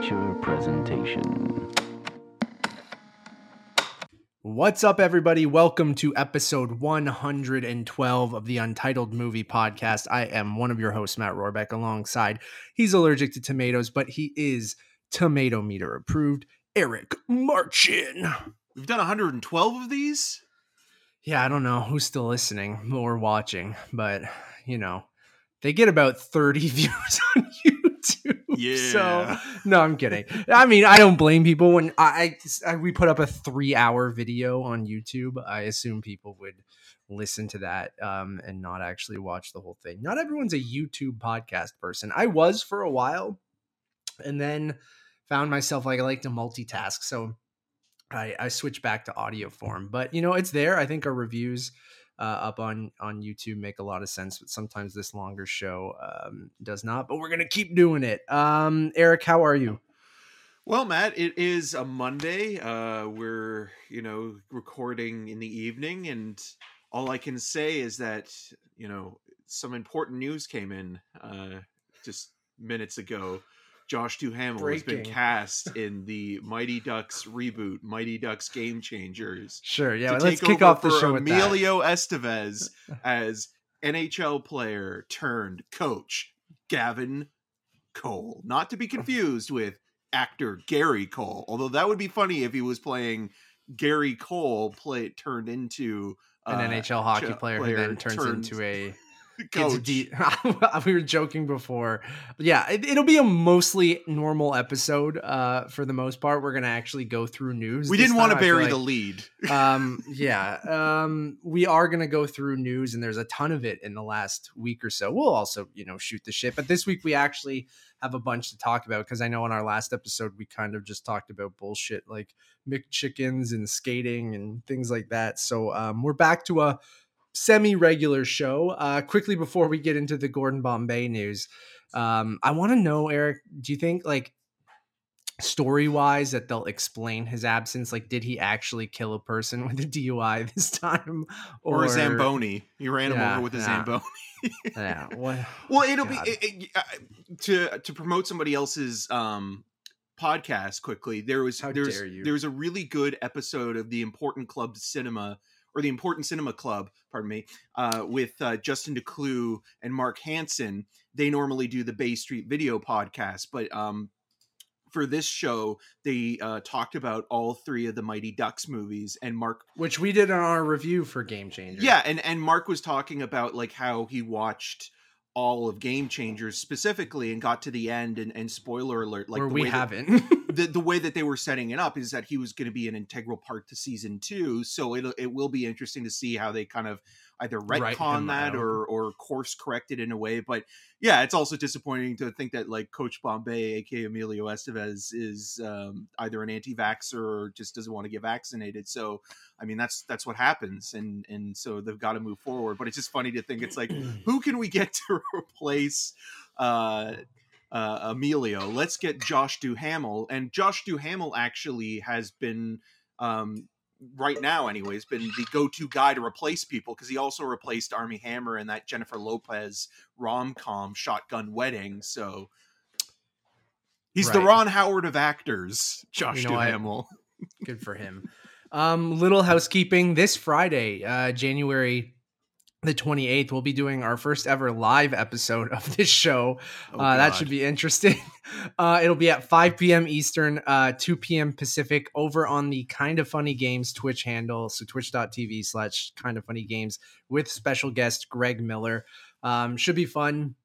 Amateur presentation. What's up, everybody? Welcome to episode 112 of the Untitled Movie Podcast. I am one of your hosts, Matt Rohrbeck, alongside he's allergic to tomatoes, but he is tomato meter approved, Eric Marchin. We've done 112 of these. Yeah, I don't know who's still listening or watching, but you know, they get about 30 views on YouTube. Yeah. So, no, I'm kidding. I mean, I don't blame people when I, I we put up a 3-hour video on YouTube. I assume people would listen to that um, and not actually watch the whole thing. Not everyone's a YouTube podcast person. I was for a while and then found myself like I like to multitask. So, I, I switched back to audio form, but you know it's there. I think our reviews uh, up on on YouTube make a lot of sense, but sometimes this longer show um, does not. But we're gonna keep doing it. Um, Eric, how are you? Well, Matt, it is a Monday. Uh, we're you know recording in the evening, and all I can say is that you know some important news came in uh, just minutes ago. Josh Duhamel has been cast in the Mighty Ducks reboot, Mighty Ducks Game Changers. Sure, yeah. Let's kick off the show with that. Emilio Estevez as NHL player turned coach Gavin Cole. Not to be confused with actor Gary Cole, although that would be funny if he was playing Gary Cole play turned into An uh, NHL hockey ch- player, who then turns turned into a coach. It's we were joking before. But yeah, it, it'll be a mostly normal episode uh, for the most part. We're gonna actually go through news. we didn't want to time. I feel bury like- the lead. um yeah um we are gonna go through news and there's a ton of it in the last week or so we'll also you know shoot the shit but this week we actually have a bunch to talk about because i know in our last episode we kind of just talked about bullshit like mcchickens and skating and things like that so um we're back to a semi-regular show uh quickly before we get into the gordon bombay news um i want to know eric do you think like story wise that they'll explain his absence like did he actually kill a person with a dui this time Or, a Zamboni. He ran him over with a yeah. Zamboni. yeah what Well, it'll God. be it, it, uh, to to promote somebody else's um podcast quickly. There was How there's dare you. there was a really good episode of the Important Club Cinema or the Important Cinema Club, pardon me, uh, with uh, Justin DeClue and Mark Hansen. They normally do the Bay Street Video podcast, but um for this show they uh talked about all three of the Mighty Ducks movies and Mark which we did on our review for game changer yeah, and and Mark was talking about like how he watched all of Game Changers specifically and got to the end and, and spoiler alert like we that- haven't the, the way that they were setting it up is that he was going to be an integral part to season two so it it will be interesting to see how they kind of either Write retcon him that or or course correct it in a way but yeah it's also disappointing to think that like coach bombay aka emilio estevez is um, either an anti-vaxxer or just doesn't want to get vaccinated so i mean that's that's what happens and and so they've got to move forward but it's just funny to think it's like who can we get to replace uh uh, Emilio. Let's get Josh Duhamel, and Josh Duhamel actually has been, um, right now, anyways, been the go-to guy to replace people because he also replaced Armie Hammer in that Jennifer Lopez rom-com Shotgun Wedding. So he's the Ron Howard of actors, Josh You know what? Duhamel. good for him um little housekeeping this friday uh january the 28th we'll be doing our first ever live episode of this show Oh, uh, that should be interesting. Uh, it'll be at 5 p.m. Eastern, uh, 2 p.m. Pacific over on the Kind of Funny Games Twitch handle. So twitch.tv slash kind of funny games with special guest Greg Miller. Um, should be fun.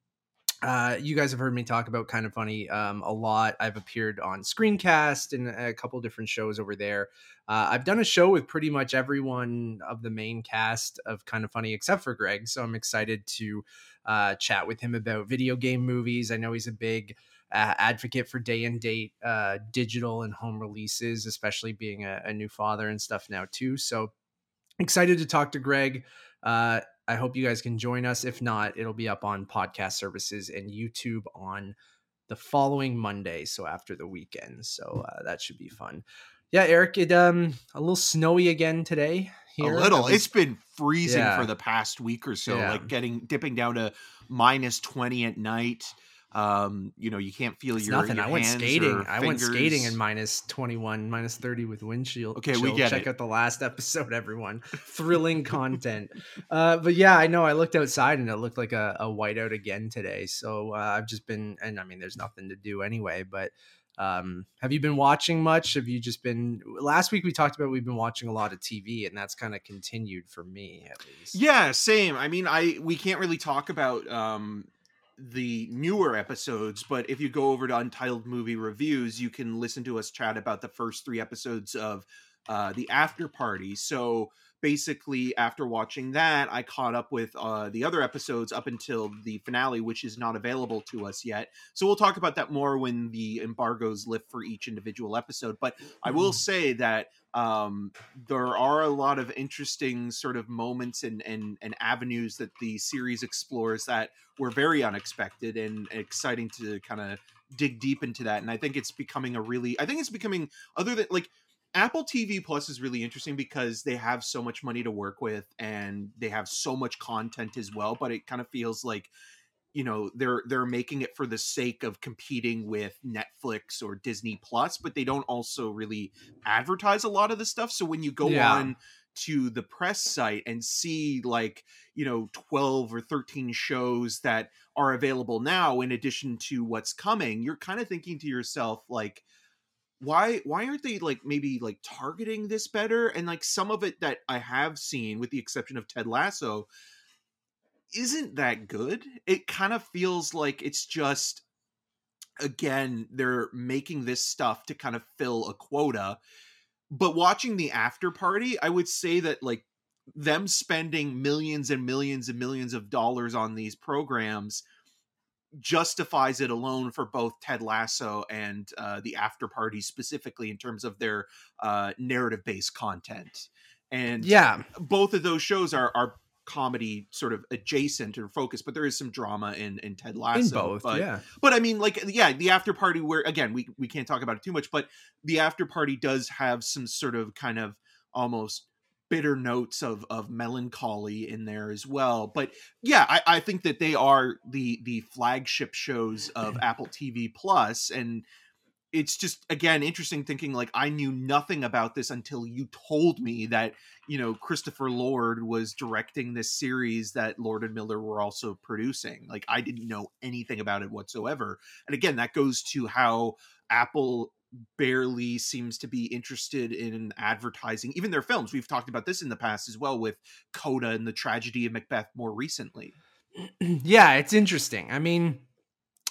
Uh, you guys have heard me talk about Kind of Funny um, a lot. I've appeared on Screencast and a couple different shows over there. Uh, I've done a show with pretty much everyone of the main cast of Kind of Funny except for Greg. So I'm excited to uh, chat with him about video game movies. I know he's a big uh, advocate for day and date uh, digital and home releases, especially being a, a new father and stuff now too. So excited to talk to Greg. Uh, I hope you guys can join us. If not, it'll be up on podcast services and YouTube on the following Monday, so after the weekend. So uh, that should be fun. Yeah, Eric, it um a little snowy again today. Here. a little. Least- It's been freezing Yeah. for the past week or so, Yeah. like getting dipping down to minus twenty at night. Um, you know, you can't feel It's your, nothing. your I went skating. I went skating in minus 21, minus 30 with windshield. Okay, we get Check it. out the last episode, everyone. Thrilling content. Uh, but yeah, I know. I looked outside and it looked like a, a whiteout again today. So uh, I've just been, and I mean, there's nothing to do anyway. But um, have you been watching much? Have you just been? Last week we talked about we've been watching a lot of TV, and that's kind of continued for me at least. Yeah, same. I mean, I we can't really talk about um the newer episodes, but if you go over to Untitled Movie Reviews, you can listen to us chat about the first three episodes of uh the after party. So basically after watching that, I caught up with uh the other episodes up until the finale, which is not available to us yet. So we'll talk about that more when the embargoes lift for each individual episode. But I will say that um, there are a lot of interesting sort of moments and, and and avenues that the series explores that were very unexpected and exciting to kind of dig deep into that. And I think it's becoming a really, I think it's becoming other than like Apple TV Plus is really interesting because they have so much money to work with and they have so much content as well. But it kind of feels like you know they're they're making it for the sake of competing with Netflix or Disney Plus, but they don't also really advertise a lot of the stuff. So when you go Yeah. on to the press site and see like you know 12 or 13 shows that are available now in addition to what's coming you're kind of thinking to yourself like why why aren't they like maybe like targeting this better? And like some of it that i have seen with the exception of ted lasso isn't that good. It kind of feels like it's just again they're making this stuff to kind of fill a quota. But watching the after party i would say that like them spending millions and millions and millions of dollars on these programs justifies it alone for both Ted Lasso and uh, the After Party specifically in terms of their uh, narrative based content. And Yeah. both of those shows are are comedy sort of adjacent or focused, but there is some drama in in Ted Lasso. In both. but, yeah. but I mean, like, yeah, the after party where again we we can't talk about it too much, but the after party does have some sort of kind of almost bitter notes of of melancholy in there as well. But yeah, I, I think that they are the the flagship shows of Apple TV Plus, and it's just again interesting thinking like I knew nothing about this until you told me that you know Christopher Lord was directing this series that Lord and Miller were also producing. Like I didn't know anything about it whatsoever. And again, that goes to how Apple barely seems to be interested in advertising even their films. We've talked about this in the past as well with Coda and the tragedy of Macbeth more recently. yeah, it's interesting. I mean,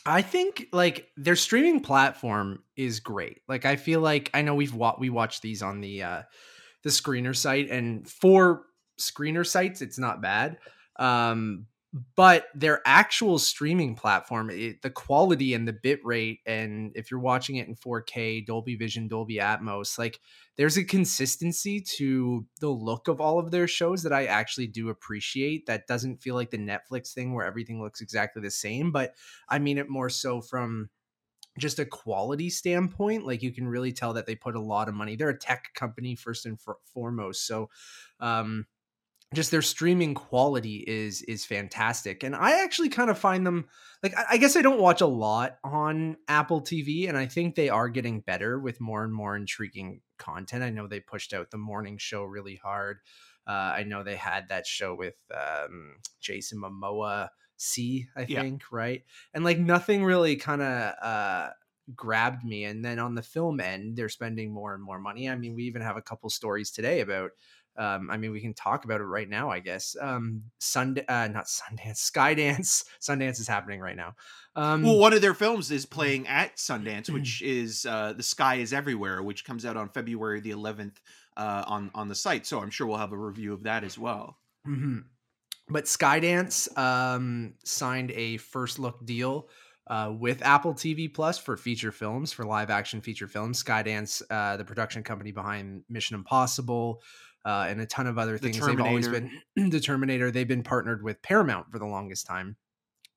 I think like their streaming platform is great. Like I feel like I know we've wa- we watched these on the uh the screener site and for screener sites it's not bad. Um but their actual streaming platform, it, the quality and the bit rate, and if you're watching it in 4K, Dolby Vision, Dolby Atmos, like there's a consistency to the look of all of their shows that I actually do appreciate. That doesn't feel like the Netflix thing where everything looks exactly the same, but I mean it more so from just a quality standpoint. Like you can really tell that they put a lot of money. They're a tech company first and for- foremost, so um, just their streaming quality is is fantastic. And i actually kind of find them like I, guess i don't watch a lot on apple tv and i think they are getting better with more and more intriguing content. I know they pushed out the morning show really hard. Uh, i know they had that show with um, jason momoa See i Yeah. think right? And like nothing really kind of uh grabbed me. And then on the film end they're spending more and more money. I mean we even have a couple stories today about um, I mean, we can talk about it right now, I guess. Um, Sund, uh, not Sundance, Skydance. Sundance is happening right now. Um, Well, one of their films is playing at Sundance, which is uh, "The Sky Is Everywhere," which comes out on February the 11th uh, on on the site. So I'm sure we'll have a review of that as well. mhm. But Skydance um, signed a first look deal uh, with Apple TV Plus for feature films, for live action feature films. Skydance, uh, the production company behind Mission Impossible. Uh, and a ton of other The things. They've always been the Terminator. They've been partnered with Paramount for the longest time.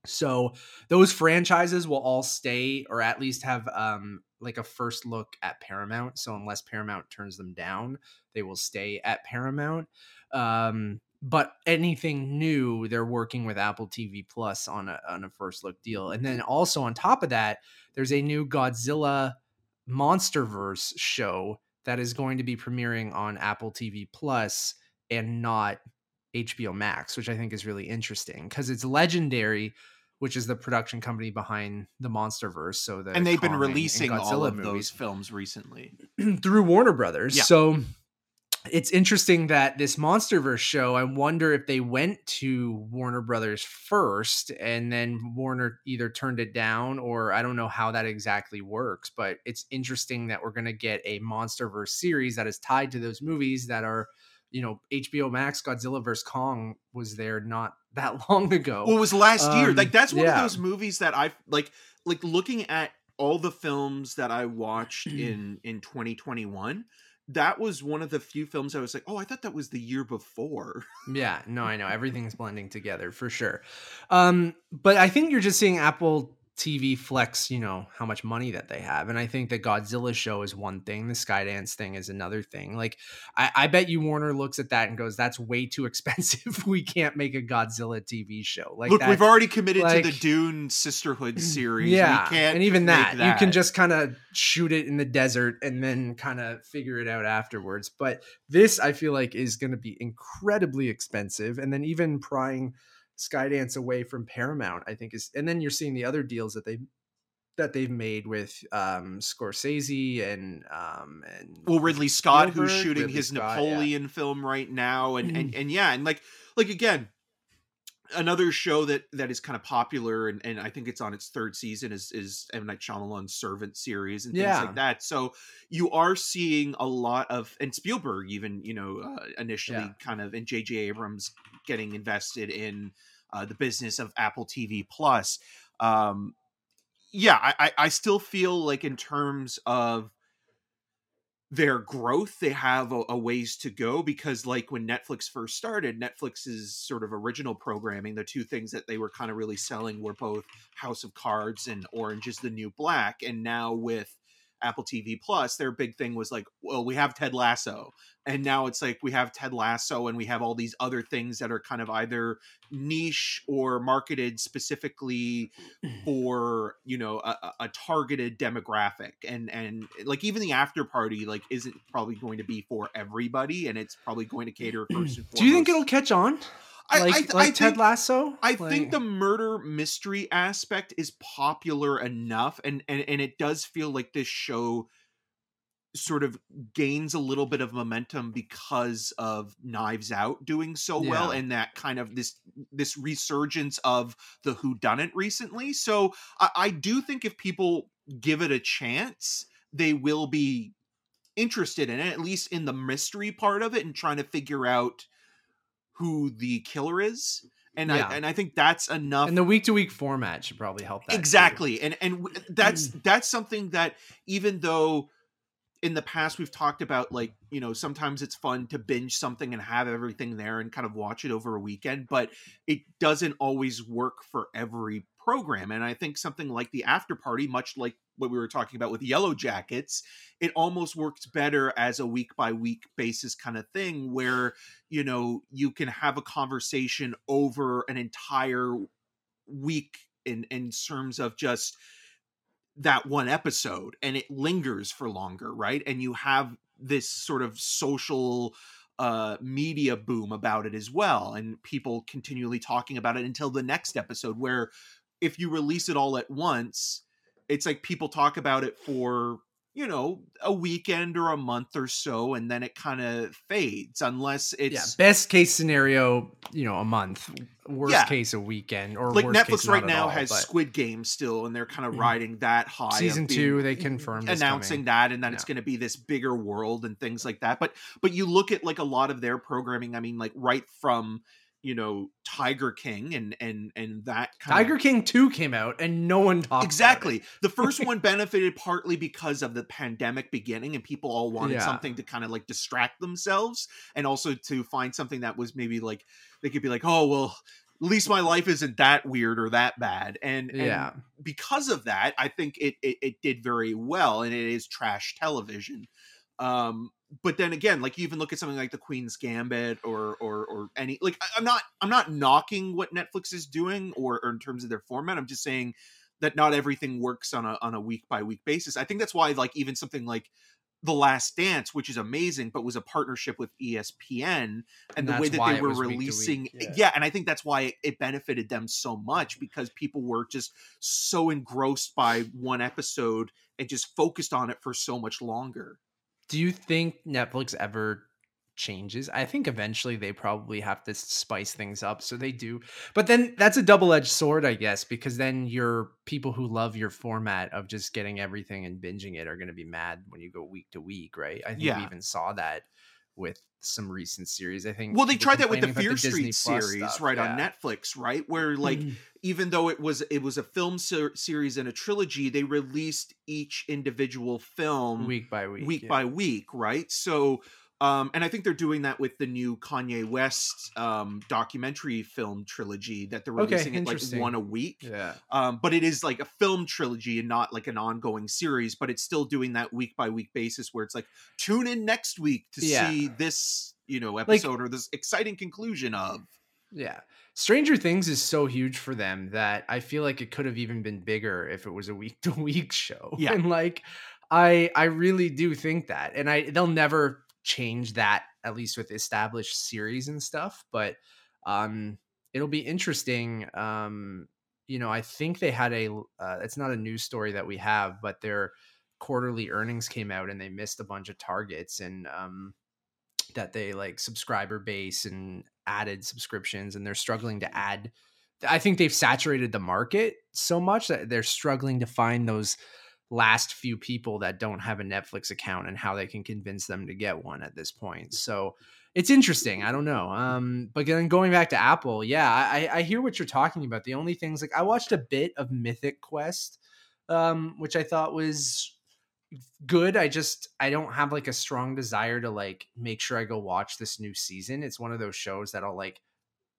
So those franchises will all stay, or at least have um, like a first look at Paramount. So unless Paramount turns them down, they will stay at Paramount. Um, but anything new, they're working with Apple TV Plus on a on a first look deal. And then also on top of that, there's a new Godzilla MonsterVerse show that is going to be premiering on Apple TV Plus and not HBO Max, which I think is really interesting because it's Legendary, which is the production company behind the MonsterVerse. So the and they've Kong been releasing all of those films recently. through Warner Brothers. Yeah. So it's interesting that this MonsterVerse show, I wonder if they went to Warner Brothers first and then Warner either turned it down or I don't know how that exactly works, but it's interesting that we're going to get a MonsterVerse series that is tied to those movies that are, you know, HBO Max Godzilla vs Kong was there not that long ago. Well, it was last year. Um, Like that's one yeah. of those movies that I like. Like looking at all the films that I watched in in 2021. That was one of the few films I was like, oh, I thought that was the year before. Yeah, no, I know everything's blending together for sure. Um, but I think you're just seeing Apple TV flex, you know, how much money that they have, and I think the Godzilla show is one thing, the Skydance thing is another thing. Like, I, I bet you Warner looks at that and goes, "That's way too expensive. we can't make a Godzilla TV show." Like, Look, that, we've already committed to the Dune Sisterhood series. yeah, we can't and even make that, you can just kind of shoot it in the desert and then kind of figure it out afterwards. But this, I feel like, is going to be incredibly expensive, and then even prying Skydance away from Paramount, I think is, and then you're seeing the other deals that they that they've made with um Scorsese and um and well Ridley Scott who's shooting Ridley his Scott, yeah. Napoleon film right now and and and yeah and like like again another show that that is kind of popular and, and I think it's on its third season is is M Night Shyamalan's Servant series and things Yeah. like that. So you are seeing a lot of and Spielberg even you know uh, initially Yeah. kind of and J.J. Abrams getting invested in uh, the business of Apple TV Plus. Um, yeah, I, I I still feel like in terms of their growth they have a, a ways to go because like when netflix first started netflix's sort of original programming the two things that they were kind of really selling were both house of cards and orange is the new black and now with apple tv plus their big thing was like well we have ted lasso and now it's like we have ted lasso and we have all these other things that are kind of either niche or marketed specifically mm. for you know a, a- targeted demographic and and like even the after party like isn't probably going to be for everybody and it's probably going to mm. cater first and foremost Do you think it'll catch on? I- like I th- like I Ted think- Lasso? I Like- think the murder mystery aspect is popular enough and, and and it does feel like this show sort of gains a little bit of momentum because of Knives Out doing so well and that kind of this this resurgence of the Who Done It recently. So I, I do think if people give it a chance, they will be interested in it, at least in the mystery part of it and trying to figure out who the killer is. And Yeah. I and I think that's enough and the week to week format should probably help that too. exactly and and that's that's something that even though in the past we've talked about like you know sometimes it's fun to binge something and have everything there and kind of watch it over a weekend but it doesn't always work for every program and i think something like the after party much like what we were talking about with yellow jackets it almost works better as a week by week basis kind of thing where you know you can have a conversation over an entire week in in terms of just that one episode and it lingers for longer right? And you have this sort of social uh media boom about it as well and people continually talking about it until the next episode where if you release it all at once it's like people talk about it for you know a weekend or a month or so and then it kind of fades unless yeah, it's best case scenario, you know, a month. Worst Yeah. case, a weekend. Or like Netflix case, right now all, has but Squid Game still, and they're kind of mm-hmm. riding that high. season two. They confirmed announcing that, and then it's going to be this bigger world and things like that. But but you look at like a lot of their programming. I mean, like right from you know Tiger King and and and that kind Tiger of, King two came out and no one talked. Exactly. The first one benefited partly because of the pandemic beginning and people all wanted Yeah. something to kind of like distract themselves and also to find something that was maybe like they could be like, "Oh, well, at least my life isn't that weird or that bad." And, and Yeah. because of that, I think it, it it did very well and it is trash television. Um but then again, like you even look at something like the Queen's Gambit or or or any like I, am not I'm not knocking what Netflix is doing or, or in terms of their format. I'm just saying that not everything works on a on a week by week basis. I think that's why like even something like the Last Dance, which is amazing, but was a partnership with ESPN, and, And the way that they were week releasing, week, yeah. yeah. and I think that's why it benefited them so much because people were just so engrossed by one episode and just focused on it for so much longer. Do you think Netflix ever changes? I think eventually they probably have to spice things up. So they do. But then that's a double edged sword, I guess, because then your people who love your format of just getting everything and binging it are going to be mad when you go week to week, right? I think Yeah. we even saw that with some recent series. I think Well, they tried that with the Fear Disney Street series, stuff, right on. Netflix, right? Where like mm-hmm. even though it was it was a film ser- series and a trilogy, they released each individual film week by week. week yeah. by week, right? So, um, and I think they're doing that with the new Kanye West um, documentary film trilogy that they're Okay, releasing it like one a week. Yeah. Um, but it is like a film trilogy and not like an ongoing series, but it's still doing that week by week basis where it's like tune in next week to Yeah. see this, you know, episode or this exciting conclusion of. Yeah. Stranger Things is so huge for them that I feel like it could have even been bigger if it was a week to week show. Yeah. And like I I really do think that. And I they'll never change that at least with established series and stuff, but um it'll be interesting um you know, I think they had a uh, it's not a news story that we have, but their quarterly earnings came out and they missed a bunch of targets and um that they like subscriber base and added subscriptions and they're struggling to add I think they've saturated the market so much that they're struggling to find those last few people that don't have a Netflix account and how they can convince them to get one at this point. So it's interesting. I don't know. Um, but then going back to Apple, yeah, I, I hear what you're talking about. The only things like I watched a bit of Mythic Quest, um, which I thought was good. I just I don't have like a strong desire to like make sure I go watch this new season. It's one of those shows that I'll like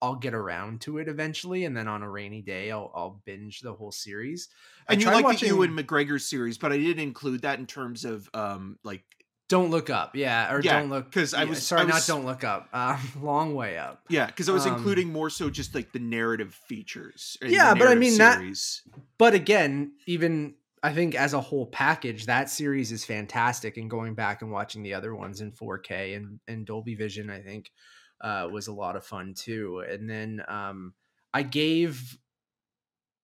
I'll get around to it eventually, and then on a rainy day I'll I'll binge the whole series. I And you like watching- the Ewan McGregor series, but I didn't include that in terms of um like Don't look up, yeah, or Yeah, don't look 'cause I yeah, was- sorry, I not don't look up, uh, long way up. yeah, because I was Um, including more so just like the narrative features. Yeah, but I narrative mean, that- series. But again, even I think as a whole package, that series is fantastic. And going back and watching the other ones in 4K and, and Dolby Vision, I think uh, was a lot of fun too. And then um, I gave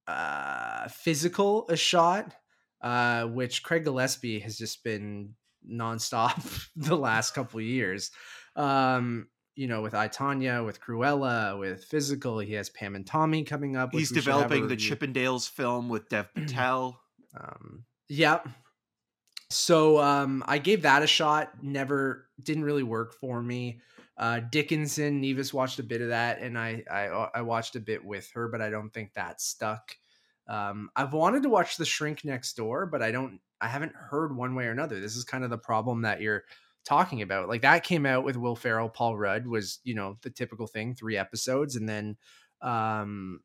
uh, Physical a shot, uh, which Craig Gillespie has just been nonstop the last couple years. Um, you know, with I Tonya, with Cruella, with Physical, he has Pam and Tommy coming up. He's we should have a developing the. Chippendales film with Dev Patel. Um, yeah. So um, I gave that a shot. Never didn't really work for me. Uh, Dickinson, Nevis watched a bit of that, and I, I I watched a bit with her, but I don't think that stuck. Um, I've wanted to watch The Shrink Next Door, but I don't. I haven't heard one way or another. This is kind of the problem that you're talking about. Like that came out with Will Ferrell, Paul Rudd was you know the typical thing, three episodes, and then um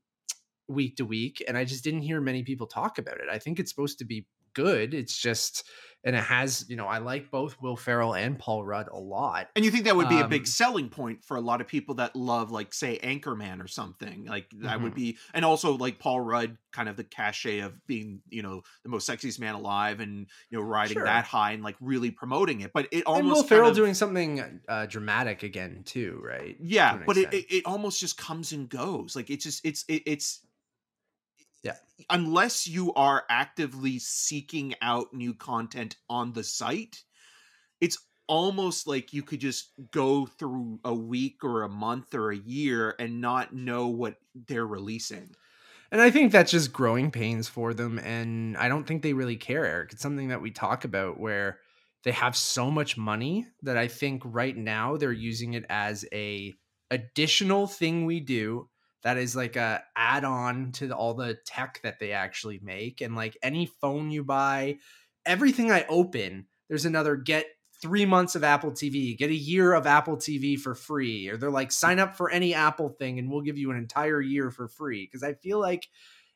week to week and i just didn't hear many people talk about it i think it's supposed to be good it's just and it has you know i like both will ferrell and paul rudd a lot And you think that would be a Um, big selling point for a lot of people that love, like, say, Anchorman or something. Like that would Mhm. be, and also like Paul Rudd, kind of the cachet of being, you know, the most sexiest man alive, and you know, riding Sure. that high and like really promoting it. But it and almost will kind ferrell of- doing something uh dramatic again too right yeah, but it, it it almost just comes and goes. Like it's just it's it, it's Yeah. Unless you are actively seeking out new content on the site, it's almost like you could just go through a week or a month or a year and not know what they're releasing. And I think that's just growing pains for them. And I don't think they really care, Eric. It's something that we talk about where they have so much money that I think right now they're using it as a additional thing we do that is like a add-on to all the tech that they actually make. And like any phone you buy, everything I open, there's another get three months of Apple TV, get a year of Apple TV for free, or they're like sign up for any Apple thing and we'll give you an entire year for free. Because I feel like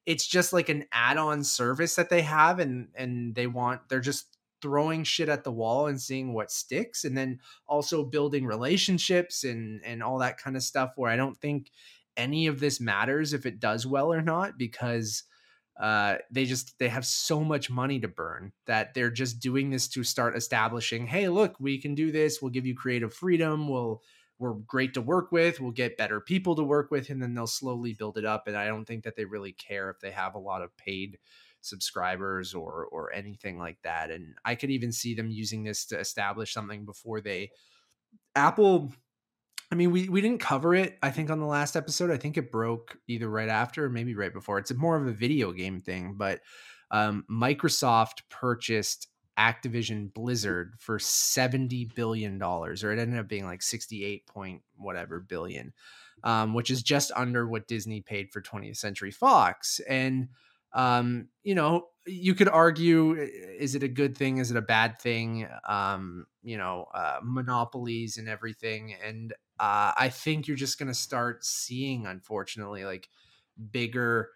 it's just like an add-on service that they have, and and they want they're just throwing shit at the wall and seeing what sticks and then also building relationships and and all that kind of stuff where I don't think any of this matters if it does well or not because uh, they just they have so much money to burn that they're just doing this to start establishing hey look we can do this. We'll give you creative freedom. We'll we're great to work with. We'll get better people to work with and then they'll slowly build it up and i don't think that they really care if they have a lot of paid subscribers or or anything like that and i could even see them using this to establish something before they apple I mean, we, we didn't cover it, I think, on the last episode. I think it broke either right after or maybe right before. It's more of a video game thing, but um, Microsoft purchased Activision Blizzard for $70 billion, or it ended up being like 68 point whatever billion, um, which is just under what Disney paid for 20th Century Fox. And, um, you know, you could argue is it a good thing? Is it a bad thing? Um, you know, uh, monopolies and everything. And uh, I think you're just going to start seeing, unfortunately, like bigger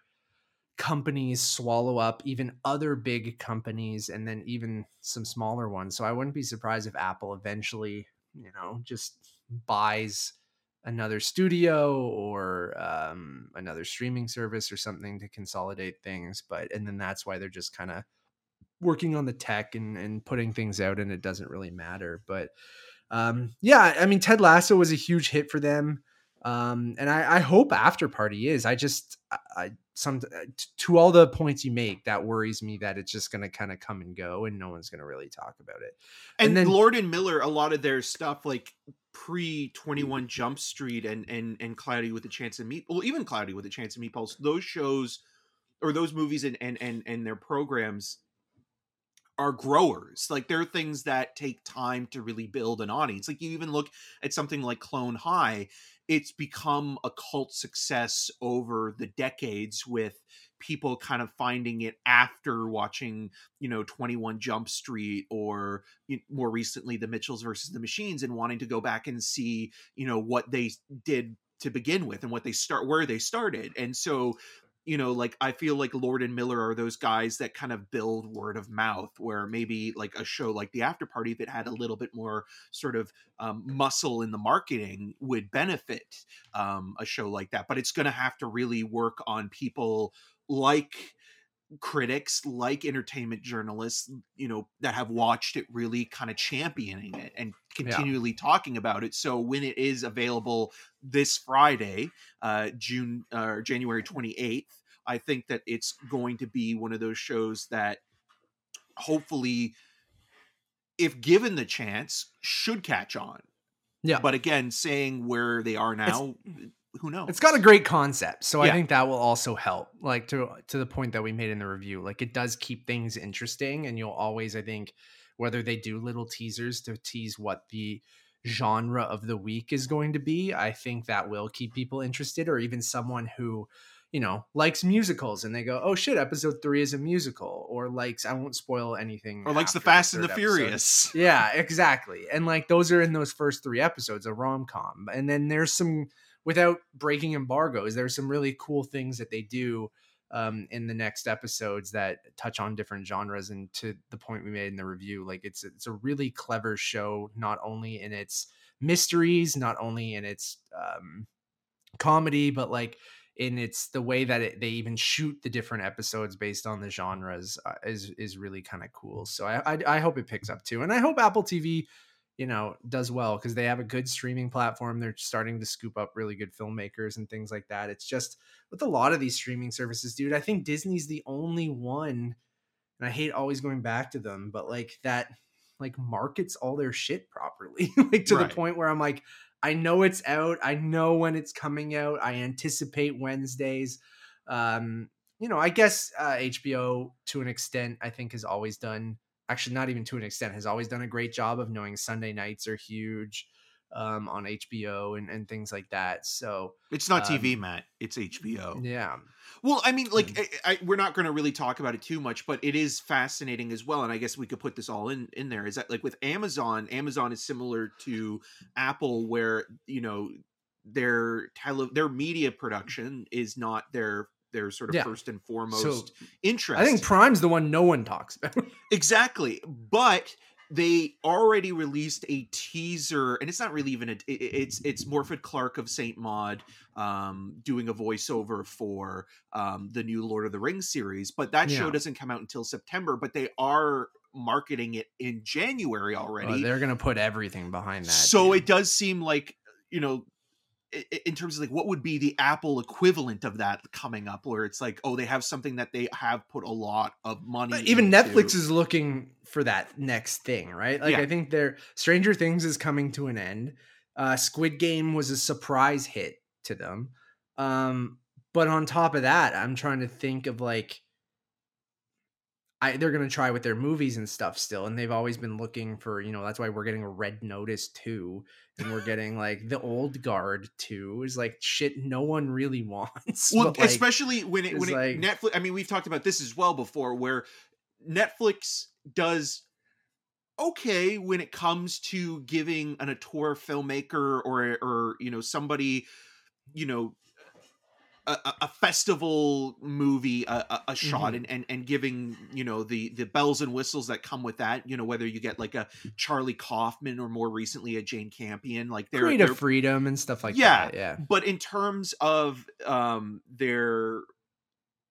companies swallow up even other big companies and then even some smaller ones. So I wouldn't be surprised if Apple eventually, you know, just buys another studio or um, another streaming service or something to consolidate things. But, and then that's why they're just kind of working on the tech and, and putting things out and it doesn't really matter. But, um, yeah, I mean, Ted Lasso was a huge hit for them. Um, and I, I hope After Party is. I just, I, some uh, to all the points you make, that worries me that it's just going to kind of come and go, and no one's going to really talk about it. And, and then Lord and Miller, a lot of their stuff, like pre Twenty One Jump Street and and and Cloudy with a Chance of Meat, well, even Cloudy with a Chance of Meatballs, those shows or those movies and and and and their programs are growers. Like they're things that take time to really build an audience. Like you even look at something like Clone High, it's become a cult success over the decades with people kind of finding it after watching, you know, 21 Jump Street or more recently The Mitchells versus the Machines and wanting to go back and see, you know, what they did to begin with and what they start where they started. And so you know like i feel like lord and miller are those guys that kind of build word of mouth where maybe like a show like the after party if it had a little bit more sort of um, muscle in the marketing would benefit um, a show like that. But it's going to have to really work on people like critics like entertainment journalists you know that have watched it really kind of championing it and continually yeah. talking about it. So when it is available this friday uh june or uh, january 28th i think that it's going to be one of those shows that hopefully if given the chance should catch on. Yeah. But again saying where they are now it's, who knows? It's got a great concept, so yeah. I think that will also help. Like to to the point that we made in the review, like it does keep things interesting, and you'll always, I think, whether they do little teasers to tease what the genre of the week is going to be, I think that will keep people interested, or even someone who you know likes musicals and they go oh shit episode three is a musical or likes i won't spoil anything or likes the fast the and the episode. furious yeah exactly and like those are in those first three episodes a rom-com and then there's some without breaking embargoes. There's some really cool things that they do um, in the next episodes that touch on different genres. And to the point we made in the review, like it's it's a really clever show, not only in its mysteries, not only in its um, comedy, but like in its the way that it, they even shoot the different episodes based on the genres uh, is is really kind of cool. So I, I I hope it picks up too, and I hope Apple TV you know does well because they have a good streaming platform they're starting to scoop up really good filmmakers and things like that it's just with a lot of these streaming services dude i think disney's the only one and i hate always going back to them but like that like markets all their shit properly like to right. the point where i'm like i know it's out i know when it's coming out i anticipate wednesdays um you know i guess uh, hbo to an extent i think has always done actually not even to an extent has always done a great job of knowing Sunday nights are huge um, on HBO and, and things like that. So it's not um, TV, Matt. It's HBO. Yeah. Well, I mean, like, mm. I, I, we're not going to really talk about it too much, but it is fascinating as well. And I guess we could put this all in in there. Is that like with Amazon? Amazon is similar to Apple, where you know their tele their media production is not their their sort of Yeah. first and foremost So interest. I think Prime's the one no one talks about. Exactly. But they already released a teaser, and it's not really even a. it- It's it's Morfydd Clark of Saint Maud um, doing a voiceover for um, the new Lord of the Rings series, but that show doesn't come out until September. But they are marketing it in January already. they're gonna put everything behind that. so dude. it does seem like you know. In terms of like what would be the Apple equivalent of that coming up, where it's like, oh, they have something that they have put a lot of money. But even into. Netflix is looking for that next thing, right? Like Yeah. I think their Stranger Things is coming to an end. Uh, Squid Game was a surprise hit to them. Um, but on top of that, I'm trying to think of like I they're gonna try with their movies and stuff still, and they've always been looking for, you know, that's why we're getting a Red Notice too, and we're getting like the Old Guard too. Is like shit no one really wants. well like, especially when it when it, like- netflix i mean we've talked about this as well before where netflix does okay when it comes to giving an auteur filmmaker or or you know somebody you know a, a- festival movie a, a, a shot Mhm. and, and and giving you know the the bells and whistles that come with that you know whether you get like a charlie kaufman or more recently a jane campion like they're, creative freedom and stuff like Yeah. that. Yeah. but in terms of um their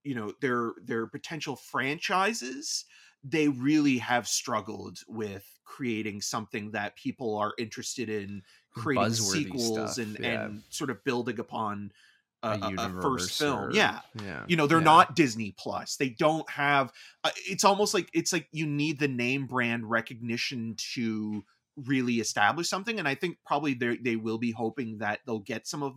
you know their their potential franchises they really have struggled with creating something that people are interested in creating Buzzworthy sequels stuff, and yeah. and sort of building upon a, A a- a first film or- yeah Yeah. you know they're yeah. not disney plus they don't have uh, it's almost like it's like you need the name brand recognition to really establish something and i think probably they they will be hoping that they'll get some of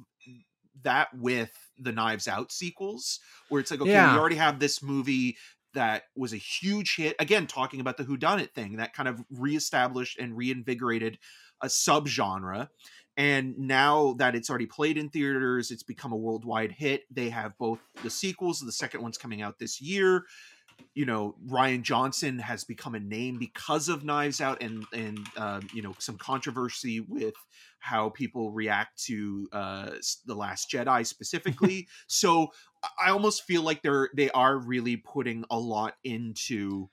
that with the knives out sequels where it's like okay Yeah. we already have this movie that was a huge hit again talking about the whodunit thing that kind of reestablished and reinvigorated a subgenre and now that it's already played in theaters it's become a worldwide hit. They have both the sequels the second one's coming out this year. You know rian johnson has become a name because of knives out and and uh, you know some controversy with how people react to uh the last jedi specifically. So I- i almost feel like they're they are really putting a lot into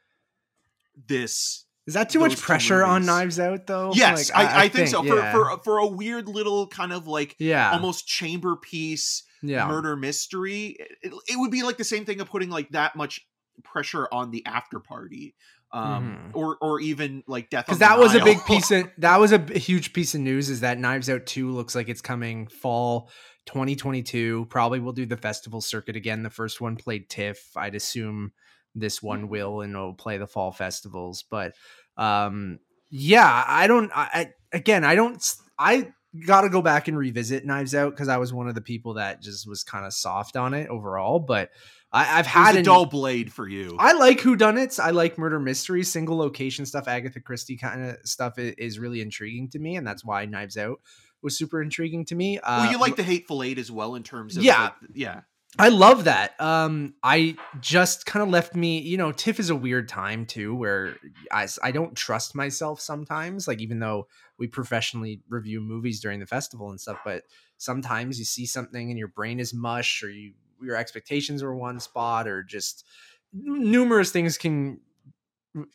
this Is that too much pressure on. Knives Out though? yes Like, I, I, think, so yeah. for for for a weird little kind of like yeah, almost chamber piece yeah. murder mystery it, it would be like the same thing of putting like that much pressure on the after party um Mhm. or or even like death because the that was a big piece of that was a huge piece of news is that Knives Out 2 looks like it's coming fall 2022 probably will do the festival circuit again the first one played TIFF I'd assume this one will and it'll play the fall festivals but um yeah I don't I, again I don't I got to go back and revisit Knives Out because I was one of the people that just was kind of soft on it overall but I, was had a dull blade for you I like whodunits. I like murder mysteries, single location stuff, Agatha Christie kind of stuff is, is really intriguing to me, and that's why Knives Out was super intriguing to me. Uh, well you like the hateful eight as well in terms of Yeah. like, yeah I love that. Um, I just kind of left me, you know, TIFF is a weird time too, where I, I don't trust myself sometimes. Like even though we professionally review movies during the festival and stuff, but sometimes you see something and your brain is mush, or you your expectations are one spot, or just numerous things can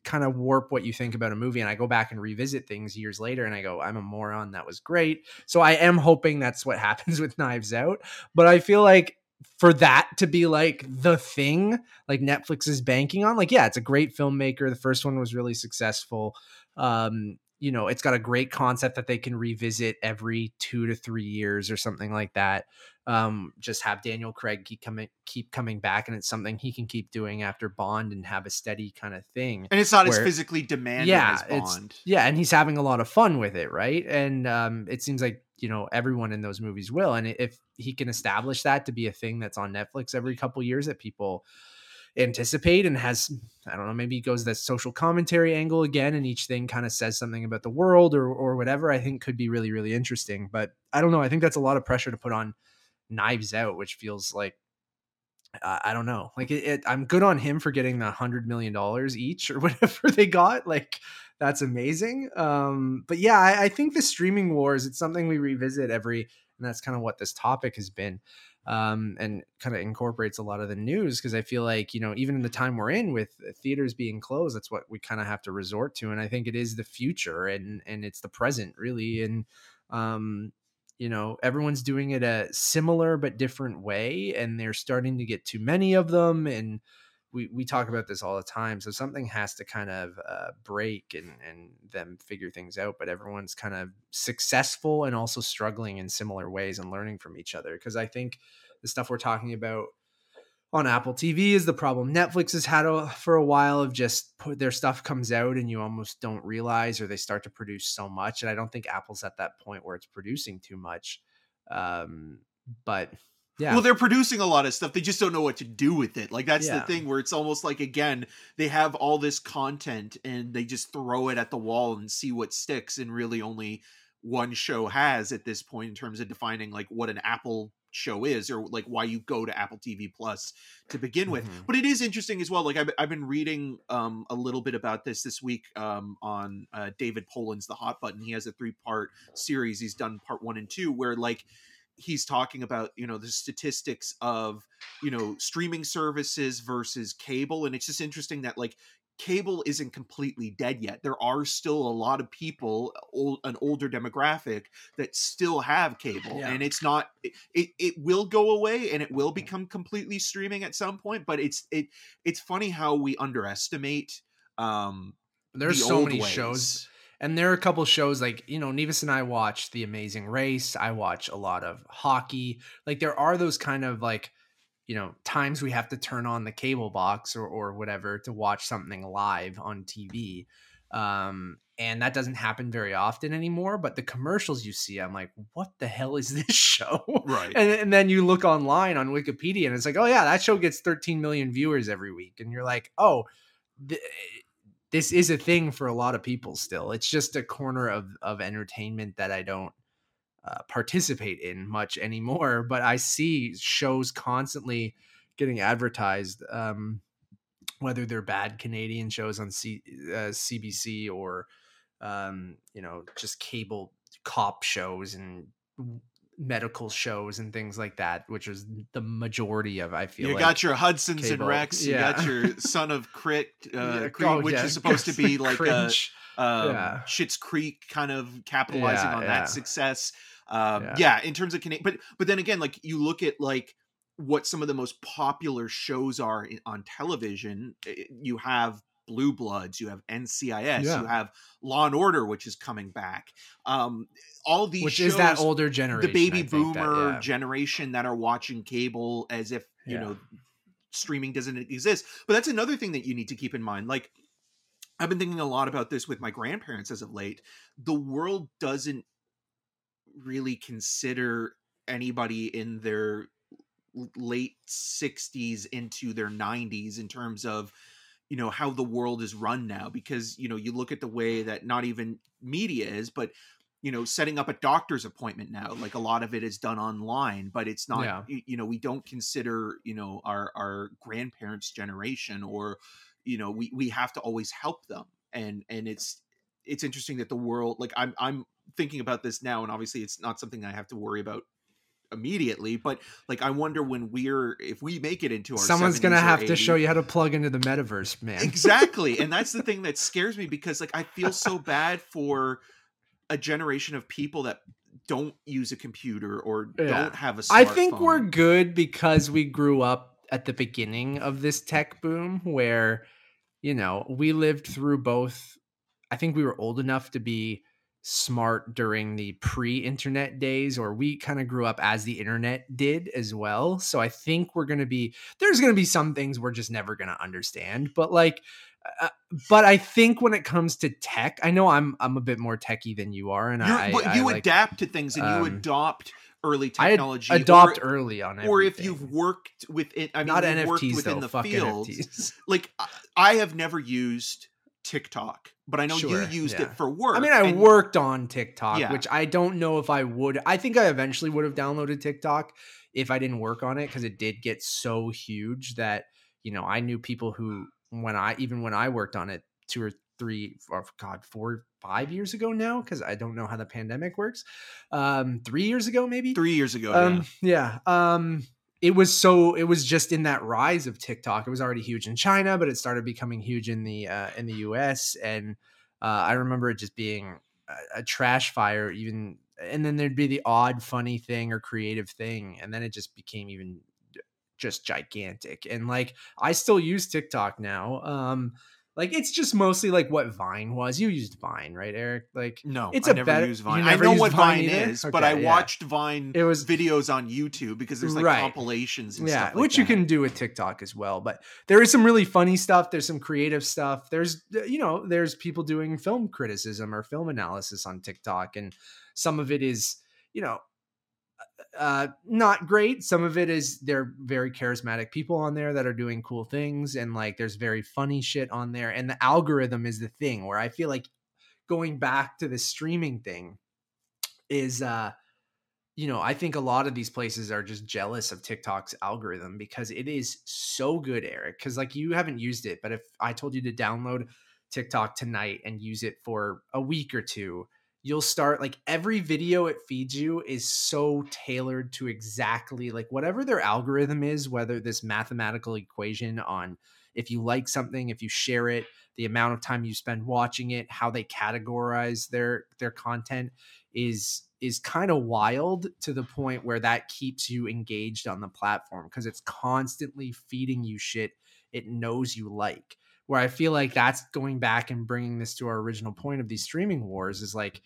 kind of warp what you think about a movie and I go back and revisit things years later and I go I'm a moron that was great. So I am hoping that's what happens with Knives Out, but I feel like for that to be like the thing like Netflix is banking on like yeah, it's a great filmmaker. The first one was really successful. Um you know, it's got a great concept that they can revisit every 2 to 3 years or something like that um just have Daniel Craig keep coming keep coming back and it's something he can keep doing after Bond and have a steady kind of thing. and it's not as physically demanding Yeah, as it's- bond Yeah, and he's having a lot of fun with it, right? And um it seems like, you know, everyone in those movies will and if he can establish that to be a thing that's on Netflix every couple years that people anticipate and has I don't know, maybe goes that social commentary angle again and each thing kind of says something about the world or or whatever, I think could be really really interesting, but I don't know, I think that's a lot of pressure to put on Knives Out, which feels like I don't know. Like it, it, I'm good on him for getting the hundred million dollars each or whatever they got. Like that's amazing. Um, but yeah, I, I think the streaming wars. It's something we revisit every and that's kind of what this topic has been um, and kind of incorporates a lot of the news because I feel like you know even in the time we're in with theaters being closed, that's what we kind of have to resort to, and I think it is the future and and it's the present really, and um, you know everyone's doing it a similar but different way, and they're starting to get too many of them, and we we talk about this all the time. So something has to kind of uh, break and and them figure things out. But everyone's kind of successful and also struggling in similar ways and learning from each other. Because I think the stuff we're talking about on Apple TV is the problem Netflix has had a, for a while of just put their stuff comes out and you almost don't realize or they start to produce so much. And I don't think Apple's at that point where it's producing too much. Um, but yeah. Well, they're producing a lot of stuff. They just don't know what to do with it. Like that's Yeah. the thing where it's almost like again, they have all this content and they just throw it at the wall and see what sticks and really only one show has at this point in terms of defining like what an Apple show is or like why you go to Apple TV Plus to begin with. Mhm. But it is interesting as well. Like I've, I've been reading um, a little bit about this this week um, on uh, David Poland's The Hot Button. He has a three part series. He's done part one and two where like he's talking about you know the statistics of you know streaming services versus cable and it's just interesting that like cable isn't completely dead yet there are still a lot of people old, an older demographic that still have cable Yeah. and it's not it, it it will go away and it will become completely streaming at some point but it's it it's funny how we underestimate um There's the so many ways. shows and there are a couple shows like you know Nevis and I watch The Amazing Race. I watch a lot of hockey. Like there are those kind of like you know times we have to turn on the cable box or or whatever to watch something live on TV. Um, and that doesn't happen very often anymore. But the commercials you see, I'm like, what the hell is this show? right and, and then you look online on Wikipedia and it's like, oh yeah, that show gets 13 million viewers every week, and you're like, oh, th- this is a thing for a lot of people still. It's just a corner of of entertainment that I don't uh, participate in much anymore. But I see shows constantly getting advertised, um, whether they're bad Canadian shows on C- uh, CBC or um, you know just cable cop shows and medical shows and things like that, which is the majority of I feel like you like. got your Hudsons and cable. Rex. You got your Son of Critch, uh, Yeah, Creed, oh, which yeah, is supposed to be like a cringe. um, Yeah. Schitt's Creek kind of capitalizing Yeah, on yeah. that success. Um, yeah. Yeah. in terms of Canadian, but but then again, like you look at like what some of the most popular shows are in, on television. eh, You have Blue Bloods, you have NCIS, Yeah. you have Law and Order, which is coming back. Um, all these which shows, is that older generation, the baby I think that- boomer yeah. generation that are watching cable as if you know streaming doesn't exist but that's another thing that you need to keep in mind like i've been thinking a lot about this with my grandparents as of late the world doesn't really consider anybody in their late 60s into their 90s in terms of you know how the world is run now because you know you look at the way that not even media is but you know setting up a doctor's appointment now like a lot of it is done online but it's not Yeah. you know we don't consider you know our our grandparents generation or you know we we have to always help them and and it's it's interesting that the world like i'm i'm thinking about this now and obviously it's not something i have to worry about immediately but like i wonder when we're if we make it into our Someone's gonna have to show you how to plug into the metaverse, man. exactly and that's the thing that scares me because like i feel so bad for a generation of people that don't use a computer or Yeah. don't have a I think we're good because we grew up at the beginning of this tech boom where, you know, we lived through both. I think we were old enough to be smart during the pre internet days, or we kind of grew up as the internet did as well. So I think we're going to be, there's going to be some things we're just never going to understand. But like, uh, but I think when it comes to tech, I know I'm I'm a bit more techie than you are, and You're- I, but I you like, adapt to things and you um, adopt early I technology adopt or, early on or if you've worked with it, i mean not NFTs within though. the field NFTs. like I- i have never used tiktok but i know Sure, you used yeah. it for work I mean, I and- worked on TikTok, Yeah. which I don't know if I would. I think I eventually would have downloaded TikTok if I didn't work on it because it did get so huge that you know I knew people who when I even when I worked on it two or three or god four five years ago now because i don't know how the pandemic works um three years ago maybe Three years ago. um yeah um it was so it was just in that rise of tiktok. It was already huge in china but it started becoming huge in the uh in the us and uh i remember it just being a, a trash fire even and then there'd be the odd funny thing or creative thing and then it just became even just gigantic. And like i still use tiktok now um like it's just mostly like what vine was you used vine right eric like No, It's I a never better- use you Vine. I know what Vine Vine, is, but I yeah. watched Vine it was videos on YouTube because there's like Right. compilations and yeah stuff like which you can do with tiktok as well but there is some really funny stuff there's some creative stuff there's uh, you know there's people doing film criticism or film analysis on tiktok and some of it is you know uh not great some of it is they're very charismatic people on there that are doing cool things and like there's very funny shit on there and the algorithm is the thing where i feel like going back to the streaming thing is uh you know, I think a lot of these places are just jealous of TikTok's algorithm because it is so good, Eric. Because like you haven't used it, but if I told you to download TikTok tonight and use it for a week or two, you'll start like every video it feeds you is so tailored to exactly like whatever their algorithm is, whether this mathematical equation on if you like something, if you share it, the amount of time you spend watching it, how they categorize their their content is is kind of wild to the point where that keeps you engaged on the platform because it's constantly feeding you shit it knows you like where i feel like that's going back and bringing this to our original point of these streaming wars is like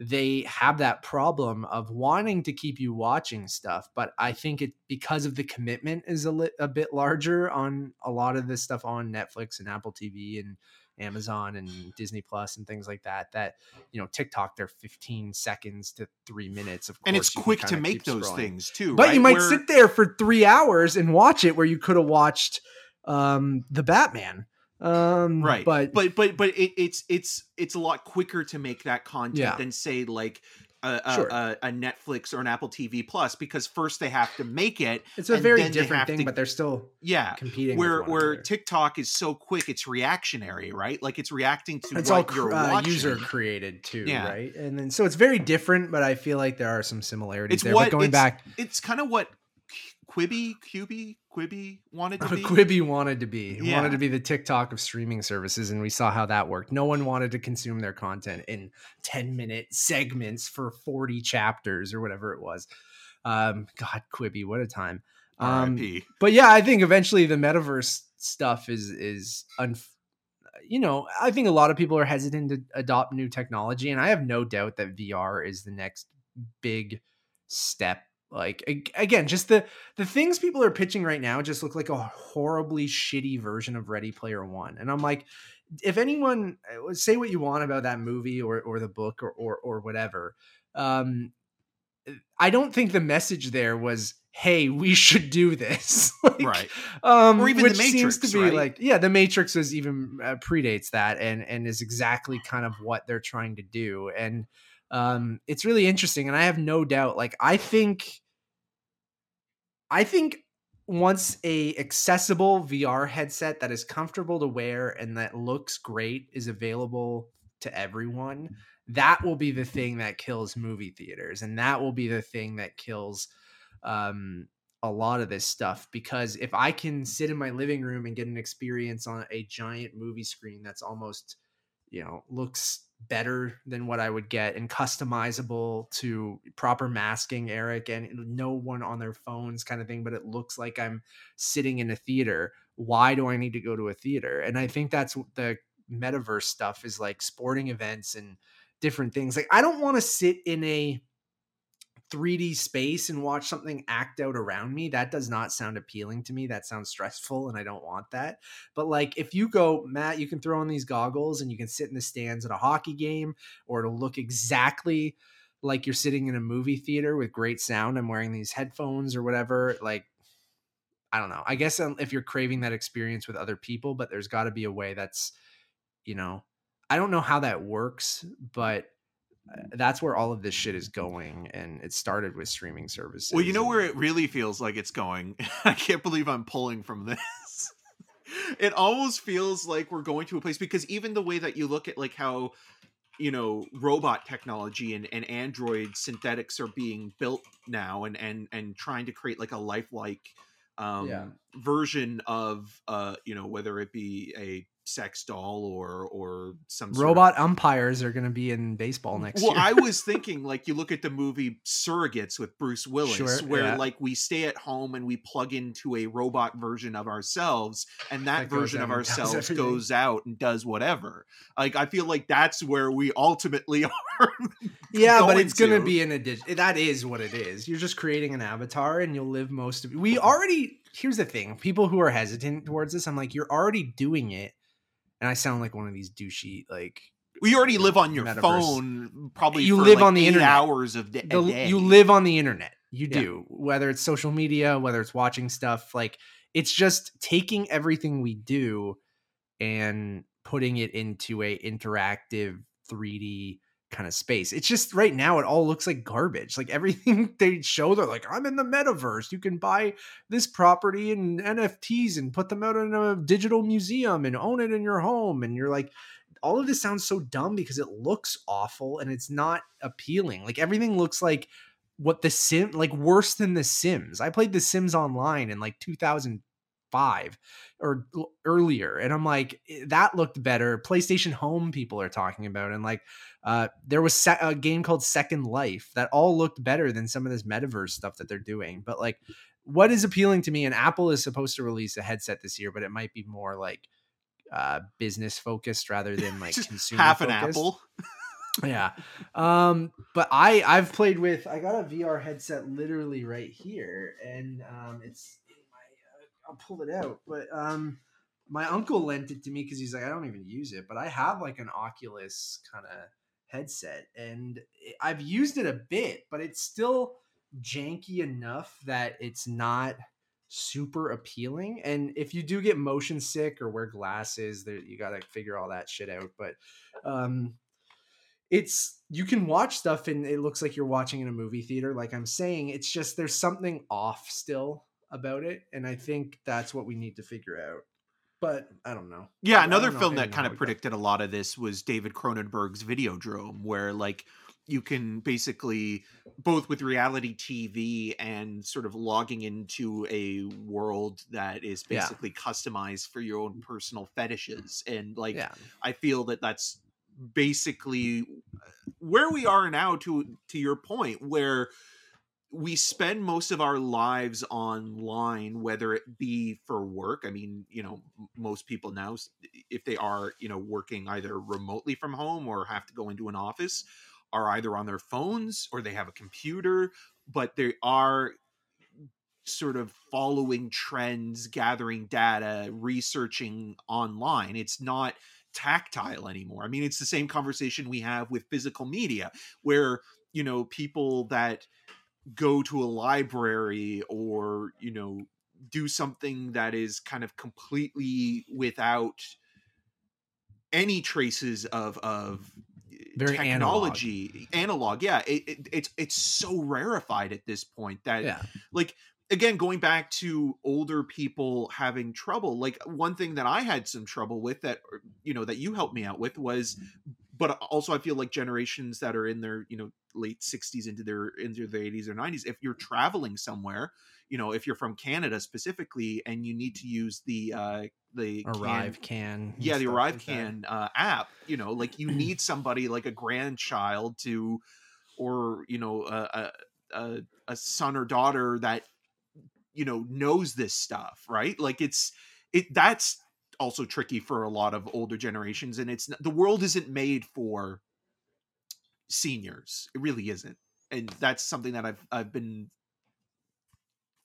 they have that problem of wanting to keep you watching stuff but i think it because of the commitment is a, lit, a bit larger on a lot of this stuff on netflix and apple tv and amazon and disney plus and things like that that you know tiktok they're 15 seconds to three minutes of course, and it's quick to make those scrolling. things too. but right? you might Where- sit there for three hours and watch it where you could have watched um the batman um right but but but but it, it's it's it's a lot quicker to make that content Yeah. than say like a, a, Sure. a, a netflix or an apple tv plus because first they have to make it it's a very different thing to- but they're still yeah competing where where another. tiktok is so quick it's reactionary right like it's reacting to it's all what cr- you're uh, user created too Yeah. right and then so it's very different but i feel like there are some similarities It's there what- but going it's- back it's kind of what quibi quibi quibi wanted to be Quibi wanted to be He Yeah. wanted to be the TikTok of streaming services, and we saw how that worked. No one wanted to consume their content in ten minute segments for forty chapters or whatever it was. Um, God, Quibi, what a time! Um, but yeah, I think eventually the metaverse stuff is is un- you know, I think a lot of people are hesitant to adopt new technology, and I have no doubt that VR is the next big step. Like again, just the the things people are pitching right now just look like a horribly shitty version of Ready Player One, and I'm like, if anyone uh, say what you want about that movie or or the book or or, or whatever, um, I don't think the message there was, "Hey, we should do this." Like, right um, Or even The which seems Matrix, to be right? like, yeah, the Matrix was even uh, predates that, and and is exactly kind of what they're trying to do, and um, it's really interesting, and I have no doubt. Like, I think, I think once a accessible VR headset that is comfortable to wear and that looks great is available to everyone, that will be the thing that kills movie theaters, and that will be the thing that kills um a lot of this stuff because if I can sit in my living room and get an experience on a giant movie screen that's almost, you know, looks better than what I would get and customizable to proper masking, Eric, and no one on their phones kind of thing, but it looks like I'm sitting in a theater. Why do I need to go to a theater? And I think that's the metaverse stuff is like sporting events and different things. Like I don't want to sit in a 3D space and watch something act out around me, that does not sound appealing to me. That sounds stressful and I don't want that. But like if you go, Matt, you can throw on these goggles and you can sit in the stands at a hockey game or it'll look exactly like you're sitting in a movie theater with great sound. I'm wearing these headphones or whatever. Like, I don't know. I guess um, if you're craving that experience with other people, but there's got to be a way that's, you know, I don't know how that works, but that's where all of this shit is going and it started with streaming services Well, you know where it really feels like it's going. I can't believe I'm pulling from this. it almost feels like we're going to a place because even the way that you look at like how you know robot technology and, and android synthetics are being built now and and and trying to create like a lifelike um Yeah. version of uh you know whether it be a sex doll or or some sort of- Robot umpires are going to be in baseball next well, year. Well, I was thinking like you look at the movie Surrogates with Bruce Willis, Sure, where yeah. like we stay at home and we plug into a robot version of ourselves, and that, That version of out and does ourselves goes out and does whatever. Like I feel like that's where we ultimately are. yeah, but it's going to to. be an addition. That is what it is. You're just creating an avatar and you'll live most of We already, here's the thing people who are hesitant towards this, I'm like, you're already doing it. And I sound like one of these douchey, like, we already live on your Metaverse. phone, probably. You live like, on the internet. hours of a the, day. you live on the internet. You Yeah. do, whether it's social media, whether it's watching stuff. Like it's just taking everything we do and putting it into a interactive 3D kind of space. It's just right now it all looks like garbage. Like everything they show, they're like, I'm in the metaverse. You can buy this property and NFTs and put them out in a digital museum and own it in your home. And you're like, all of this sounds so dumb because it looks awful and it's not appealing. Like everything looks like what the sim like worse than the sims i played the sims online in like 2005 or earlier and i'm like "Eh, that looked better playstation home people are talking about and like uh there was a game called second life that all looked better than some of this metaverse stuff that they're doing but like what is appealing to me and apple is supposed to release a headset this year but it might be more like uh business focused rather than like consumer half an focused apple. yeah um but i i've played with i got a vr headset literally right here and um it's i'll pull it out but um my uncle lent it to me because he's like i don't even use it but i have like an oculus kind of headset and i've used it a bit but it's still janky enough that it's not super appealing and if you do get motion sick or wear glasses there you got to figure all that shit out but um it's you can watch stuff and it looks like you're watching in a movie theater like i'm saying it's just there's something off still about it and i think that's what we need to figure out but i don't know Yeah, another know film that kind of predicted a lot of this was David Cronenberg's Videodrome, where like you can basically both with reality TV and sort of logging into a world that is Yeah. basically customized for your own personal fetishes, and like yeah I feel that that's basically uh, where we are now. To to your point, where we spend most of our lives online whether it be for work. I mean you know most people now if they are you know working either remotely from home or have to go into an office are either on their phones or they have a computer but they are sort of following trends gathering data researching online. It's not tactile anymore. I mean it's the same conversation we have with physical media where you know people that go to a library or you know do something that is kind of completely without any traces of of eh, Very technology analog, yeah it, it, it's it's so rarefied at this point that yeah. like again going back to older people having trouble like one thing that i had some trouble with that you know that you helped me out with was but also i feel like generations that are in their you know late 60s into their into their 80s or 90s if you're traveling somewhere you know if you're from canada specifically and you need to use the uh the arrive can and yeah the arrive like can uh, app you know like you need somebody like a grandchild to or you know a, a, a son or daughter that you know knows this stuff right? Like it's it that's also tricky for a lot of older generations and it's the world isn't made for seniors it really isn't and that's something that i've i've been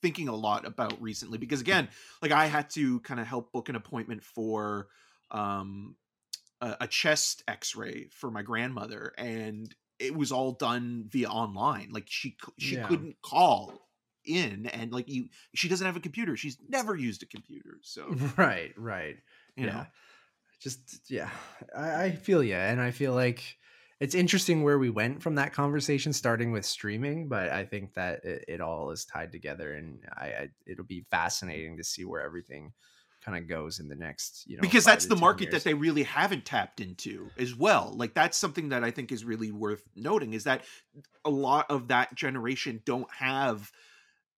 thinking a lot about recently because again like i had to kind of help book an appointment for um a, a chest x-ray for my grandmother and it was all done via online like she she Yeah. couldn't call in and like you she doesn't have a computer she's never used a computer so right right you yeah know just yeah I, I feel yeah and i feel like it's interesting where we went from that conversation starting with streaming but i think that it, it all is tied together and I, I it'll be fascinating to see where everything kind of goes in the next you know because that's the market years. that they really haven't tapped into as well like that's something that i think is really worth noting is that a lot of that generation don't have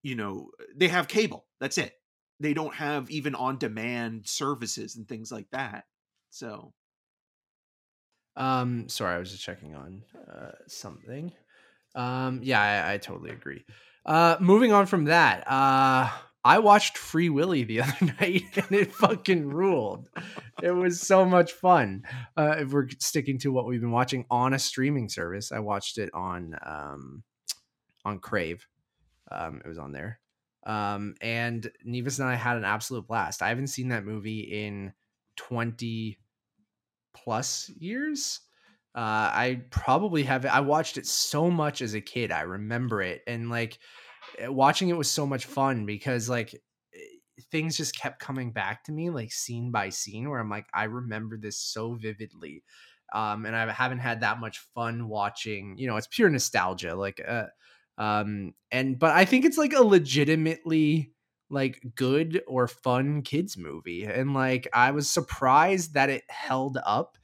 you know they have cable that's it they don't have even on demand services and things like that so Um, sorry, I was just checking on uh, something. Um, yeah, I, I totally agree. Uh, moving on from that, uh, I watched Free Willy the other night, and it fucking ruled. It was so much fun. Uh, if we're sticking to what we've been watching on a streaming service, I watched it on um, on Crave. Um, it was on there. Um, and Nevis and I had an absolute blast. I haven't seen that movie in 20 plus years. Uh, I probably have. I watched it so much as a kid. I remember it, and like eh, watching it was so much fun because like eh, things just kept coming back to me, like scene by scene, where I'm like, I remember this so vividly. Um, and I haven't had that much fun watching. You know, it's pure nostalgia. Like, uh, um, and but I think it's like a legitimately like good or fun kids movie and like i was surprised that it held up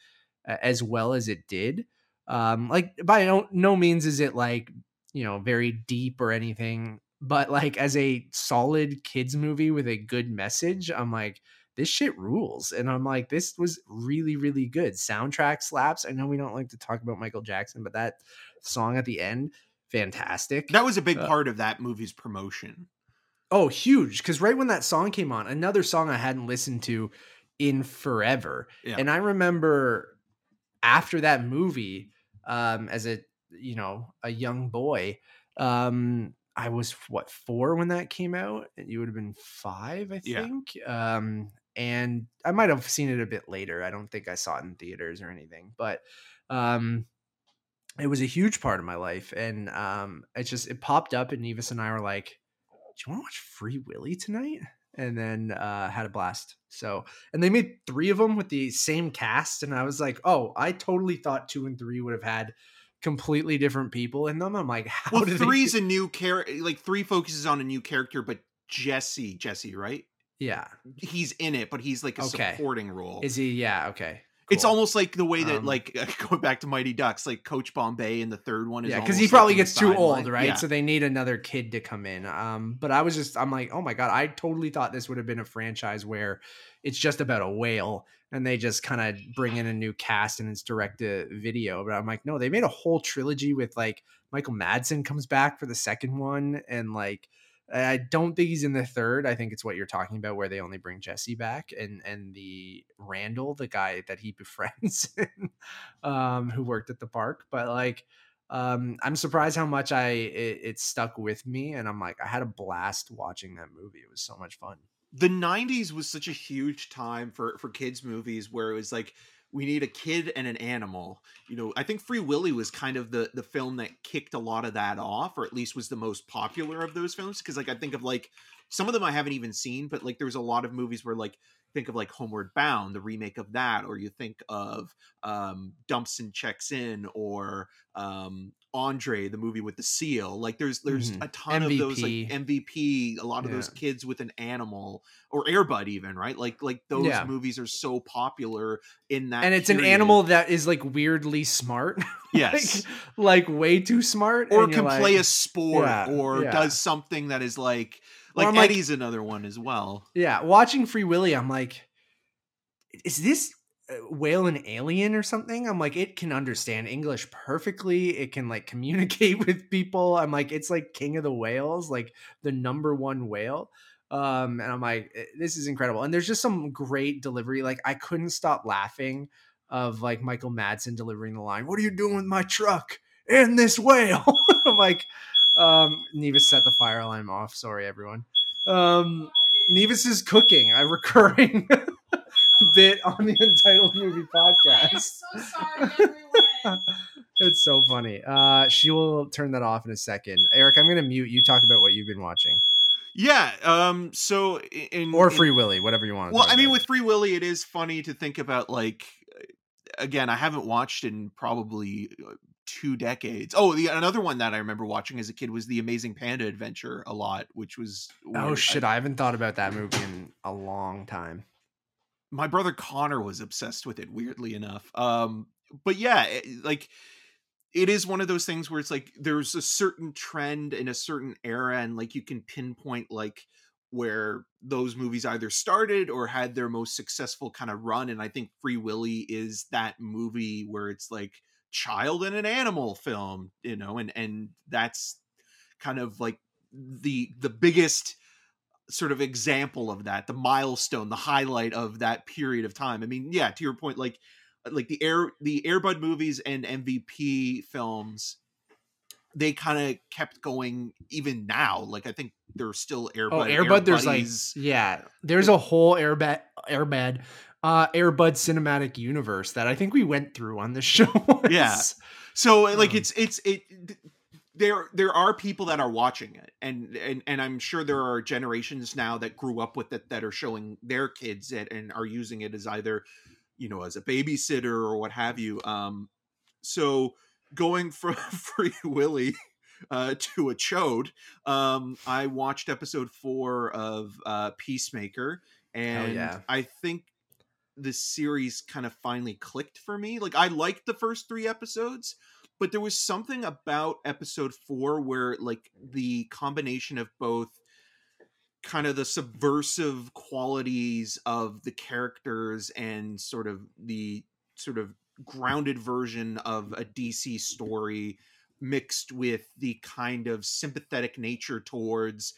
as well as it did. Um like by no, no means is it like you know very deep or anything but like as a solid kids movie with a good message i'm like this shit rules and i'm like this was really really good. Soundtrack slaps i know we don't like to talk about michael jackson but that song at the end fantastic that was a big Uh, part of that movie's promotion Oh, huge. Because right when that song came on, another song I hadn't listened to in forever. Yeah. And I remember after that movie, um, as a you know, a young boy, um, I was what, four when that came out? You would have been five, I Yeah. think. Um, and I might have seen it a bit later. I don't think I saw it in theaters or anything, but um it was a huge part of my life. And um it just it popped up and Nevis and I were like, do you want to watch Free Willy tonight? And then uh, had a blast. So, and they made three of them with the same cast, and I was like, oh, I totally thought two and three would have had completely different people in them. I'm like, how well did they three's a new character like three focuses on a new character but jesse jesse right yeah? he's in it but he's like a Okay. supporting role Is he? Yeah. Okay. It's almost like the way that, Um, like, going back to Mighty Ducks, like Coach Bombay in the third one is yeah because he probably the gets too old right? Yeah. so they need another kid to come in. Um but i was just i'm like oh my god i totally thought this would have been a franchise where it's just about a whale and they just kind of bring in a new cast and it's direct to video. But i'm like no they made a whole trilogy with like michael madsen comes back for the second one and like I don't think he's in the third. I think it's what you're talking about, where they only bring Jesse back and and the Randall, the guy that he befriends, um, who worked at the park. But like, um, I'm surprised how much I it, it stuck with me, and I'm like, I had a blast watching that movie. It was so much fun. the 90s was such a huge time for for kids movies where it was like we need a kid and an animal you know i think free willy was kind of the the film that kicked a lot of that off or at least was the most popular of those films because like i think of like some of them i haven't even seen but like there's a lot of movies where like think of like homeward bound the remake of that or you think of um Dunston Checks In or um andre the movie with the seal like there's there's Mhm. a ton of those like MVP. mvp a lot of those kids with an animal or airbud even right like like those Yeah. movies are so popular in that and it's an animal that is like weirdly smart, yes like, like way too smart, or can play a sport Yeah, or yeah. does something that is like Or like I'm like- eddie's another one as well Yeah, watching Free Willy, I'm like, is this whale an alien or something? I'm like, it can understand English perfectly. It can like communicate with people. I'm like, it's like king of the whales, like the number one whale. Um, and I'm like, eh, this is incredible. And there's just some great delivery. Like, I couldn't stop laughing of like Michael Madsen delivering the line, "What are you doing with my truck and this whale?" I'm like, um, Nevis set the fire alarm off. Sorry, everyone. Um, Nevis is cooking, a recurring bit on the Untitled Movie Podcast. I'm so sorry, everyone. It's so funny. Uh, she will turn that off in a second. Eric, I'm gonna mute you. Talk about what you've been watching, yeah um so in or in- Free Willy, whatever you want. well talk i mean about. with free willy it is funny to think about like again i haven't watched in probably uh, two decades oh the another one that i remember watching as a kid was the amazing panda adventure a lot which was oh weird. shit, I haven't thought about that movie in a long time. My brother Connor was obsessed with it. Weirdly enough, um, but yeah, it, like it is one of those things where it's like there's a certain trend in a certain era, and like you can pinpoint like where those movies either started or had their most successful kind of run. And I think Free Willy is that movie where it's like child and an animal film, you know, and and that's kind of like the the biggest sort of example of that the milestone the highlight of that period of time i mean yeah to your point like like the air the airbud movies and mvp films they kind of kept going even now like i think there's still airbud Oh, Airbud, there's like yeah, there's a whole Airbud Airbud uh Airbud cinematic universe that I think we went through on the show. Yeah. so like Um, it's it's it there there are people that are watching it and and and i'm sure there are generations now that grew up with it that are showing their kids it and are using it as either you know as a babysitter or what have you um so going from free willy uh to a chode um i watched episode four of uh peacemaker and yeah. i think the series kind of finally clicked for me like i liked the first three episodes but there was something about episode four where like the combination of both kind of the subversive qualities of the characters and sort of the sort of grounded version of a DC story mixed with the kind of sympathetic nature towards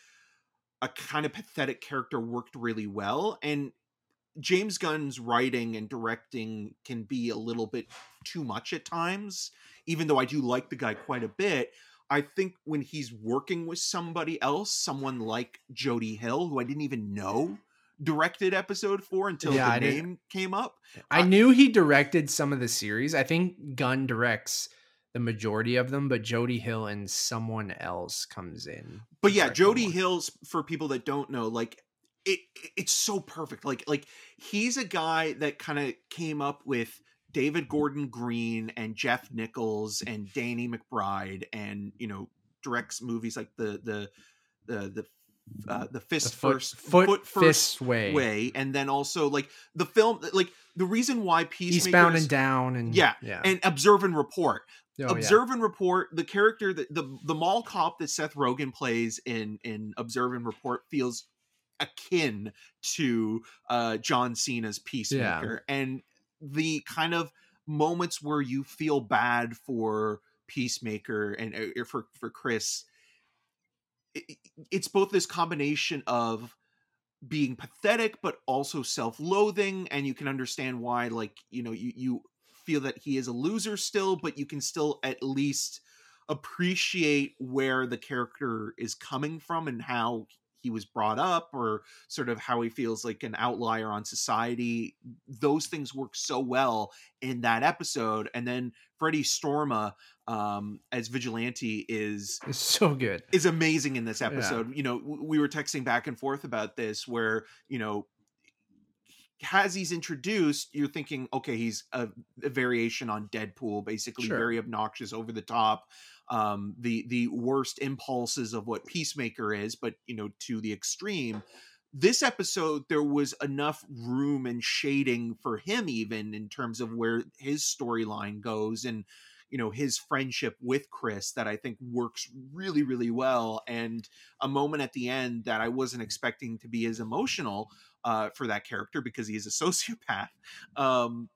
a kind of pathetic character worked really well and James Gunn's writing and directing can be a little bit too much at times even though I do like the guy quite a bit I think when he's working with somebody else, someone like Jody Hill, who I didn't even know directed episode four until Yeah, the I name came up. I Uh, knew he directed some of the series. I think Gunn directs the majority of them, but Jody Hill and someone else comes in. But yeah, Jody. Hill's for people that don't know, like it it's so perfect. Like like he's a guy that kind of came up with David Gordon Green and Jeff Nichols and Danny McBride and you know directs movies like the the the the uh, the The fist foot, first foot, first fist way, way and then also like the film like the reason why peacemaker eastbound and down, and Yeah, yeah. and observe and report Oh, yeah. observe and report the character that the the mall cop that seth rogen plays in in observe and report feels akin to uh john cena's peacemaker and the kind of moments where you feel bad for peacemaker and uh, for for chris it, it's both this combination of being pathetic but also self-loathing and you can understand why like you know you you feel that he is a loser still but you can still at least appreciate where the character is coming from and how he was brought up or sort of how he feels like an outlier on society those things work so well in that episode and then Freddie Stroma um as vigilante is it's so good. is amazing in this Yeah. episode. You know, we were texting back and forth about this where, you know, as he's introduced, you're thinking, okay, he's a, a variation on Deadpool, basically Sure. very obnoxious, over the top, um, the the worst impulses of what Peacemaker is, but you know, to the extreme. This episode, there was enough room and shading for him, even in terms of where his storyline goes, and you know his friendship with Chris that I think works really really well and a moment at the end that I wasn't expecting to be as emotional uh, for that character because he is a sociopath um,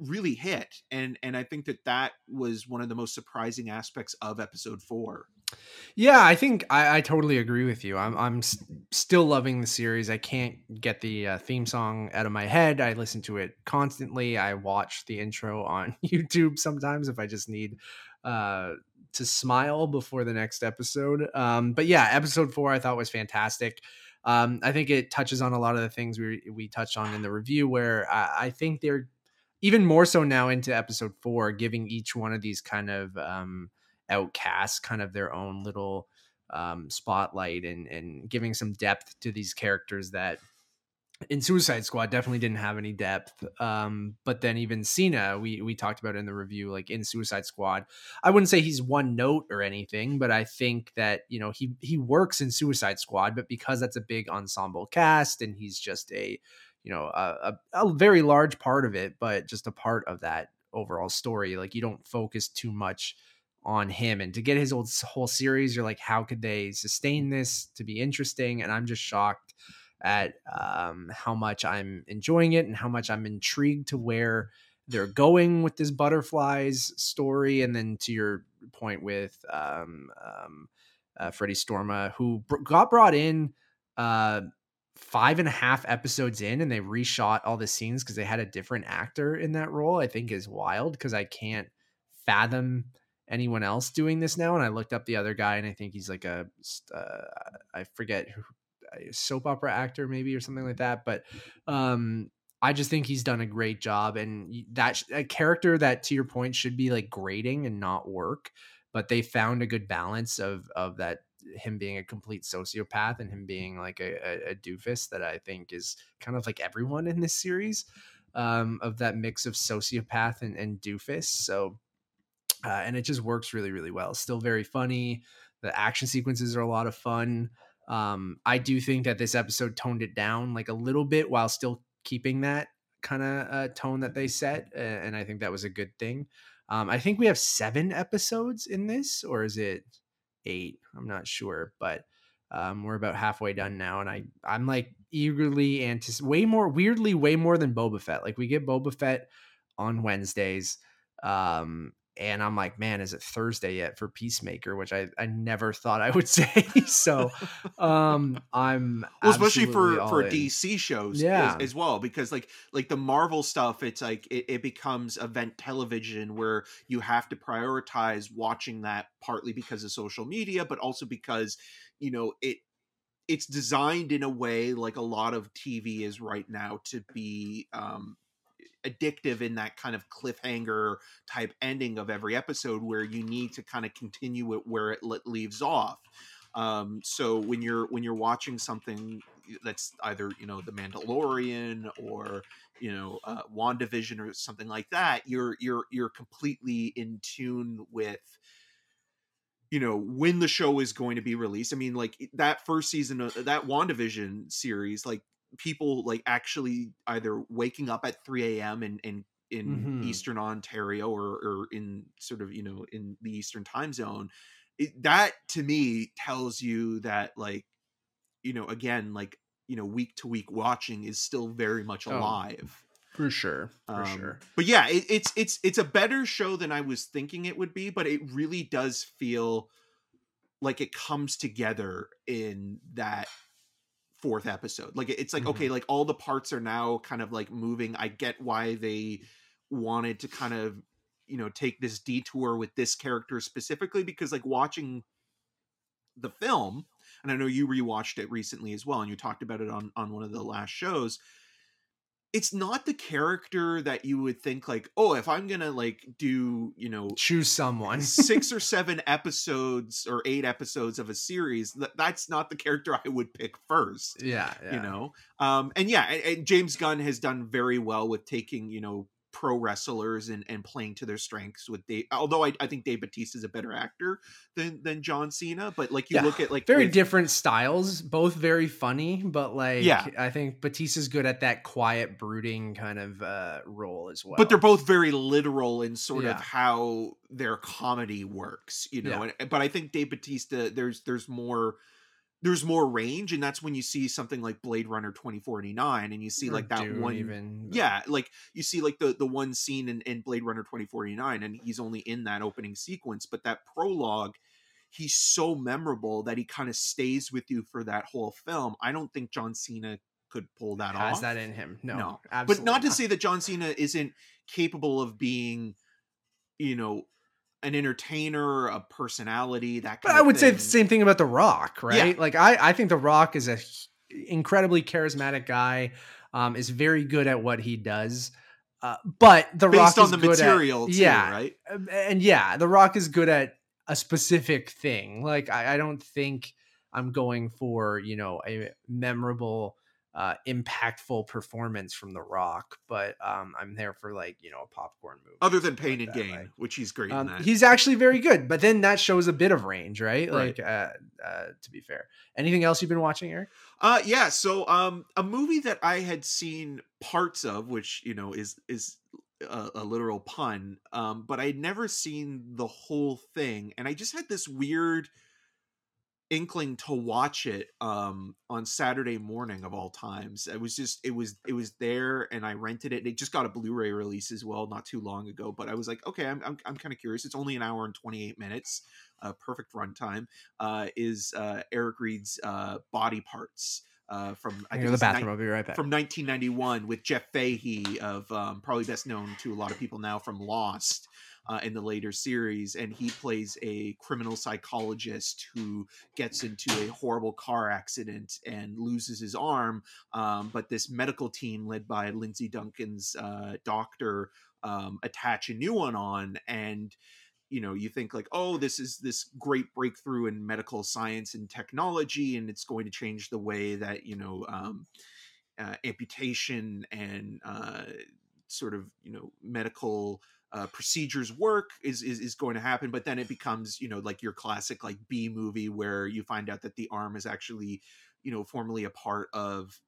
really hit and and I think that that was one of the most surprising aspects of episode 4 Yeah, I think I, I totally agree with you. I'm I'm s- still loving the series. I can't get the uh, theme song out of my head. I listen to it constantly. I watch the intro on YouTube sometimes if I just need uh, to smile before the next episode. Um, but yeah, episode four I thought was fantastic. Um, I think it touches on a lot of the things we we touched on in the review, where I, I think they're even more so now into episode four, giving each one of these kind of um, outcasts kind of their own little um, spotlight and and giving some depth to these characters that in Suicide Squad definitely didn't have any depth. Um, but then even Cena, we we talked about in the review, like in Suicide Squad, I wouldn't say he's one note or anything, but I think that you know he he works in Suicide Squad, but because that's a big ensemble cast and he's just a you know a, a, a very large part of it, but just a part of that overall story. Like you don't focus too much on him and to get his old whole series you're like how could they sustain this to be interesting and i'm just shocked at um, how much i'm enjoying it and how much i'm intrigued to where they're going with this butterflies story and then to your point with um, um, uh, Freddie Stroma who br- got brought in uh, five and a half episodes in and they reshot all the scenes because they had a different actor in that role i think is wild because i can't fathom anyone else doing this now. And I looked up the other guy, and I think he's like a uh, I forget who, soap opera actor maybe or something like that. But um, I just think he's done a great job, and that a character that to your point should be like grading and not work. But they found a good balance of of that him being a complete sociopath and him being like a, a, a doofus that I think is kind of like everyone in this series um, of that mix of sociopath and, and doofus. So uh, and it just works really really well. Still very funny. The action sequences are a lot of fun. Um, i do think that this episode toned it down like a little bit while still keeping that kind of uh, tone that they set and i think that was a good thing. Um, i think we have seven episodes in this or is it eight i'm not sure but um, we're about halfway done now and i i'm like eagerly anticipate way more weirdly way more than boba fett like we get boba fett on wednesdays um and I'm like, man, is it Thursday yet for Peacemaker? Which I, I never thought I would say. so um I'm well, especially for for in. DC shows yeah. as, as, well, because like like the Marvel stuff, it's like it, it becomes event television where you have to prioritize watching that partly because of social media, but also because you know it it's designed in a way like a lot of TV is right now to be um addictive in that kind of cliffhanger type ending of every episode where you need to kind of continue it where it leaves off. Um, so when you're when you're watching something that's either you know the mandalorian or you know uh, wandavision or something like that you're you're you're completely in tune with you know when the show is going to be released. I mean like that first season of that wandavision series like people like actually either waking up at 3 a.m. in in, in mm-hmm. Eastern Ontario or or in sort of you know in the Eastern time zone. It, that to me tells you that like you know again like you know week to week watching is still very much oh, alive. Oh, for sure, for um, sure. But yeah, it, it's it's it's a better show than I was thinking it would be, but it really does feel like it comes together in that fourth episode. Like it's like mm-hmm. okay, like all the parts are now kind of like moving. I get why they wanted to kind of you know take this detour with this character specifically because like watching the film and I know you rewatched it recently as well and you talked about it on on one of the last shows it's not the character that you would think like oh if i'm gonna like do you know choose someone six or seven episodes or eight episodes of a series that, that's not the character i would pick first yeah, yeah. you know um and yeah and, and james gunn has done very well with taking you know pro wrestlers and, and playing to their strengths with Dave. Although I, I think Dave Bautista is a better actor than than John Cena, but like you yeah, look at like very with, different styles, both very funny, but like yeah. I think Bautista's good at that quiet, brooding kind of uh, role as well. But they're both very literal in sort yeah. of how their comedy works, you know. And, but I think Dave Bautista, there's there's more there's more range and that's when you see something like blade runner 2049 and you see or like that Dune one even yeah like you see like the the one scene in, in blade runner 2049 and he's only in that opening sequence but that prologue he's so memorable that he kind of stays with you for that whole film. I don't think john cena could pull that has off. has that in him? No, no. but not to say that john cena isn't capable of being you know an entertainer, a personality, that But I would say the same thing about The Rock, right? Yeah. Like I, I think The Rock is a incredibly charismatic guy, um, is very good at what he does. Uh, but The Based Rock on is the good material, at, too, yeah, right? And yeah, The Rock is good at a specific thing. Like I, I don't think I'm going for you know a memorable uh, impactful performance from The Rock, but um, I'm there for like you know a popcorn movie. Other than Pain like and that, Gain, like- which he's great in um, that. he's actually very good, but then that shows a bit of range, right? Right. Like, uh, uh, to be fair, anything else you've been watching, Eric? Uh yeah, so um a movie that I had seen parts of, which you know is is a, a literal pun, um, but I'd never seen the whole thing, and I just had this weird inkling to watch it um on Saturday morning of all times. It was just it was it was there and I rented it. It just got a Blu-ray release as well not too long ago, but I was like, okay, I'm I'm, I'm kind of curious. It's only an hour and 28 minutes. Uh perfect runtime. Uh is uh Eric Red's uh Body Parts uh from I think go to the bathroom. nine- I'll be right back. from 1991 with Jeff Fahey of um, probably best known to a lot of people now from Lost uh, in the later series, and he plays a criminal psychologist who gets into a horrible car accident and loses his arm. Um, but this medical team led by Lindsay Duncan's uh, doctor um, attach a new one on and you know you think like oh this is this great breakthrough in medical science and technology and it's going to change the way that you know um, uh, amputation and uh, sort of you know medical uh, procedures work is, is is going to happen but then it becomes you know like your classic like b movie where you find out that the arm is actually you know formerly a part of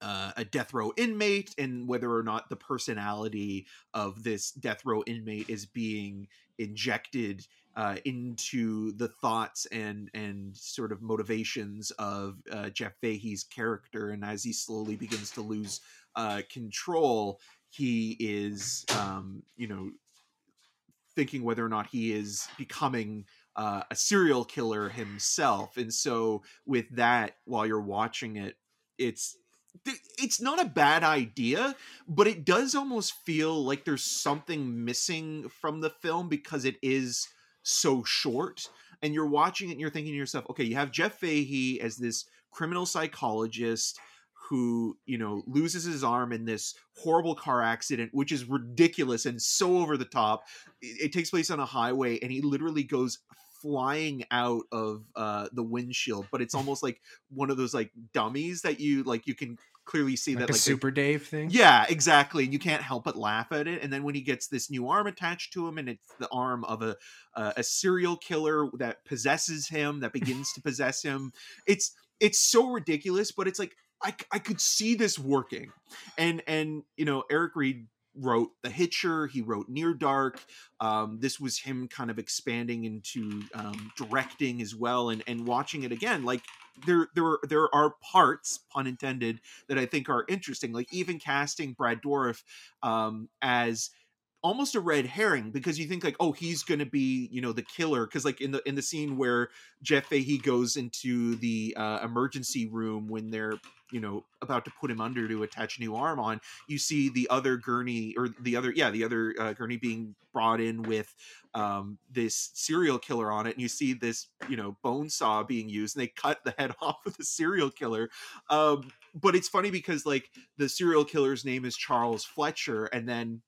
uh, a death row inmate and whether or not the personality of this death row inmate is being injected uh, into the thoughts and and sort of motivations of uh, Jeff Fahey's character, and as he slowly begins to lose uh, control, he is, um, you know, thinking whether or not he is becoming uh, a serial killer himself. And so, with that, while you're watching it, it's it's not a bad idea, but it does almost feel like there's something missing from the film because it is so short. And you're watching it and you're thinking to yourself, okay, you have Jeff Fahey as this criminal psychologist who, you know, loses his arm in this horrible car accident, which is ridiculous and so over the top. It, it takes place on a highway and he literally goes flying out of uh the windshield but it's almost like one of those like dummies that you like you can clearly see like that a like Super Dave thing. yeah, exactly. And you can't help but laugh at it. And then when he gets this new arm attached to him, and it's the arm of a uh, a serial killer that possesses him, that begins to possess him, it's it's so ridiculous. But it's like I I could see this working, and and you know Eric Red wrote The Hitcher. He wrote Near Dark. Um, this was him kind of expanding into um, directing as well, and and watching it again, like. There, there, there are parts, pun intended, that I think are interesting. Like even casting Brad Dourif um, as almost a red herring because you think like, oh, he's going to be, you know, the killer. Because like in the in the scene where Jeff Fahey goes into the uh, emergency room when they're you know about to put him under to attach a new arm on you see the other gurney or the other yeah the other uh, gurney being brought in with um, this serial killer on it and you see this you know bone saw being used and they cut the head off of the serial killer. Um, but it's funny because like the serial killer's name is charles fletcher and then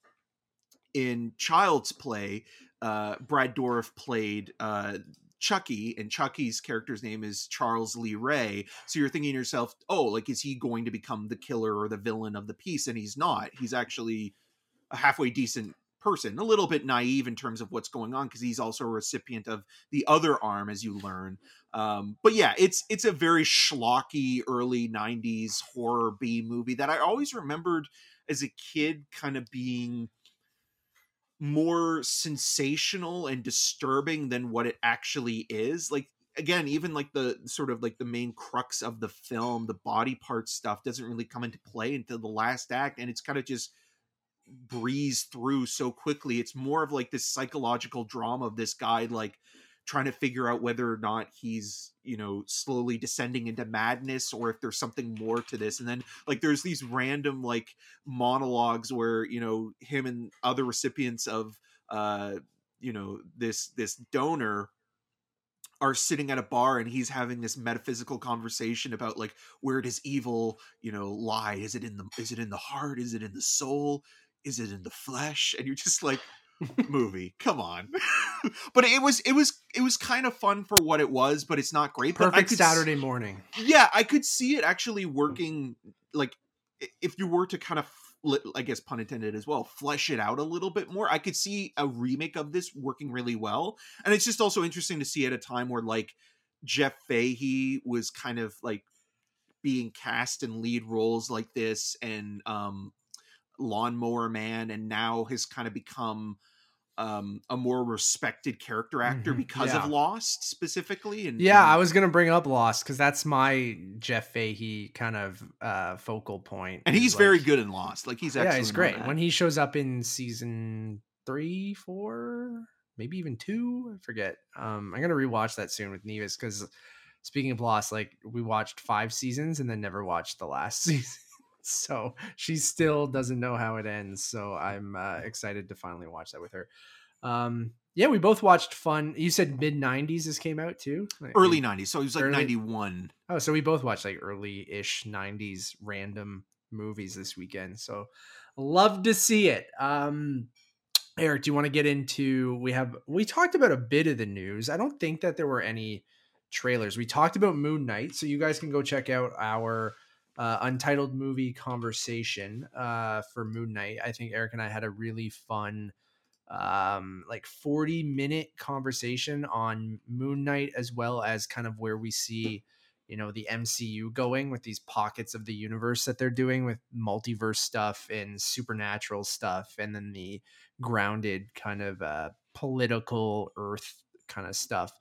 in child's play uh, brad dourif played uh, Chucky, and Chucky's character's name is Charles Lee Ray. So you're thinking to yourself, oh, like, is he going to become the killer or the villain of the piece? And he's not. He's actually a halfway decent person, a little bit naive in terms of what's going on because he's also a recipient of the other arm, as you learn. Um, but yeah, it's it's a very schlocky early '90s horror B movie that I always remembered as a kid, kind of being more sensational and disturbing than what it actually is like again even like the sort of like the main crux of the film the body part stuff doesn't really come into play until the last act and it's kind of just breeze through so quickly. It's more of like this psychological drama of this guy like trying to figure out whether or not he's you know slowly descending into madness or if there's something more to this. And then like there's these random like monologues where you know him and other recipients of uh you know this this donor are sitting at a bar and he's having this metaphysical conversation about like where does evil you know lie? Is it in the is it in the heart? Is it in the soul? Is it in the flesh? And you're just like movie. Come on. but it was it was it was kind of fun for what it was, but it's not great. But I Perfect s- Saturday morning. yeah, I could see it actually working. Like if you were to kind of, I guess pun intended as well, flesh it out a little bit more. I could see a remake of this working really well, and it's just also interesting to see at a time where like Jeff Fahey was kind of like being cast in lead roles like this, and um, Lawnmower Man, and now has kind of become. Um, a more respected character actor Mhm, because yeah. of Lost specifically, and Yeah, and- I was gonna bring up Lost because that's my Jeff Fahey kind of uh, focal point. and he's very good in Lost. Like he's yeah, he's great. When he shows up in season three, four, maybe even two, I forget. Um, I'm gonna rewatch that soon with Nevis because speaking of Lost, like we watched five seasons and then never watched the last season. So she still doesn't know how it ends. So I'm uh, excited to finally watch that with her. Um, yeah, we both watched fun. You said mid '90s. This came out too. Like, early '90s, so he was like Early- '91. Oh, so we both watched like early-ish '90s random movies this weekend. So love to see it. Um, Eric, do you want to get into? We have we talked about a bit of the news. I don't think that there were any trailers. We talked about Moon Knight, so you guys can go check out our uh, untitled movie conversation uh, for Moon Knight. I think Eric and I had a really fun um like 40 minute conversation on moon knight as well as kind of where we see you know the mcu going with these pockets of the universe that they're doing with multiverse stuff and supernatural stuff and then the grounded kind of uh political earth kind of stuff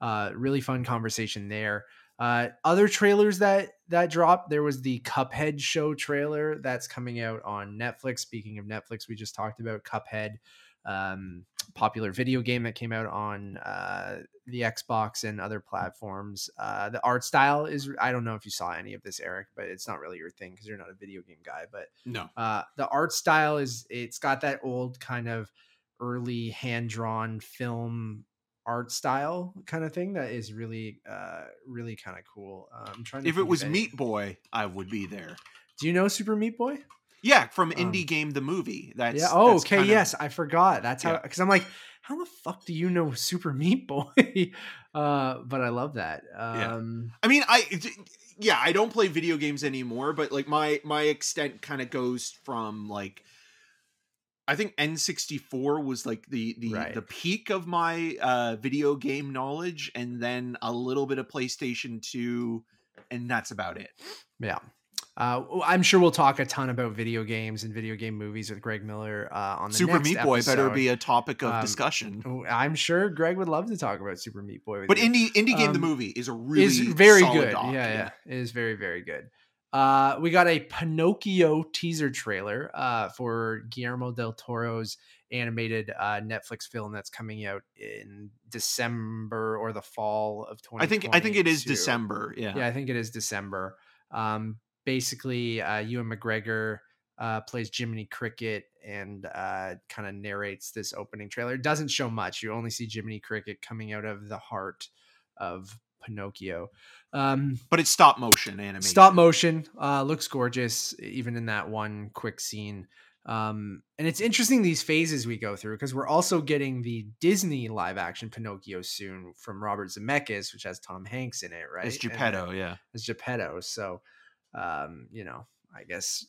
uh really fun conversation there uh other trailers that that dropped there was the cuphead show trailer that's coming out on netflix speaking of netflix we just talked about cuphead um, popular video game that came out on uh, the Xbox and other platforms. Uh, the art style is I don't know if you saw any of this, Eric, but it's not really your thing because you're not a video game guy. But No, uh, the art style is it's got that old kind of early hand drawn film art style kind of thing that is really uh really kind of cool uh, i'm trying to if it was Meat Boy, I would be there. do you know super meat boy Yeah, from Um, Indie Game the movie. That's yeah. Oh, that's okay. kind of- yes, I forgot. That's how Yeah. because I'm like, how the fuck do you know Super Meat Boy? uh, but I love that. Yeah. Um, I mean, I yeah, I don't play video games anymore, but like my my extent kind of goes from like I think N64 was like the the Right. the peak of my uh video game knowledge and then a little bit of PlayStation 2 and that's about it. yeah. Uh, I'm sure we'll talk a ton about video games and video game movies with Greg Miller uh, on the Super Meat Boy better be a topic of Um, discussion. I'm sure Greg would love to talk about Super Meat Boy. But you. Indie Indie Game the Um, movie is a really is very solid good. doc, yeah, yeah, it is very, very good. Uh, we got a Pinocchio teaser trailer uh, for Guillermo del Toro's animated uh, Netflix film that's coming out in December or the fall of 2020. I think I think it is December. Yeah. Yeah, I think it is December. Um, basically, uh, Ewan McGregor uh, plays Jiminy Cricket and uh, kind of narrates this opening trailer. It doesn't show much. You only see Jiminy Cricket coming out of the heart of Pinocchio. Um, But it's stop motion animation. stop motion uh, looks gorgeous, even in that one quick scene. Um, and it's interesting these phases we go through because we're also getting the Disney live action Pinocchio soon from Robert Zemeckis, which has Tom Hanks in it, right? It's And- Geppetto, yeah. as Geppetto. So, um, you know, I guess,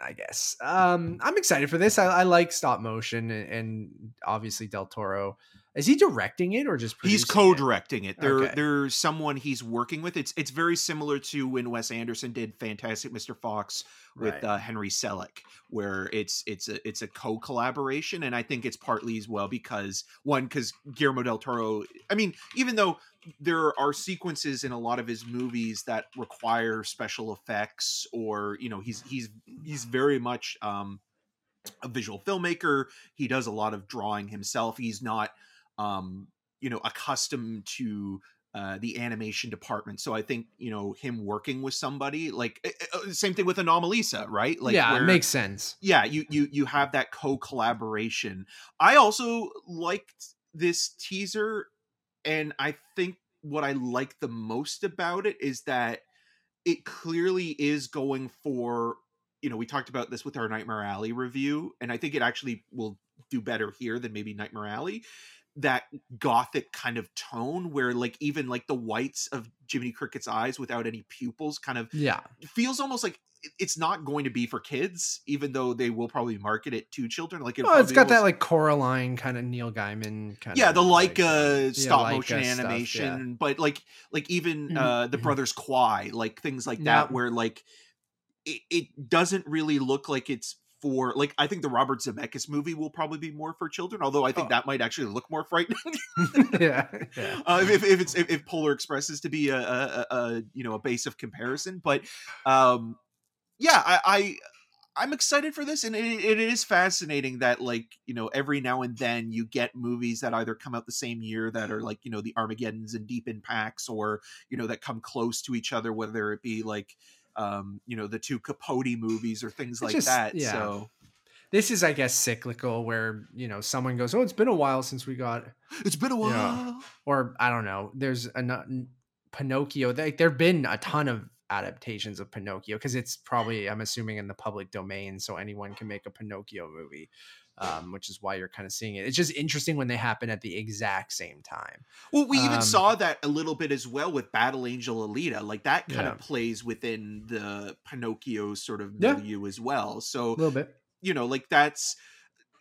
I guess, um, I'm excited for this. I, I like stop motion, and, and obviously Del Toro. Is he directing it or just He's producing it? co-directing it. There, Okay. there's someone he's working with. It's it's very similar to when Wes Anderson did Fantastic Mr. Fox with Right. uh, Henry Selick, where it's it's a it's a co-collaboration, and I think it's partly as well because one because Guillermo del Toro. I mean, even though there are sequences in a lot of his movies that require special effects, or you know, he's he's he's very much um, a visual filmmaker. He does a lot of drawing himself. He's not um you know accustomed to uh the animation department so i think you know him working with somebody like uh, same thing with anomalisa right like yeah, where- it makes sense. yeah you you you have that co-collaboration i also liked this teaser and i think what i like the most about it is that it clearly is going for you know, we talked about this with our Nightmare Alley review, and I think it actually will do better here than maybe Nightmare Alley. That gothic kind of tone, where like even like the whites of Jiminy Cricket's eyes without any pupils, kind of Yeah. feels almost like it's not going to be for kids, even though they will probably market it to children. Like, Well, it's probably got that like Coraline kind of Neil Gaiman kind of yeah of the like, Laika yeah, stop Laika motion stuff, yeah. animation, but like like even Mhm, uh the mhm. Brothers Quay, like things like that, Yeah. where like it, it doesn't really look like it's for like I think the Robert Zemeckis movie will probably be more for children, although I think Oh. that might actually look more frightening. yeah. yeah. uh, if, if it's if, if Polar Express is to be a, a, a, you know a base of comparison, but um, yeah, I, I I'm excited for this, and it, it is fascinating that like you know every now and then you get movies that either come out the same year that are like you know the Armageddons and Deep Impacts, or you know that come close to each other, whether it be like um you know the two Capote movies or things like just- that. yeah. So This is, I guess, cyclical where, you know, someone goes, Oh, it's been a while since we got it's been a while. Yeah. or I don't know. There's a Pinocchio. Like there've been a ton of adaptations of Pinocchio because it's probably I'm assuming in the public domain, so anyone can make a Pinocchio movie. Um, which is why you're kind of seeing it. It's just interesting when they happen at the exact same time. Well, we even Um, saw that a little bit as well with Battle Angel Alita. Like that kind Yeah. of plays within the Pinocchio sort of Yeah. milieu as well. So A little bit. you know, like that's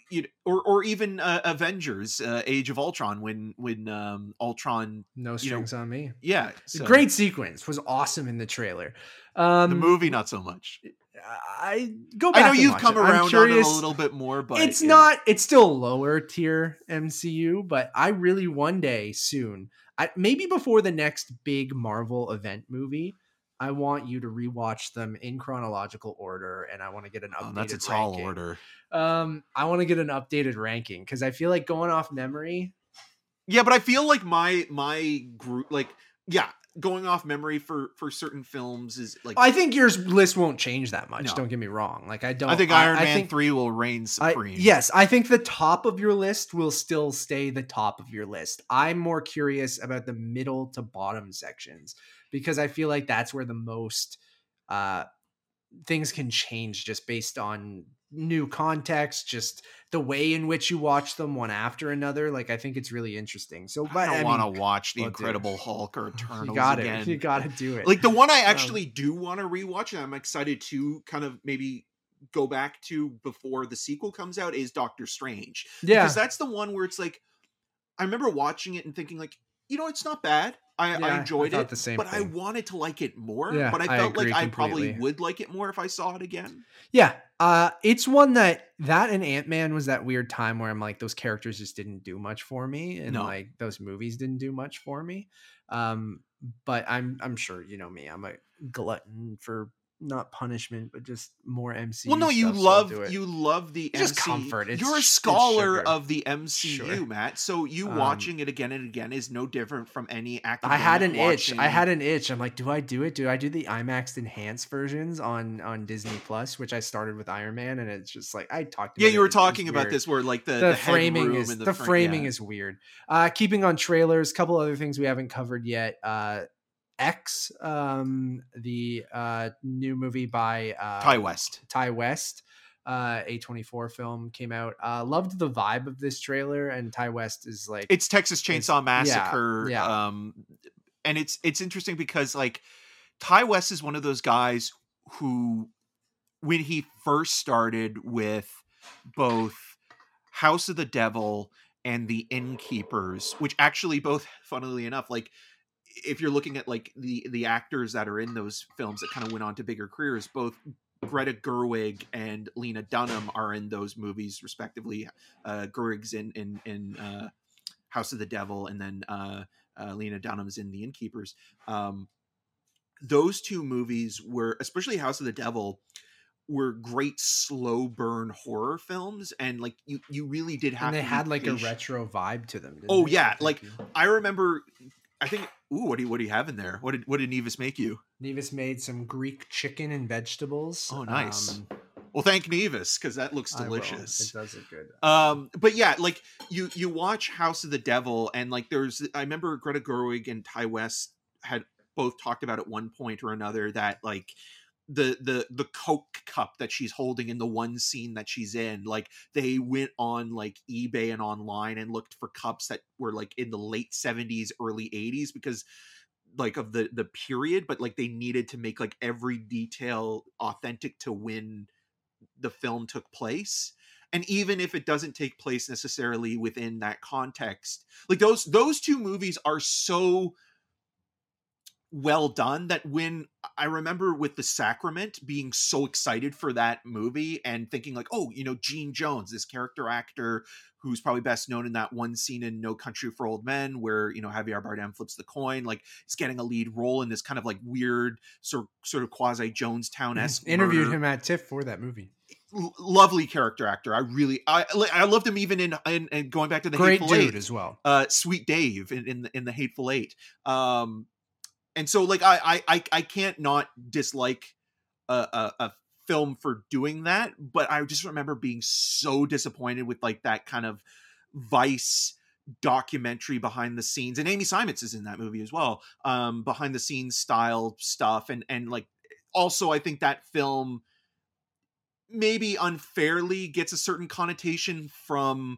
you know, or or even uh, Avengers: uh, Age of Ultron when when um Ultron, No you know, strings on me. yeah, so- great sequence was awesome in the trailer. Um, The movie, not so much. I go back. I know you've come it. Around on it a little bit more, but it's yeah. not it's still lower tier mcu but i really one day soon I, maybe before the next big marvel event movie i want you to rewatch them in chronological order and i want to get an updated Oh, that's a tall ranking. order. um i want to get an updated ranking because i feel like going off memory Yeah, but I feel like my my group, like yeah, going off memory for for certain films is like i think your list won't change that much No. don't get me wrong like i don't I think Iron Man think- three will reign I, supreme. yes, I think the top of your list will still stay the top of your list. I'm more curious about the middle to bottom sections because I feel like that's where the most uh, things can change just based on new context, just the way in which you watch them one after another. Like I think it's really interesting. So, but I don't I want to watch the well, dude, Incredible Hulk or Eternals you got again. it. You got to do it. like the one I Um, actually do want to rewatch, and I'm excited to kind of maybe go back to before the sequel comes out is Doctor Strange. yeah, Because that's the one where it's like I remember watching it and thinking like, you know, it's not bad. I, Yeah, I enjoyed thought it, but I wanted to like it more. Yeah, but I I felt like agree I probably would like it more if I saw it again. Yeah, uh, it's one that that and Ant Man was that weird time where I'm like those characters just didn't do much for me, and No. like those movies didn't do much for me. Um, but I'm I'm sure you know me. I'm a glutton for not punishment, but just more MCU. well, no, you stuff, love it. you love the It's just comfort. It's You're a scholar of the MCU, Sure. Matt. So you Um, watching it again and again is no different from any actor. I had an itch. I had an itch. I'm like, do I do it? Do I do the IMAX enhanced versions on on Disney Plus, which I started with Iron Man, and it's just like I talked. Yeah, you were talking about weird. this where like the, the, the, framing is the, the, fr- framing yeah. is weird. Uh, keeping on trailers, couple other things we haven't covered yet. Uh, X, um, the uh, new movie by uh, Ti West. Ti West, uh, A24 film came out. Uh, loved the vibe of this trailer, and Ti West is like It's Texas Chainsaw yeah, Massacre. yeah. Um, and it's it's interesting because like Ti West is one of those guys who, when he first started with both House of the Devil and The Innkeepers, which actually both, funnily enough, like if you're looking at like the the actors that are in those films that kind of went on to bigger careers, both Greta Gerwig and Lena Dunham are in those movies respectively. Uh, Gerwig's in in in uh, House of the Devil, and then uh, uh, Lena Dunham's in The Innkeepers. Um, those two movies were, especially House of the Devil, were great slow burn horror films, and like you, you really did have. and they had like a retro vibe to them. Oh, they? yeah, like- I remember. I think. Ooh, what do you what do you have in there? What did what did Nevis make you? Nevis made some Greek chicken and vegetables. Oh, nice. Um, Well, thank Nevis because that looks delicious. It does look good. um but yeah like you you watch house of the devil and like there's i remember greta gerwig and ti west had both talked about at one point or another that like the the the coke cup that she's holding in the one scene that she's in like they went on like ebay and online and looked for cups that were like in the late 70s early 80s because like of the the period but like they needed to make like every detail authentic to when the film took place. And even if it doesn't take place necessarily within that context like those those two movies are so well done that when I remember with the Sacrament being so excited for that movie and thinking like, oh, you know, Gene Jones, this character actor who's probably best known in that one scene in No Country for Old Men where you know Javier Bardem flips the coin, like he's getting a lead role in this kind of like weird sort of, sort of quasi Jonestown esque. Interviewed him at TIFF for that movie. L- lovely character actor. I really, I, I loved him even in, in, in going back to the Great Hateful dude Eight, as well. uh, Sweet Dave in, in the in the Hateful Eight. Um, and so like I I I, can't not dislike a, a, a film for doing that, but I just remember being so disappointed with like that kind of Vice documentary behind the scenes and Amy Seimetz is in that movie as well um behind the scenes style stuff and and like also I think that film maybe unfairly gets a certain connotation from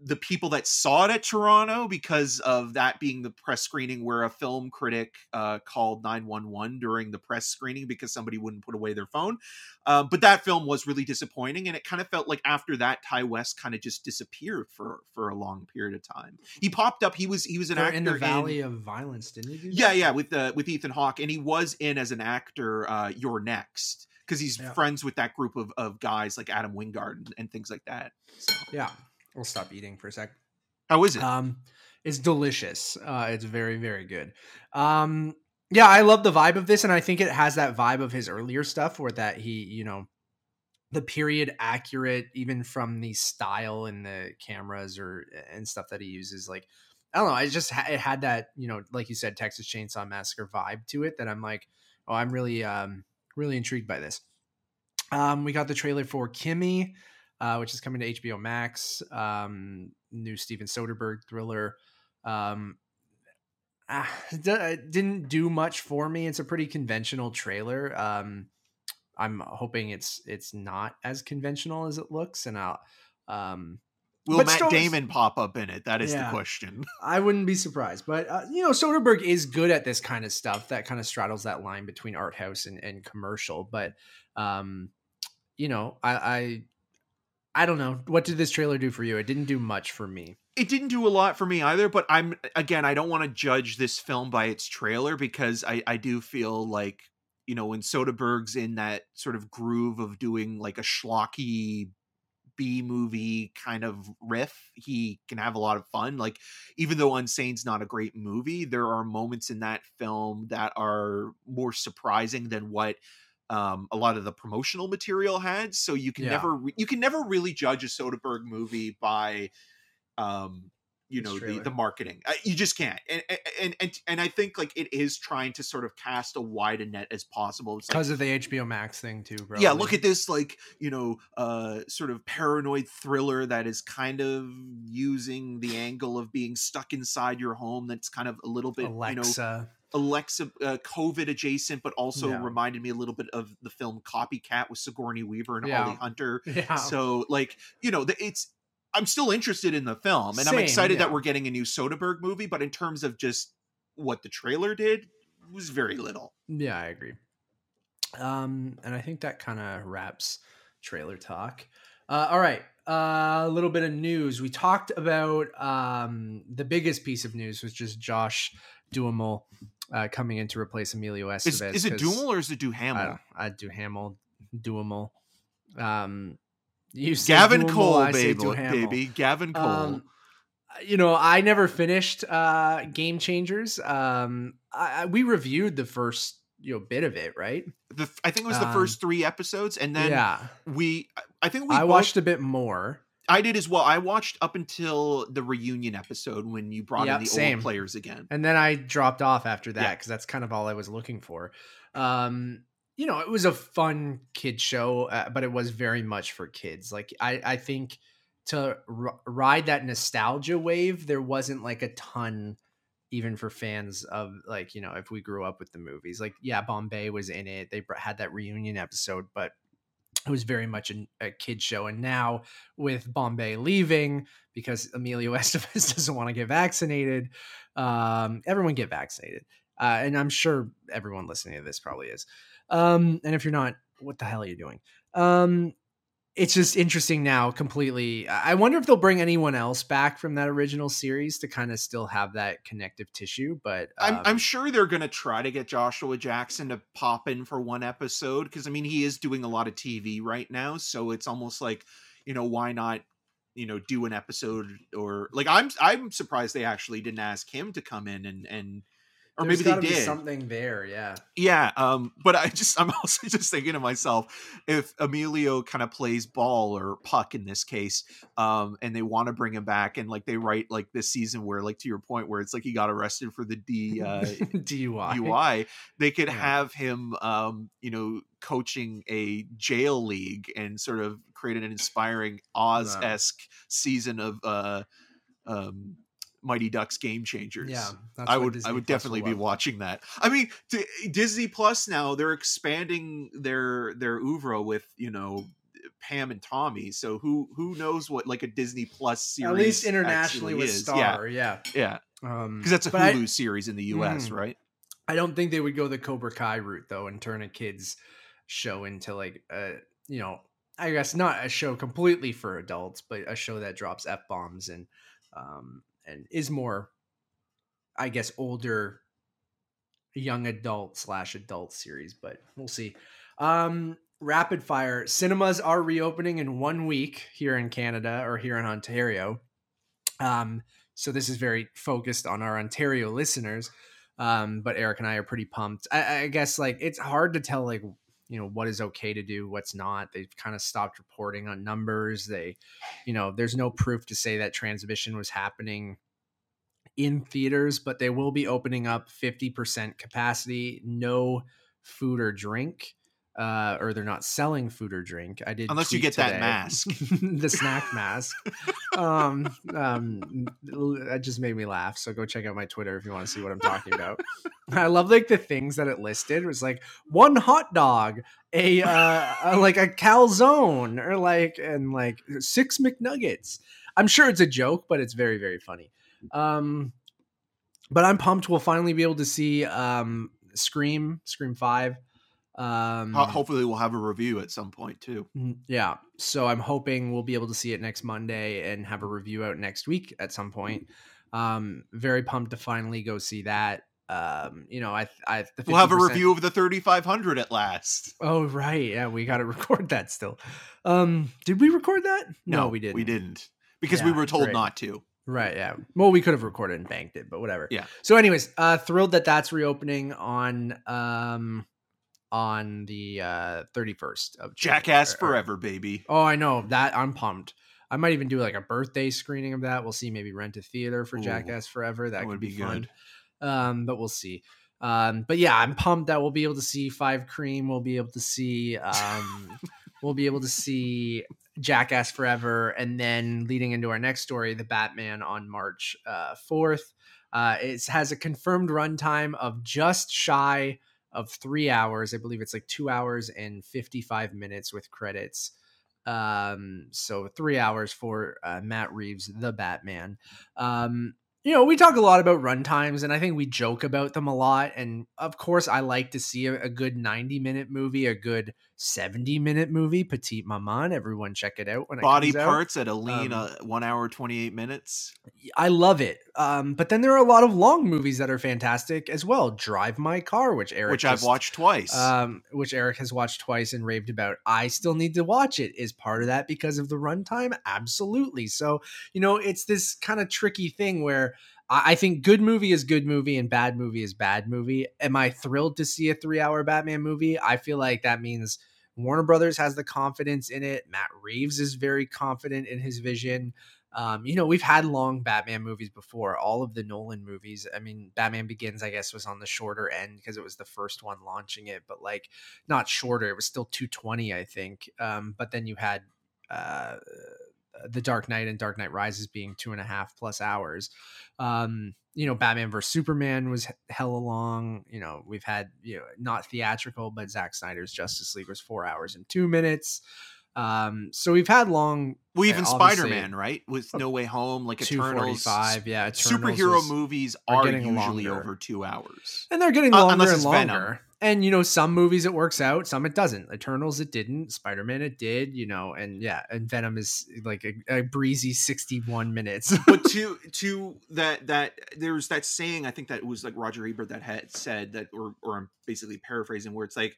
the people that saw it at Toronto because of that being the press screening where a film critic uh, called 911 during the press screening because somebody wouldn't put away their phone. Uh, but that film was really disappointing, and it kind of felt like after that, Ti West kind of just disappeared for for a long period of time. He popped up. He was he was an actor in the Valley of Violence, didn't he? Yeah, yeah, with uh, with Ethan Hawke, and he was in as an actor. Uh, You're next because he's Yeah. friends with that group of, of guys like Adam Wingard and, and things like that. So, yeah. We'll stop eating for a sec. how is it? Um, it's delicious. Uh, it's very, very good. Um, yeah, I love the vibe of this, and I think it has that vibe of his earlier stuff, where that he, you know, the period accurate, even from the style and the cameras or and stuff that he uses. Like, I don't know, I just it had that, you know, like you said, Texas Chainsaw Massacre vibe to it. That I'm like, oh, I'm really, um, really intrigued by this. Um, we got the trailer for Kimi uh, which is coming to HBO Max. Um, new Steven Soderbergh thriller. Um, ah, it didn't do much for me. It's a pretty conventional trailer. Um, I'm hoping it's it's not as conventional as it looks, and I'll. Um, Will Matt Damon pop up in it? That is Yeah. the question. I wouldn't be surprised, but uh, you know, Soderbergh is good at this kind of stuff. That kind of straddles that line between art house and, and commercial. But, um, you know, I, I, I don't know. What did this trailer do for you? It didn't do much for me. It didn't do a lot for me either, but I'm again, I don't want to judge this film by its trailer because I, I do feel like, you know, when Soderbergh's in that sort of groove of doing like a schlocky B movie kind of riff, he can have a lot of fun. Like, even though Unsane's not a great movie, there are moments in that film that are more surprising than what um, a lot of the promotional material had. So you can Yeah. never re- you can never really judge a Soderbergh movie by um you know the, the marketing Uh, you just can't and, and and and i think like it is trying to sort of cast a wide a net as possible it's like, Because of the HBO Max thing too, bro. yeah look at this like you know uh sort of paranoid thriller that is kind of using the angle of being stuck inside your home that's kind of a little bit you know Alexa. uh, covid adjacent but also Yeah. reminded me a little bit of the film copycat with sigourney weaver and Yeah. holly hunter yeah. so like you know the, it's i'm still interested in the film and i'm excited yeah. that we're getting a new soderbergh movie but in terms of just what the trailer did was very little Yeah, I agree. Um, and I think that kind of wraps trailer talk. Uh, all right, uh, a little bit of news. We talked about um, the biggest piece of news was just Josh Duhamel uh, coming in to replace Emilio is, Estevez. is it Duhamel or is it I Duhamel? don't- I'd do Hamel, Duhamel. Um, you Gavin Duhamel, Cole, I say baby, Duhamel. baby. Gavin Cole. Um, you know, I never finished uh, Game Changers. Um, I, I, we reviewed the first you know bit of it, right? the, I think it was the um, first three episodes, and then yeah, we. I think we. I both- watched a bit more. I did as well. I watched up until the reunion episode when you brought Yep, in the same. old players again. and then I dropped off after that Yeah. because that's kind of all I was looking for. Um, you know, it was a fun kid show, uh, but it was very much for kids. Like I, I think to r- ride that nostalgia wave, there wasn't like a ton even for fans of like you know if we grew up with the movies like yeah bombay was in it they br- had that reunion episode but it was very much a, a kid show. And now with bombay leaving because emilio estevez doesn't want to get vaccinated um, everyone get vaccinated. Uh, and i'm sure everyone listening to this probably is. Um, and if you're not what the hell are you doing? Um, it's just interesting now completely. I wonder if they'll bring anyone else back from that original series to kind of still have that connective tissue but um, I'm, I'm sure they're going to try to get Joshua Jackson to pop in for one episode because I mean he is doing a lot of TV right now, so it's almost like you know why not you know do an episode or like I'm I'm surprised they actually didn't ask him to come in and and or there's maybe they did. something there yeah. Yeah um but i just i'm also just thinking to myself if emilio kind of plays ball or puck in this case um and they want to bring him back and like they write like this season where like to your point where it's like he got arrested for the d uh dui UI, they could Yeah. have him, um, you know, coaching a jail league and sort of create an inspiring Oz esque season of uh, um, Mighty Ducks Game Changers. yeah I would, Disney I would Plus definitely be watching that. I mean, D- Disney Plus now they're expanding their their oeuvre with you know Pam and Tommy. So who who knows what like a Disney Plus series at least internationally with is. star yeah Yeah, um because that's a but I- Hulu series in the U.S. Mm. right? I don't think they would go the Cobra Kai route though and turn a kids show into like a you know I guess not a show completely for adults, but a show that drops f bombs and um and is more, I guess, older, young adult slash adult series. But we'll see. Um, rapid fire cinemas are reopening in one week here in Canada or here in Ontario. Um, so this is very focused on our Ontario listeners um but eric and i are pretty pumped I, I guess like it's hard to tell like you know what is okay to do what's not. They've kind of stopped reporting on numbers. They you know there's no proof to say that transmission was happening in theaters but they will be opening up 50% capacity no food or drink uh, or they're not selling food or drink. I did Unless you get that mask. the snack mask. um, um, that just made me laugh. So go check out my Twitter if you want to see what I'm talking about. I love like the things that it listed. It was like one hot dog, a uh, a- like a calzone, or like and like six McNuggets. I'm sure it's a joke, but it's very very funny. Um, but I'm pumped. We'll finally be able to see um Scream, Scream Five. Um, Hopefully, we'll have a review at some point too. Mm, Yeah. So I'm hoping we'll be able to see it next Monday and have a review out next week at some point. Um, very pumped to finally go see that. Um, you know, I, I, the We'll have a review of the 3500 at last. Oh, right. Yeah. We got to record that still. Um, did we record that? No, we didn't. We didn't because we were told right. not to. Right. Yeah. Well, we could have recorded and banked it, but whatever. Yeah. So, anyways, uh, thrilled that that's reopening on, um, on the uh 31st of Jackass or- or- forever, baby. Oh, I know that. I'm pumped. I might even do like a birthday screening of that. We'll see. Maybe rent a theater for Ooh, Jackass Forever. That, that could would be, be fun. good. Um, but we'll see. Um, but yeah, I'm pumped that we'll be able to see Five Cream. We'll be able to see. Um, we'll be able to see Jackass Forever, and then leading into our next story, the Batman on March uh, fourth. Uh, it has a confirmed runtime of just shy of three hours. I believe it's like two hours and 55 minutes with credits. Um, so three hours for uh, Matt Reeves, the Batman. Um, you know, we talk a lot about runtimes, and I think we joke about them a lot. And of course, I like to see a, a good 90 minute movie, a good 70 minute movie, Petite Maman. Everyone check it out when it Body comes out. parts at a lean Um, uh, one hour, 28 minutes. I love it. Um, but then there are a lot of long movies that are fantastic as well. Drive My Car, which Eric Which I've watched twice. um, which Eric has watched twice and raved about. I still need to watch it. Is part of that because of the runtime? Absolutely. So you know, it's this kind of tricky thing where I, think good movie is good movie and bad movie is bad movie. Am I thrilled to see a three-hour Batman movie? I feel like that means Warner Brothers has the confidence in it. Matt Reeves is very confident in his vision. Um, you know, we've had long Batman movies before. All of the Nolan movies. I mean, Batman Begins, I guess, was on the shorter end because it was the first one launching it, but like not shorter. It was still 220, I think. Um, but then you had uh, the Dark Knight and Dark Knight Rises being two and a half plus hours. Um, you know, Batman vs Superman was hella long. You know, we've had you know not theatrical, but Zack Snyder's Justice League was four hours and two minutes. Um, so we've had long. Well, even uh, Spider Man, right? With No Way Home, like Eternals. Yeah, Eternals Superhero was- movies are are, usually longer. over two hours. and they're getting Uh, longer unless and longer. Venom. And you know, some movies it works out, some it doesn't. Eternals it didn't. Spider Man it did. You know, and yeah, and Venom is like a, a breezy sixty one minutes. but to to that that there's that saying I think that it was like Roger Ebert that had said that or or I'm basically paraphrasing where it's like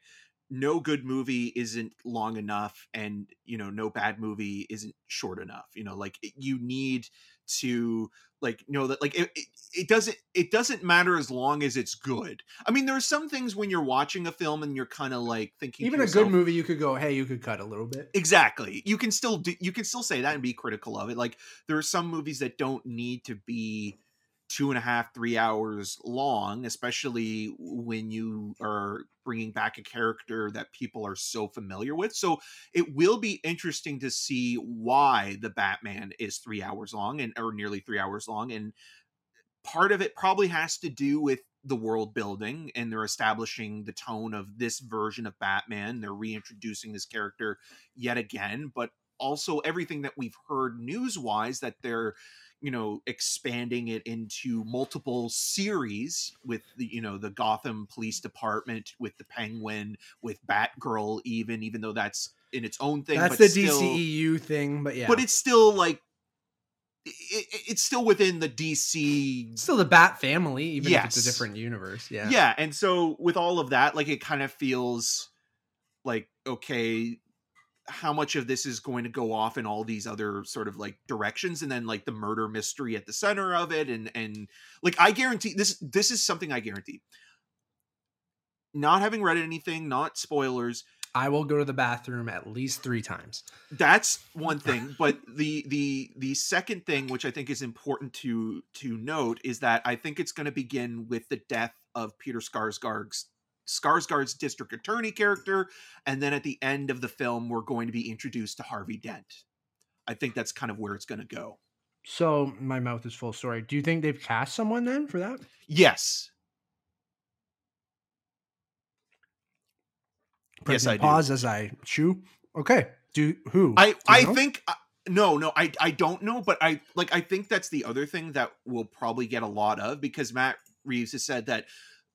no good movie isn't long enough and you know no bad movie isn't short enough you know like you need to like know that like it, it, it doesn't it doesn't matter as long as it's good. I mean there are some things when you're watching a film and you're kind of like thinking Even a good movie, you could go, hey, you could cut a little bit. exactly. You can still do you can still say that and be critical of it. Like there are some movies that don't need to be two and a half three hours long especially when you are bringing back a character that people are so familiar with so it will be interesting to see why the batman is three hours long and or nearly three hours long and part of it probably has to do with the world building and they're establishing the tone of this version of Batman. They're reintroducing this character yet again, but also everything that we've heard news wise that they're you know expanding it into multiple series with the you know the Gotham Police Department with the Penguin with Batgirl even even though that's in its own thing That's the still, DCEU thing, but yeah, but it's still like it, it- it's still within the DC still the Bat family, even if it's a different universe. Yeah, yeah. and so with all of that like it kind of feels like okay how much of this is going to go off in all these other sort of like directions and then like the murder mystery at the center of it and and like i guarantee this this is something i guarantee not having read anything not spoilers I will go to the bathroom at least three times. that's one thing but the the the second thing which i think is important to to note is that i think it's going to begin with the death of peter skarsgård's skarsgård's district attorney character and then at the end of the film we're going to be introduced to harvey dent i think that's kind of where it's going to go So my mouth is full. Sorry. Do you think they've cast someone then for that? yes yes Pressing i do pause as I chew. Okay. Do who? I Do I know? think uh, no no I I don't know but I like I think that's the other thing that we'll probably get a lot of because Matt Reeves has said that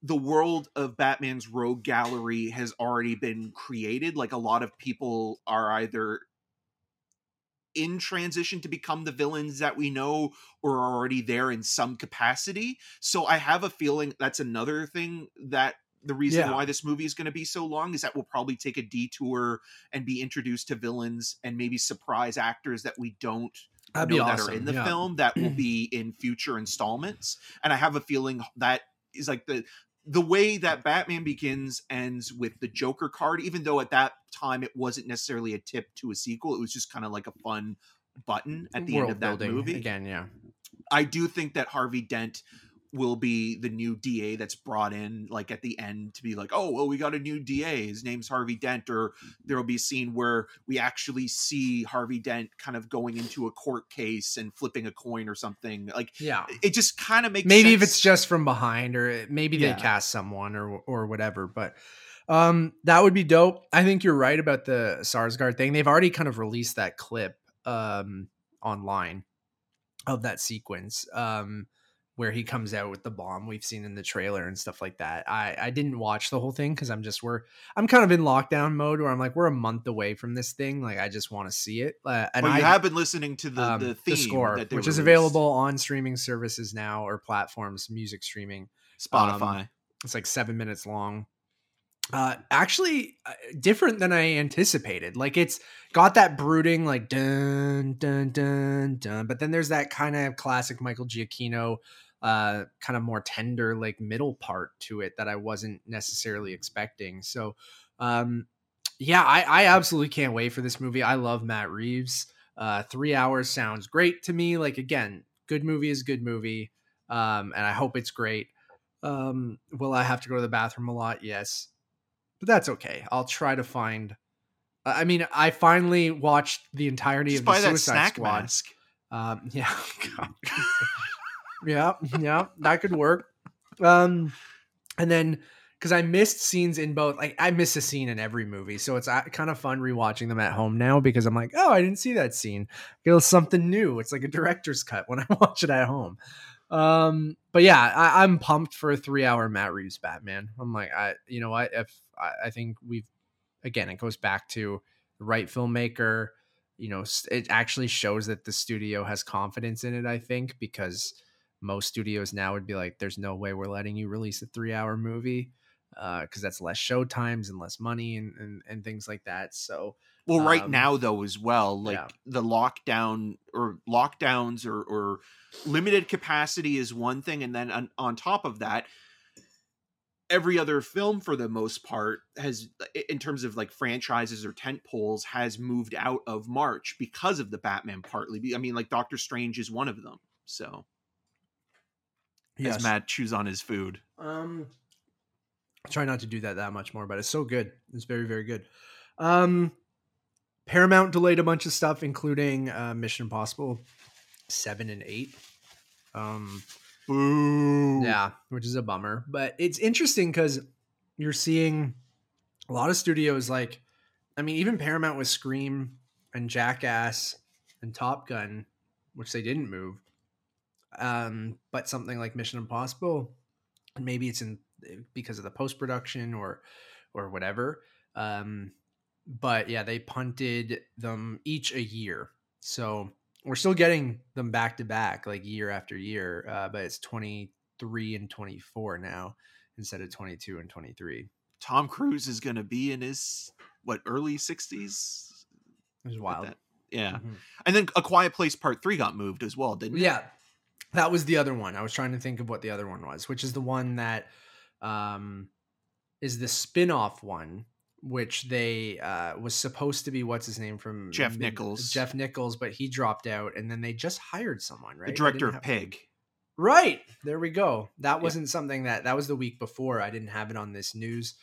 the world of Batman's rogue gallery has already been created like a lot of people are either in transition to become the villains that we know or are already there in some capacity so I have a feeling that's another thing that the reason Yeah. why this movie is going to be so long is that we'll probably take a detour and be introduced to villains and maybe surprise actors that we don't That'd know be that are in the yeah. film that will be in future installments and i have a feeling that is like the the way that batman begins ends with the joker card even though at that time it wasn't necessarily a tip to a sequel it was just kind of like a fun button at the end of that movie again. Yeah. I do think that Harvey Dent will be the new DA that's brought in like at the end to be like, oh well, we got a new DA. His name's Harvey Dent, or there will be a scene where we actually see Harvey Dent kind of going into a court case and flipping a coin or something. Like Yeah. it just kind of makes maybe if it's just from behind or it- maybe Yeah. they cast someone or or whatever but um that would be dope i think you're right about the sarsgaard thing they've already kind of released that clip um online of that sequence um where he comes out with the bomb we've seen in the trailer and stuff like that i i didn't watch the whole thing because i'm just we're i'm kind of in lockdown mode where i'm like we're a month away from this thing like i just want to see it uh, and but i you have been listening to the um, the theme score which is available on streaming services now or platforms music streaming Spotify. um, it's like seven minutes long. Uh, actually, uh, different than I anticipated. Like it's got that brooding, like dun dun dun dun, but then there's that kind of classic Michael Giacchino, uh, kind of more tender, like middle part to it that I wasn't necessarily expecting. So, um, yeah, I, I absolutely can't wait for this movie. I love Matt Reeves. Uh, three hours sounds great to me. Like again, good movie is good movie. Um, and I hope it's great. Um, will I have to go to the bathroom a lot? Yes, but that's okay. I'll try to find I mean, I finally watched the entirety Just of the Suicide snack Squad. mask. Um, yeah, God. yeah, yeah, that could work. Um, and then because I missed scenes in both, like I miss a scene in every movie, so it's uh, kind of fun rewatching them at home now because I'm like, oh, I didn't see that scene. It something new. It's like a director's cut when I watch it at home. Um, but yeah, I, I'm pumped for a three hour Matt Reeves Batman. I'm like, I, you know what? If I, I think we've, again, it goes back to the right filmmaker. You know, it actually shows that the studio has confidence in it. I think because most studios now would be like, "There's no way we're letting you release a three hour movie." because that's less show times and less money and, and, and things like that. So Well, right Um, now though, as well, like yeah. the lockdown or lockdowns or, or limited capacity is one thing, and then on, on top of that, every other film for the most part has, in terms of like franchises or tent poles, has moved out of March because of the Batman. Partly, I mean, like Doctor Strange is one of them. So as Matt chews on his food, Um, I try not to do that that much more, but it's so good. It's very very good. Um, Paramount delayed a bunch of stuff, including uh, Mission Impossible seven and eight. Um, boo. yeah, which is a bummer, but it's interesting because you're seeing a lot of studios like, I mean, even Paramount with Scream and Jackass and Top Gun, which they didn't move. Um, but something like Mission Impossible, maybe it's in because of the post production or or whatever. Um, but yeah, they punted them each a year, so we're still getting them back to back, like year after year. Uh, but it's twenty three and twenty four now instead of twenty two and twenty three. Tom Cruise is going to be in his what early sixties. It was wild. Yeah, Mhm. and then A Quiet Place Part Three got moved as well, didn't it? Yeah, that was the other one. I was trying to think of what the other one was, which is the one that um, is the spin-off one, which they uh, was supposed to be what's his name from Jeff Mid- Nichols. Jeff Nichols, but he dropped out, and then they just hired someone, right? The director of have- Pig. Right there we go. That wasn't something that that was the week before. I didn't have it on this news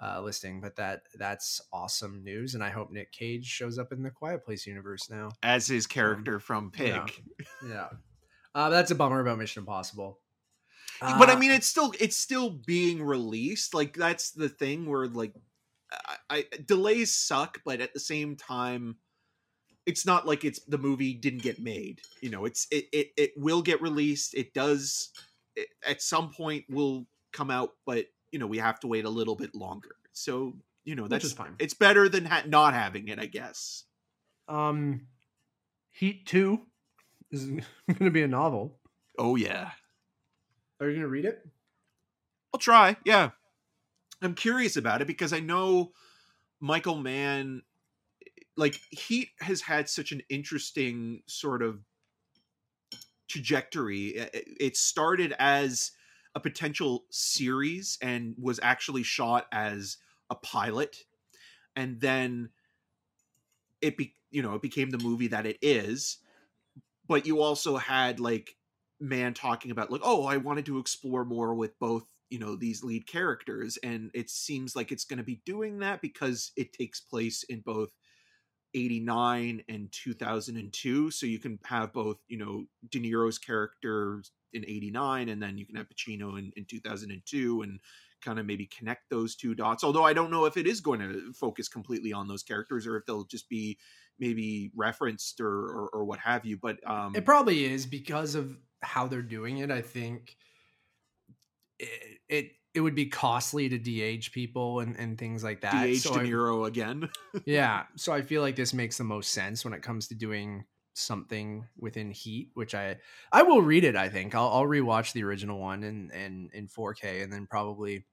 uh, listing, but that that's awesome news, and I hope Nick Cage shows up in the Quiet Place universe now. as his character from Pig. yeah. Yeah, uh, that's a bummer about Mission Impossible. but I Uh, mean, it's still it's still being released. Like that's the thing where like I, I delays suck, but at the same time, it's not like it's the movie didn't get made. You know, it's it it, it will get released. It does it, at some point will come out, but you know we have to wait a little bit longer. So you know that's fine. It's better than ha- not having it, I guess. um, Heat Two is going to be a novel. Oh yeah. Are you going to read it? I'll try. Yeah. I'm curious about it because I know Michael Mann like Heat has had such an interesting sort of trajectory. It it started as a potential series and was actually shot as a pilot and then it be you know it became the movie that it is but you also had like mann talking about like oh i wanted to explore more with both you know these lead characters and it seems like it's going to be doing that because it takes place in both 89 and 2002 so you can have both you know de niro's character in 89 and then you can have pacino in, in 2002 and kind of maybe connect those two dots although i don't know if it is going to focus completely on those characters or if they'll just be maybe referenced or or, or what have you but um It probably is because of how they're doing it. I think it it, it would be costly to de-age people and, and things like that. DH So De I- Niro again. yeah, so I feel like this makes the most sense when it comes to doing something within Heat, which I I will read it. I think I'll I'll rewatch the original one and and in 4K, and then probably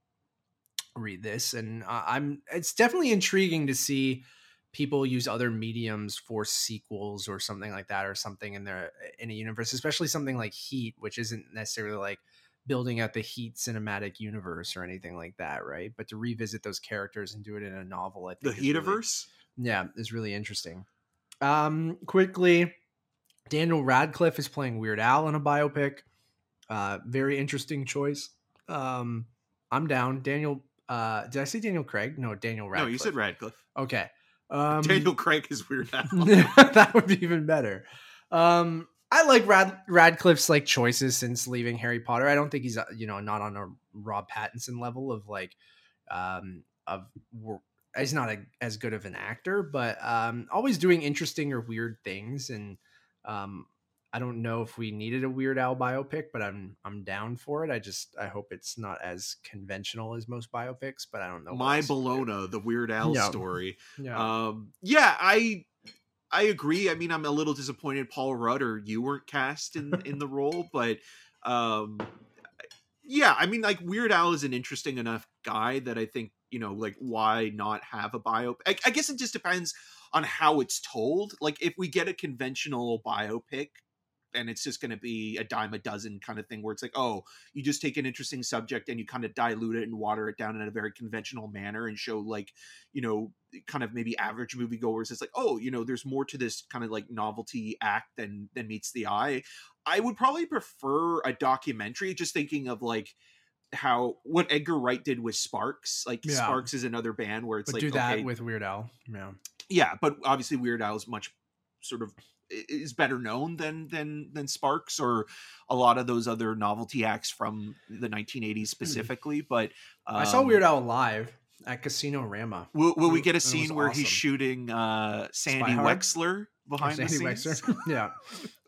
read this. And uh, I'm it's definitely intriguing to see people use other mediums for sequels or something like that, or something in their in a universe, especially something like Heat, which isn't necessarily like building out the Heat cinematic universe or anything like that, right? But to revisit those characters and do it in a novel, I the think really- Heativerse. yeah, is really interesting. Um, quickly, Daniel Radcliffe is playing Weird Al in a biopic. Uh, very interesting choice. Um, I'm down. Daniel, uh, did I say Daniel Craig? No, Daniel Radcliffe. No, you said Radcliffe. Okay. Um, Daniel Craig is Weird Al. that would be even better. Um, I like Rad Radcliffe's like choices since leaving Harry Potter. I don't think he's uh, you know not on a Rob Pattinson level of like um of he's not a, as good of an actor, but um always doing interesting or weird things and um I don't know if we needed a Weird Al biopic, but I'm I'm down for it. I just I hope it's not as conventional as most biopics, but I don't know. My. Bologna, the Weird Al Yeah. story. Yeah. Um, yeah, I I agree. I mean, I'm a little disappointed Paul Rudd or you weren't cast in in the role, but um, yeah, I mean, like Weird Al is an interesting enough guy that I think you know, like, why not have a biopic? I, I guess it just depends on how it's told. Like, if we get a conventional biopic. And it's just going to be a dime a dozen kind of thing where it's like, oh, you just take an interesting subject and you kind of dilute it and water it down in a very conventional manner and show like you know kind of maybe average moviegoers it's like oh you know there's more to this kind of like novelty act than than meets the eye i would probably prefer a documentary just thinking of like how what edgar wright did with sparks like Yeah. sparks is another band where it's but like do that okay, with Weird Al. Yeah. yeah but obviously weird al is much sort of is better known than than than sparks or a lot of those other novelty acts from the 1980s specifically but I saw um, Weird Al live at Casino Rama. Will, will we get a scene where he's shooting uh, Sandy Wexler behind the Sandy scenes? Wexler. yeah.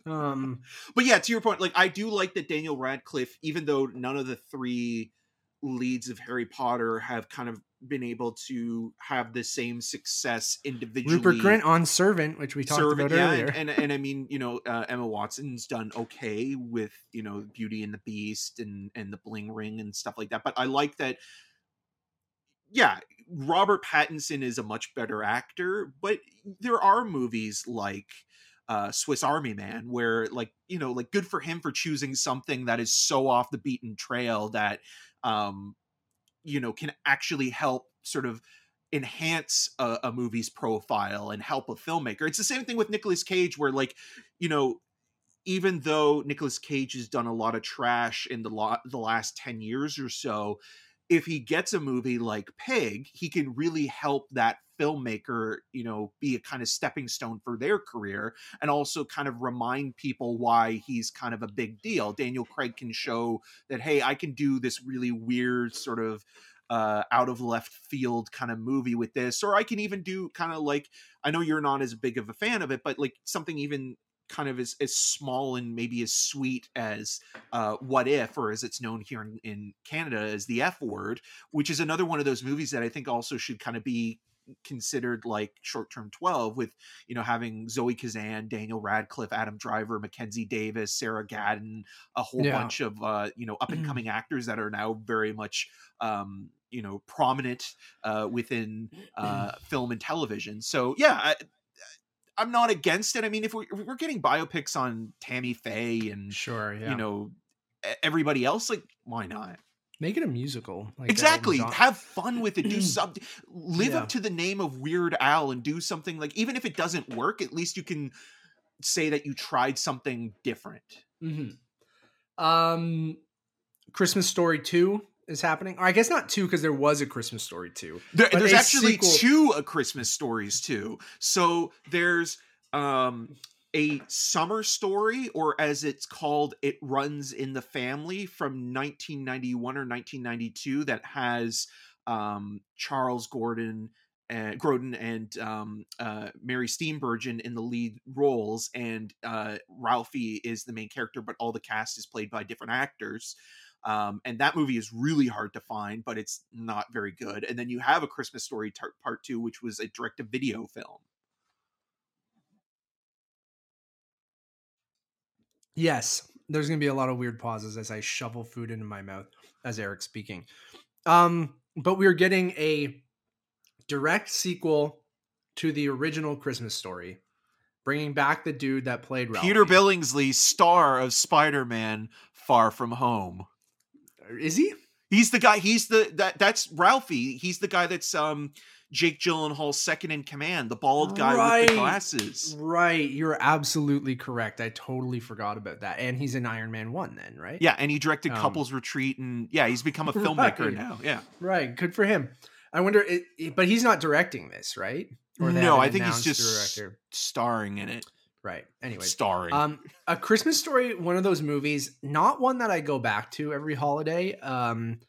Um, But yeah, to your point, like I do like that Daniel Radcliffe, even though none of the three leads of Harry Potter have kind of been able to have the same success individually. Rupert Grint on Servant, which we talked Servant, about yeah, earlier. and, and and I mean, you know, uh, Emma Watson's done okay with you know Beauty and the Beast and and the Bling Ring and stuff like that. But I like that. Yeah, Robert Pattinson is a much better actor, but there are movies like uh, Swiss Army Man where, like, you know, like good for him for choosing something that is so off the beaten trail that, um, you know, can actually help sort of enhance a, a movie's profile and help a filmmaker. It's the same thing with Nicolas Cage, where like, you know, even though Nicolas Cage has done a lot of trash in the lot the last 10 years or so, if he gets a movie like Pig, he can really help that filmmaker, you know, be a kind of stepping stone for their career and also kind of remind people why he's kind of a big deal. Daniel Craig can show that hey, I can do this really weird sort of uh, out of left field kind of movie with this, or I can even do kind of like I know you're not as big of a fan of it, but like something even kind of as, as small and maybe as sweet as uh, What If, or as it's known here in, in Canada as the F Word, which is another one of those movies that I think also should kind of be considered like short term 12 with you know having zoe kazan daniel radcliffe adam driver mackenzie davis sarah gadon a whole Yeah. bunch of uh you know up and coming actors that are now very much um you know prominent uh within uh film and television so yeah I, i'm not against it i mean if we're, if we're getting biopics on tammy faye and sure, yeah. you know everybody else like why not make it a musical. Like exactly Elton have fun with it do something live Yeah. up to the name of weird al and do something like even if it doesn't work at least you can say that you tried something different Mhm. Um, Christmas Story Two is happening. Or I guess not two because there was a Christmas Story too. there, there's actually sequel- two a christmas stories too so there's um a summer story or as it's called it runs in the family from 1991 or 1992 that has um charles gordon uh, Grodin and um, uh, Mary Steenburgen in the lead roles, and uh, Ralphie is the main character, but all the cast is played by different actors. Um, and that movie is really hard to find, but it's not very good. And then you have a Christmas Story tar- Part Two, which was a direct-to-video film. Yes, there's gonna be a lot of weird pauses as I shovel food into my mouth as Eric's speaking. Um, but we're getting a direct sequel to the original Christmas Story, bringing back the dude that played Ralphie. Peter Billingsley, star of Spider-Man: Far From Home. Is he? He's the guy. He's the that. That's Ralphie. He's the guy that's um Jake Gyllenhaal's second in command, the bald guy with the glasses. Right. You're absolutely correct. I totally forgot about that. And he's in Iron Man One, then, right? Yeah, and he directed Um, Couples Retreat, and yeah, he's become a filmmaker Right. now. Yeah, Right. Good for him. I wonder, it, it- but he's not directing this, right? Or no, I think he's just director. starring in it. Right. Anyway, starring. Um, a Christmas Story, one of those movies, not one that I go back to every holiday. Um,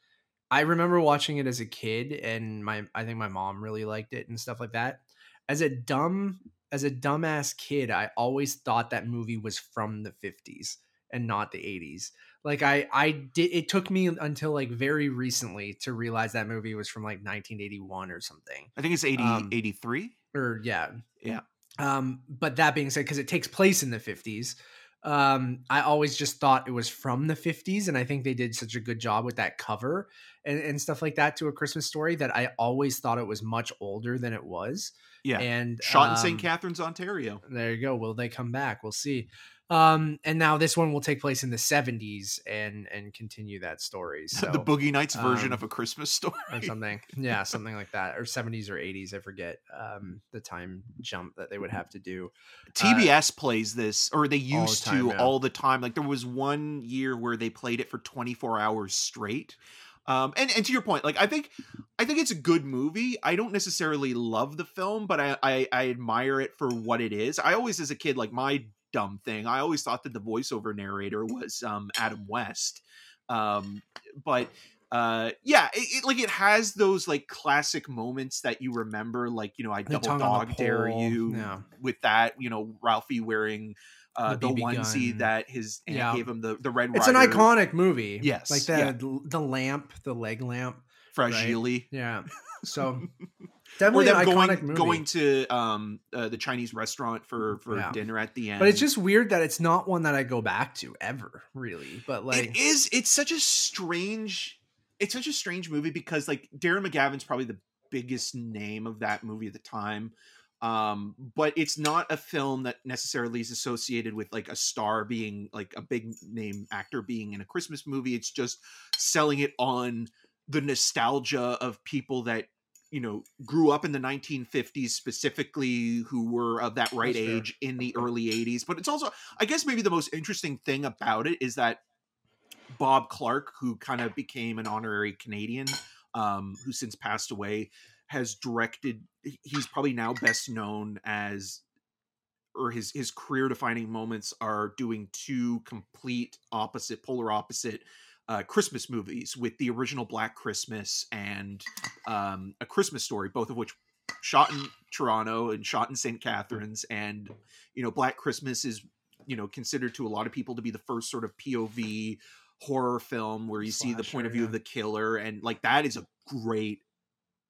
I remember watching it as a kid, and my I think my mom really liked it and stuff like that. As a dumb as a dumbass kid, I always thought that movie was from the fifties and not the eighties. Like I I did. It took me until like very recently to realize that movie was from like 1981 or something. I think it's 80, um, 83. Or yeah, Yeah. Um, but that being said, because it takes place in the 50s, um, I always just thought it was from the 50s, and I think they did such a good job with that cover and, and stuff like that to a Christmas story that I always thought it was much older than it was. Yeah. And Shot in um, St. Catharines, Ontario. There you go. Will they come back? We'll see. Um, and now this one will take place in the 70s and and continue that story. So the Boogie Nights version um, of a Christmas story. or something. Yeah, something like that. Or 70s or 80s. I forget um, the time jump that they would have to do. TBS plays this, or they all the used time, to yeah. all the time. Like there was one year where they played it for 24 hours straight. Um, and, and to your point, like I think I think it's a good movie. I don't necessarily love the film, but I, I I admire it for what it is. I always, as a kid, like my dumb thing, I always thought that the voiceover narrator was um, Adam West. Um, but uh yeah it, it- like it has those like classic moments that you remember like you know i The double tongue on the dog dare you yeah. with that you know ralphie wearing uh The the, onesie gun. that his aunt Yeah. gave him the the red It's an iconic movie. Yes, Like the yeah. the lamp, the leg lamp. fragile Yeah. So or definitely them an iconic going movie. going to um uh, the chinese restaurant for for Yeah. dinner at the end but it's just weird that it's not one that I go back to ever, really. But like it is it's such a strange it's such a strange movie because like darren mcgavin's probably the biggest name of that movie at the time um but it's not a film that necessarily is associated with like a star being like a big name actor being in a christmas movie it's just selling it on the nostalgia of people that you know grew up in the 1950s specifically who were of that right That's fair. age in the early 80s but it's also i guess maybe the most interesting thing about it is that bob clark who kind of became an honorary canadian um, who since passed away has directed he's probably now best known as or his his career defining moments are doing two complete opposite polar opposite uh, Christmas movies with the original Black Christmas and um, a Christmas Story, both of which shot in Toronto and shot in St. Catharines. And you know, Black Christmas is you know considered to a lot of people to be the first sort of POV horror film where you see the point of view of the killer, and like that is a great,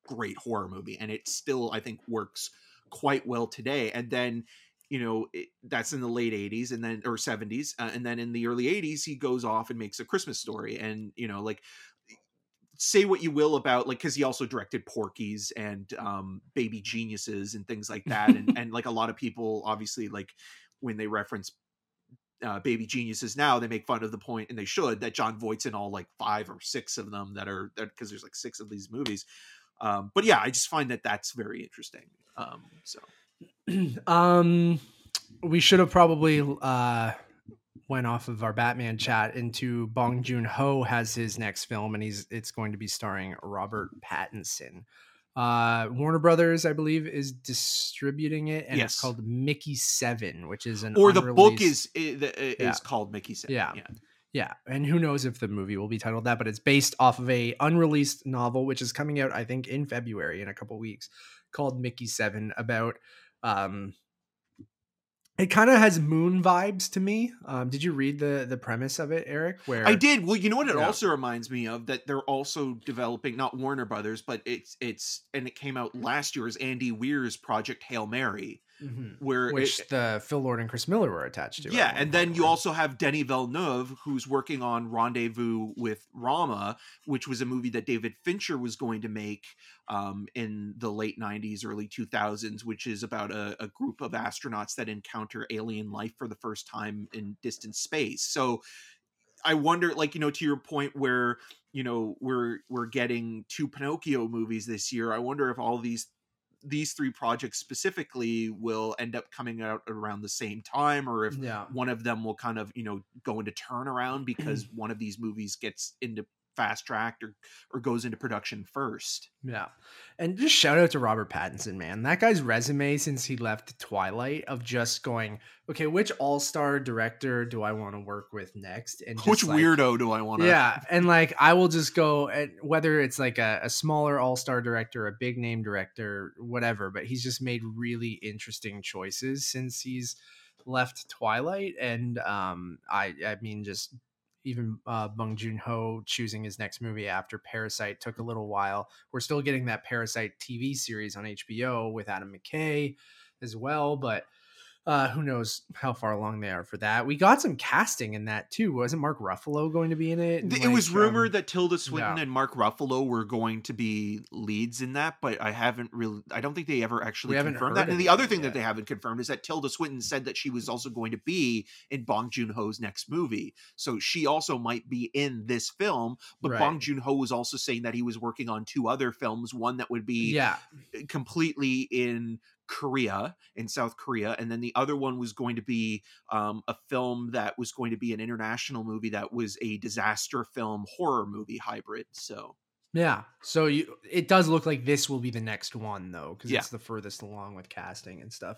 great horror movie, and it still I think works quite well today. And then you know it, that's in the late 80s and then or 70s uh, and then in the early 80s he goes off and makes a christmas story and you know like say what you will about like because he also directed porky's and um baby geniuses and things like that and, and like a lot of people obviously like when they reference uh, baby geniuses now they make fun of the point and they should that jon voight's in all like five or six of them that are because there's like six of these movies um but yeah i just find that that's very interesting um so um we should have probably uh went off of our batman chat into bong joon-ho has his next film and he's it's going to be starring robert pattinson uh warner brothers i believe is distributing it and Yes. it's called mickey 7 which is an or the book is is, is Yeah. called Mickey Said. Yeah. yeah and who knows if the movie will be titled that but it's based off of a unreleased novel which is coming out i think in february in a couple weeks called mickey 7 about um it kind of has moon vibes to me um did you read the the premise of it eric where I did. Well, you know what it Yeah. also reminds me of that they're also developing not Warner Brothers, but it's it's and it came out last year as Andy Weir's project Hail Mary, Mhm. where which it- the phil lord and chris miller were attached to yeah, and then you also have Denis Villeneuve, who's working on Rendezvous with Rama, which was a movie that David Fincher was going to make um, in the late '90s, early 2000s, which is about a, a group of astronauts that encounter alien life for the first time in distant space. So I wonder, like you know, to your point where you know we're we're getting two Pinocchio movies this year. I wonder if all these these three projects specifically will end up coming out around the same time, or if yeah. one of them will kind of you know go into turnaround because one of these movies gets into fast tracked or or goes into production first. Yeah. And just shout out to Robert Pattinson, man. That guy's resume since he left Twilight of just going, okay, which all-star director do I want to work with next? And Which like, weirdo do I want to? Yeah, and like I will just go at whether it's like a, a smaller all-star director, a big name director, whatever, but he's just made really interesting choices since he's left Twilight and um I I mean just even uh, Bong Joon Ho choosing his next movie after Parasite took a little while. We're still getting that Parasite TV series on HBO with Adam McKay as well, but uh, who knows how far along they are for that? We got some casting in that too. Wasn't Mark Ruffalo going to be in it? And, it was rumored um, that Tilda Swinton yeah. and Mark Ruffalo were going to be leads in that, but I haven't really. I don't think they ever actually confirmed that. And the other thing yet. that they haven't confirmed is that Tilda Swinton said that she was also going to be in Bong Joon Ho's next movie, so she also might be in this film. But Right. Bong Joon Ho was also saying that he was working on two other films, one that would be yeah, completely in Korea, in South Korea, and then the other one was going to be um, a film that was going to be an international movie that was a disaster film horror movie hybrid. So yeah. So you, it does look like this will be the next one though, because Yeah. it's the furthest along with casting and stuff.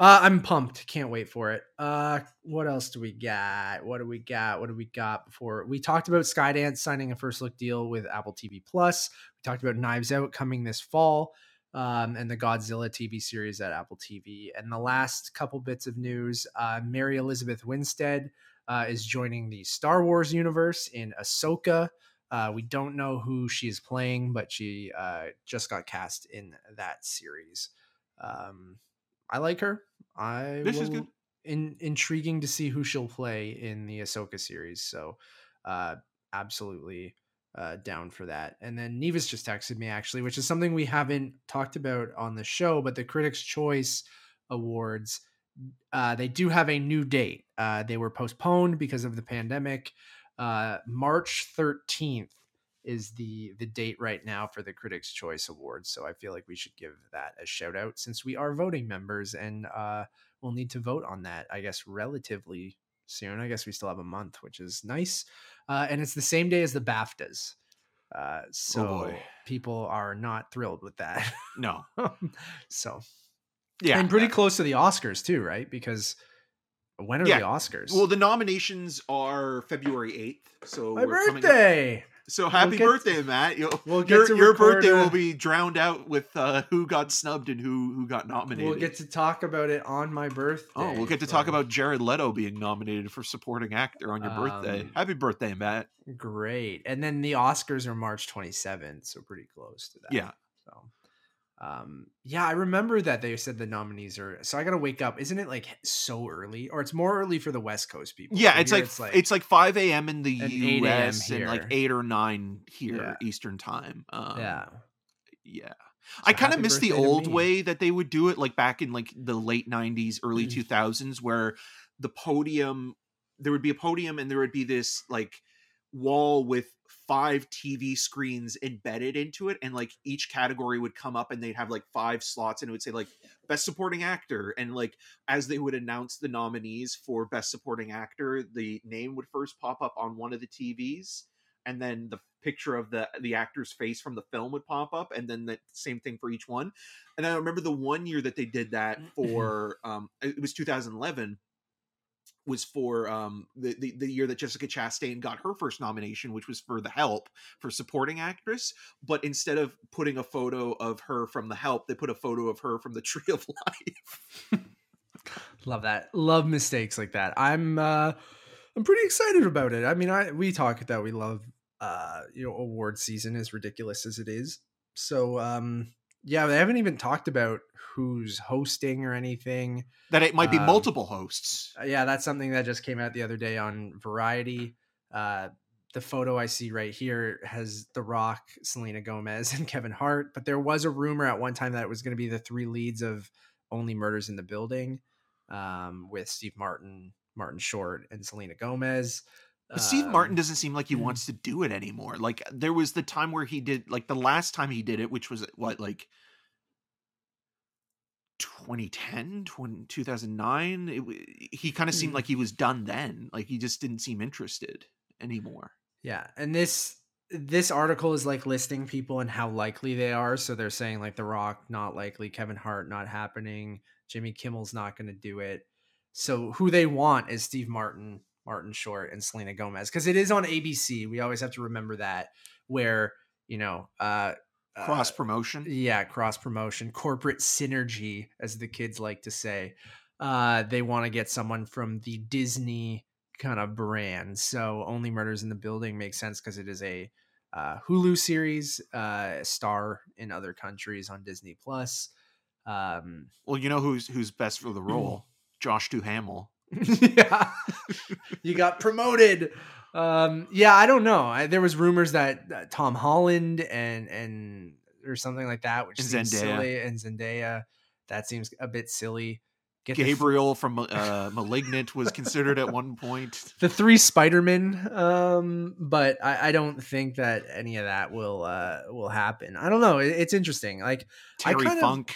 Uh, I'm pumped. Can't wait for it. Uh, what else do we got? What do we got? What do we got before we talked about Skydance signing a first look deal with Apple TV Plus? We talked about Knives Out coming this fall. Um, and the Godzilla TV series at Apple TV. And the last couple bits of news uh, Mary Elizabeth Winstead uh, is joining the Star Wars universe in Ahsoka. Uh, we don't know who she is playing, but she uh, just got cast in that series. Um, I like her. I This is good. In, intriguing to see who she'll play in the Ahsoka series. So, uh, absolutely uh, down for that. And then Nevis just texted me actually, which is something we haven't talked about on the show, but the Critics' Choice Awards, uh, they do have a new date. Uh, they were postponed because of the pandemic. Uh, March 13th is the the date right now for the Critics' Choice Awards. So I feel like we should give that a shout out since we are voting members and uh, we'll need to vote on that, I guess, relatively soon. I guess we still have a month, which is nice. Uh, and it's the same day as the BAFTAs. Uh, so boy. people are not thrilled with that. no, so yeah, and pretty close to the Oscars too, right? Because when are Yeah. the Oscars? Well, the nominations are February eighth, so my we're coming up- birthday. So happy get- birthday, Matt! You'll, we'll your to your birthday a- will be drowned out with uh, who got snubbed and who who got nominated. We'll get to talk about it on my birthday. Oh, we'll get to talk about Jared Leto being nominated for supporting actor on your birthday. Um, Happy birthday, Matt. great. And then the Oscars are March 27th, so pretty close to that. Yeah. So, um, yeah, I remember that they said the nominees are. So I gotta wake up. Isn't it like so early, or it's more early for the West Coast people? Yeah, So it's here like, it's like five a.m. in the And U.S. and like eight or nine here Yeah. Eastern time. Um, yeah. yeah. I kind of miss the old way that they would do it, like back in like the late '90s, early Mm. 2000s, where the podium there would be a podium and there would be this like wall with five TV screens embedded into it, and like each category would come up and they'd have like five slots, and it would say like best supporting actor, and like as they would announce the nominees for best supporting actor, the name would first pop up on one of the TVs, and then the picture of the the actor's face from the film would pop up, and then the same thing for each one. And I remember the one year that they did that for um, it was 2011 was for um the, the the year that Jessica Chastain got her first nomination, which was for The Help for supporting actress. But instead of putting a photo of her from The Help, they put a photo of her from The Tree of Life. Love that. Love mistakes like that. I'm uh I'm pretty excited about it. I mean, I we talk that we love uh you know award season as ridiculous as it is. So um yeah, they haven't even talked about who's hosting or anything. That it might be Um, multiple hosts. Uh, yeah, that's something that just came out the other day on Variety. Uh, the photo I see right here has The Rock, Selena Gomez, and Kevin Hart. But there was a rumor at one time that it was going to be the three leads of Only Murders in the Building, um, with Steve Martin, Martin Short, and Selena Gomez. But Steve Um, Martin doesn't seem like he mm. wants to do it anymore. Like there was the time where he did like the last time he did it, which was what like 2010, 20, 2009. It, he kind of seemed Mm. like he was done then. Like he just didn't seem interested anymore. Yeah, and this this article is like listing people and how likely they are. So they're saying like The Rock not likely, Kevin Hart not happening, Jimmy Kimmel's not going to do it. So who they want is Steve Martin, Martin Short, and Selena Gomez because it is on ABC. We always have to remember that where you know uh, uh, Cross promotion. yeah, cross promotion, corporate synergy, as the kids like to say. Uh, they want to get someone from the Disney kind of brand. So Only Murders in the Building makes sense because it is a uh, Hulu series, uh, star in other countries on Disney Plus. Um, Well, you know who's who's best for the role? Josh Duhamel. yeah, you got promoted. Um, yeah, I don't know. I, there was rumors that, that Tom Holland and and or something like that, which And seems Zendaya. silly, and Zendaya. That seems a bit silly. Get Gabriel from uh, Malignant was considered at one point. the three Spider-Men, um, but I, I don't think that any of that will uh will happen. I don't know. It, it's interesting. Like I Terry kind of- Funk.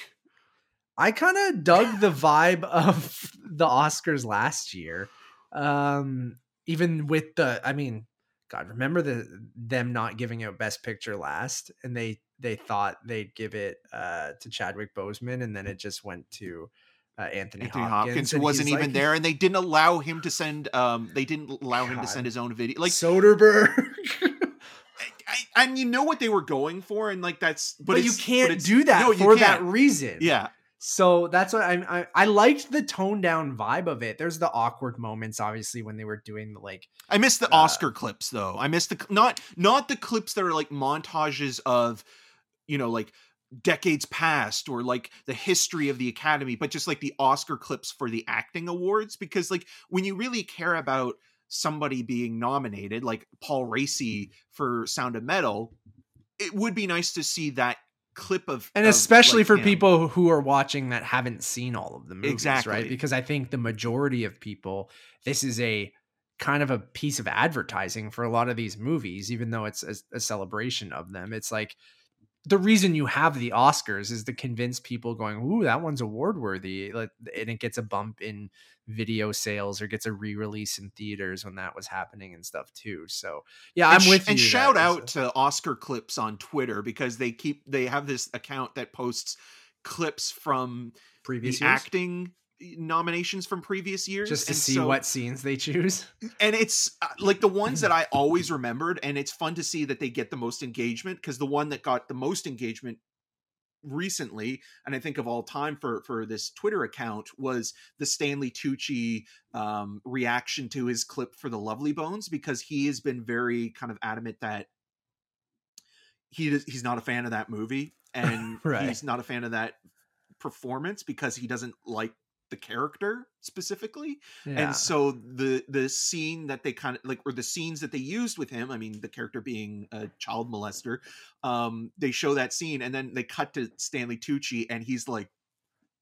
I kind of dug the vibe of the Oscars last year. Um, even with the, I mean, God, remember the them not giving out Best Picture last, and they they thought they'd give it uh, to Chadwick Boseman, and then it just went to uh, Anthony, Anthony Hopkins, Hopkins, who wasn't even like, there, and they didn't allow him to send. Um, they didn't allow him to send his own video. Like, Soderbergh. I, and you know what they were going for, and like that's. But, but, you but can't it's- do that no, for that reason. Yeah, So that's what I'm, I I liked the toned down vibe of it. There's the awkward moments, obviously, when they were doing the like I miss the Uh, Oscar clips though. I miss the not not the clips that are like montages of, you know, like decades past or like the history of the Academy, but just like the Oscar clips for the acting awards. Because like when you really care about somebody being nominated, like Paul Raci for Sound of Metal, it would be nice to see that clip of and of, especially like, for him. people who are watching that haven't seen all of the movies Exactly. right because i think the majority of people this is a kind of a piece of advertising for a lot of these movies even though it's a, a celebration of them it's like the reason you have the oscars is to convince people going ooh that one's award worthy like and it gets a bump in video sales or gets a re-release in theaters when that was happening and stuff too so yeah i'm sh- with you and shout out to Oscar clips on Twitter because they keep they have this account that posts clips from previous acting nominations from previous years just to and see so- what scenes they choose? And it's uh, like the ones that I always remembered and it's fun to see that they get the most engagement because the one that got the most engagement recently and I think of all time for for this Twitter account was the Stanley Tucci um reaction to his clip for the Lovely Bones because he has been very kind of adamant that he does, he's not a fan of that movie and Right. he's not a fan of that performance because he doesn't like the character specifically yeah. and so the the scene that they kind of like or the scenes that they used with him i mean the character being a child molester um they show that scene and then they cut to stanley tucci and he's like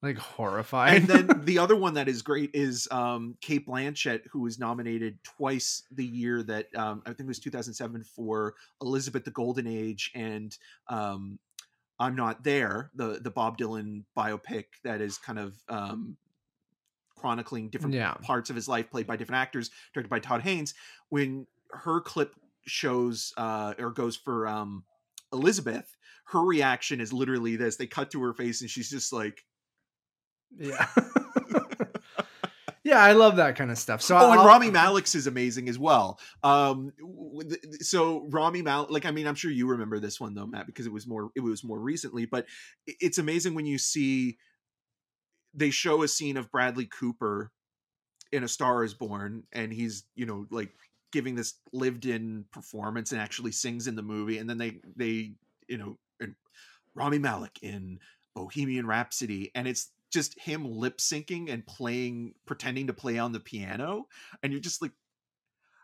like horrified. and then the other one that is great is um cate blanchett who was nominated twice the year that um i think it was 2007 for elizabeth the golden age and um i'm not there the the bob dylan biopic that is kind of um chronicling different Yeah. parts of his life played by different actors directed by todd haynes when her clip shows uh or goes for um elizabeth her reaction is literally this they cut to her face and she's just like yeah. yeah, I love that kind of stuff. So oh, and Rami Malek's is amazing as well. Um, so Rami Malek, like I mean, I'm sure you remember this one though, Matt, because it was more it was more recently. But it's amazing when you see they show a scene of Bradley Cooper in A Star Is Born, and he's you know like giving this lived-in performance and actually sings in the movie, and then they they you know and Rami Malek in Bohemian Rhapsody, and it's just him lip syncing and playing, pretending to play on the piano, and you're just like,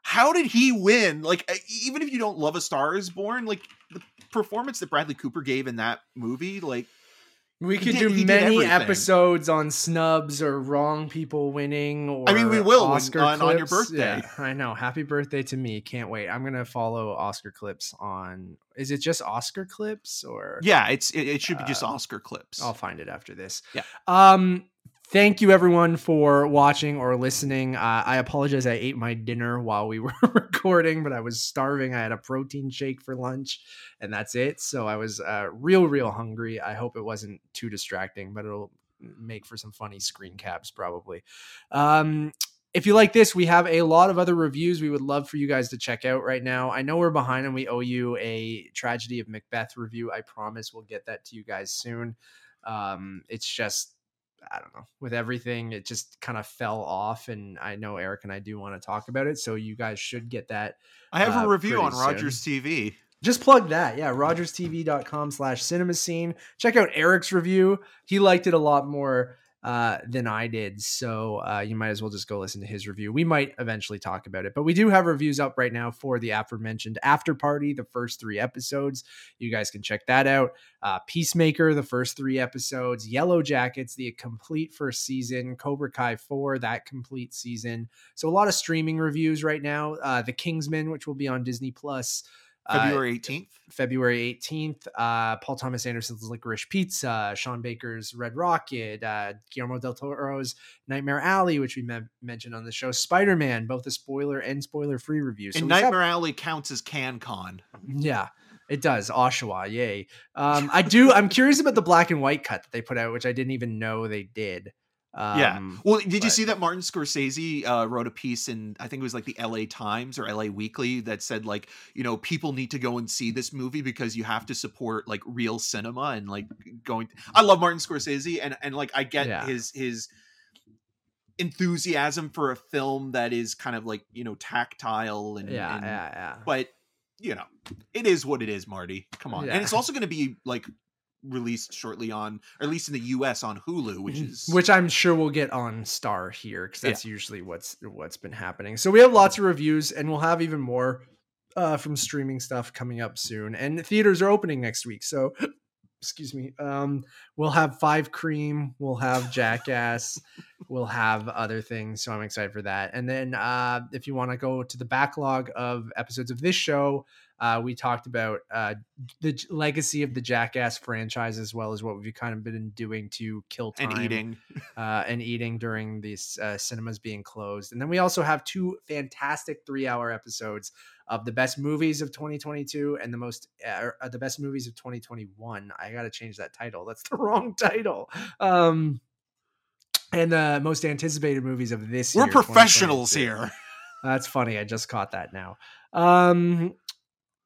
how did he win? Like, even if you don't love A Star Is Born, like the performance that Bradley Cooper gave in that movie, like, we could did- do many episodes on snubs or wrong people winning or I mean, we will when- Oscar on- on your birthday. Yeah, I know. Happy birthday to me. Can't wait. I'm gonna follow Oscar clips on is it just Oscar clips or yeah, it's it, it should be just Uh, Oscar clips. I'll find it after this. Yeah. Um thank you everyone for watching or listening. Uh, I apologize. I ate my dinner while we were recording, but I was starving. I had a protein shake for lunch, and that's it. So I was uh, real, real hungry. I hope it wasn't too distracting, but it'll make for some funny screen caps probably. Um, if you like this, we have a lot of other reviews we would love for you guys to check out right now. I know we're behind and we owe you a Tragedy of Macbeth review. I promise we'll get that to you guys soon. Um, it's just, I don't know, with everything, it just kind of fell off. And I know Eric and I do want to talk about it. So you guys should get that. I have Uh, a review on Rogers TV. Just plug that. Yeah, rogerstv.com slash cinema scene. Check out Eric's review. He liked it a lot more uh, than I did. So uh, you might as well just go listen to his review. We might eventually talk about it, but we do have reviews up right now for the aforementioned After Party, the first three episodes. You guys can check that out. Uh, Peacemaker, the first three episodes. Yellow Jackets, the complete first season. Cobra Kai 4, that complete season. So a lot of streaming reviews right now. Uh, the Kingsman, which will be on Disney Plus. Uh, February 18th. February 18th. Uh, Paul Thomas Anderson's Licorice Pizza, Sean Baker's Red Rocket, uh, Guillermo del Toro's Nightmare Alley, which we me- mentioned on the show, Spider Man, both a spoiler and spoiler free review. So and we have- Nightmare Alley counts as CanCon. yeah, it does. Oshawa, yay. Um, I do. I'm curious about the black and white cut that they put out, which I didn't even know they did. Um, yeah. Well, did you see that Martin Scorsese uh, wrote a piece in I think it was like the L.A. Times or L.A. Weekly that said like you know people need to go and see this movie because you have to support like real cinema and like going. I love Martin Scorsese and and like I get Yeah. his his enthusiasm for a film that is kind of like you know tactile and yeah, and- yeah, yeah. but you know it is what it is marty come on Yeah. and it's also going to be like released shortly on or at least in the us on hulu which is Mm-hmm. which I'm sure we'll get on Star here because that's usually what's what's been happening. So we have lots of reviews, and we'll have even more uh, from streaming stuff coming up soon. And theaters are opening next week, so excuse me. Um, we'll have Five Cream, we'll have Jackass, we'll have other things. So I'm excited for that. And then uh, if you want to go to the backlog of episodes of this show. Uh, we talked about uh, the legacy of the Jackass franchise as well as what we've kind of been doing to kill time and eating uh, and eating during these uh, cinemas being closed. And then we also have two fantastic three-hour episodes of the best movies of 2022 and the most uh, uh, the best movies of 2021. I got to change that title. That's the wrong title. Um, and the most anticipated movies of this year. we're year. professionals here That's funny. I just caught that now. Um,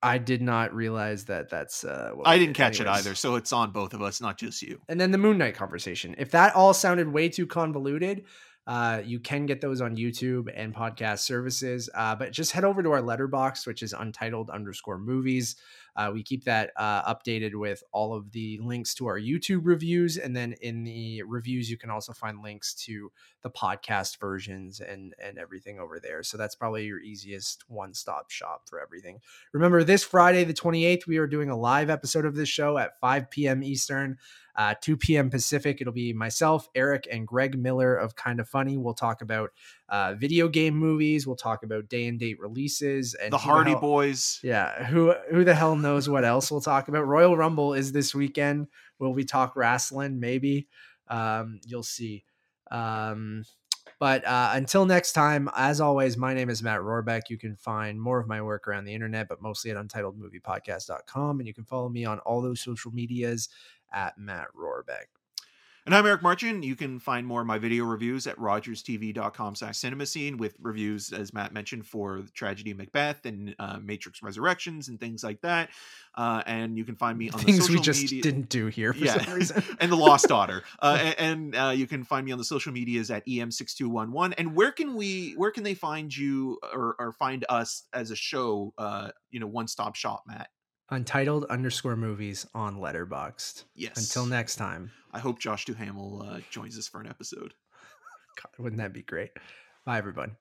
I did not realize that. That's uh, what i didn't did. catch it either so it's on both of us not just you And then the Moon Knight conversation. If that all sounded way too convoluted, uh, you can get those on YouTube and podcast services. Uh, but just head over to our Letterboxd, which is untitled underscore movies. Uh, we keep that uh, updated with all of the links to our YouTube reviews. And then in the reviews, you can also find links to the podcast versions and, and everything over there. So that's probably your easiest one stop shop for everything. Remember, this Friday, the 28th, we are doing a live episode of this show at 5 p.m. Eastern uh, 2 p.m. Pacific. It'll be myself, Eric, and Greg Miller of Kind of Funny. We'll talk about uh, video game movies. We'll talk about day and date releases and the hardy hell- boys Yeah, who who the hell knows what else we'll talk about? Royal Rumble is this weekend. Will we talk wrestling? Maybe. Um, you'll see. Um, but uh, until next time, as always, my name is Matt Rohrbeck. You can find more of my work around the internet, but mostly at untitledmoviepodcast.com. And you can follow me on all those social medias at Matt Rohrbeck. And I'm Eric Marchin. You can find more of my video reviews at rogerstv.com slash cinema scene with reviews, as Matt mentioned, for the Tragedy of Macbeth and uh, Matrix Resurrections and things like that. Uh, and you can find me on the Things social we just media. didn't do here for Yeah. some reason. and the lost daughter uh, and, uh, you can find me on the social medias at em6211 and where can we where can they find you or, or find us as a show uh you know one stop shop matt Untitled underscore movies on Letterboxd. yes Until next time. i hope josh duhamel uh, joins us for an episode God, wouldn't that be great? Bye, everyone.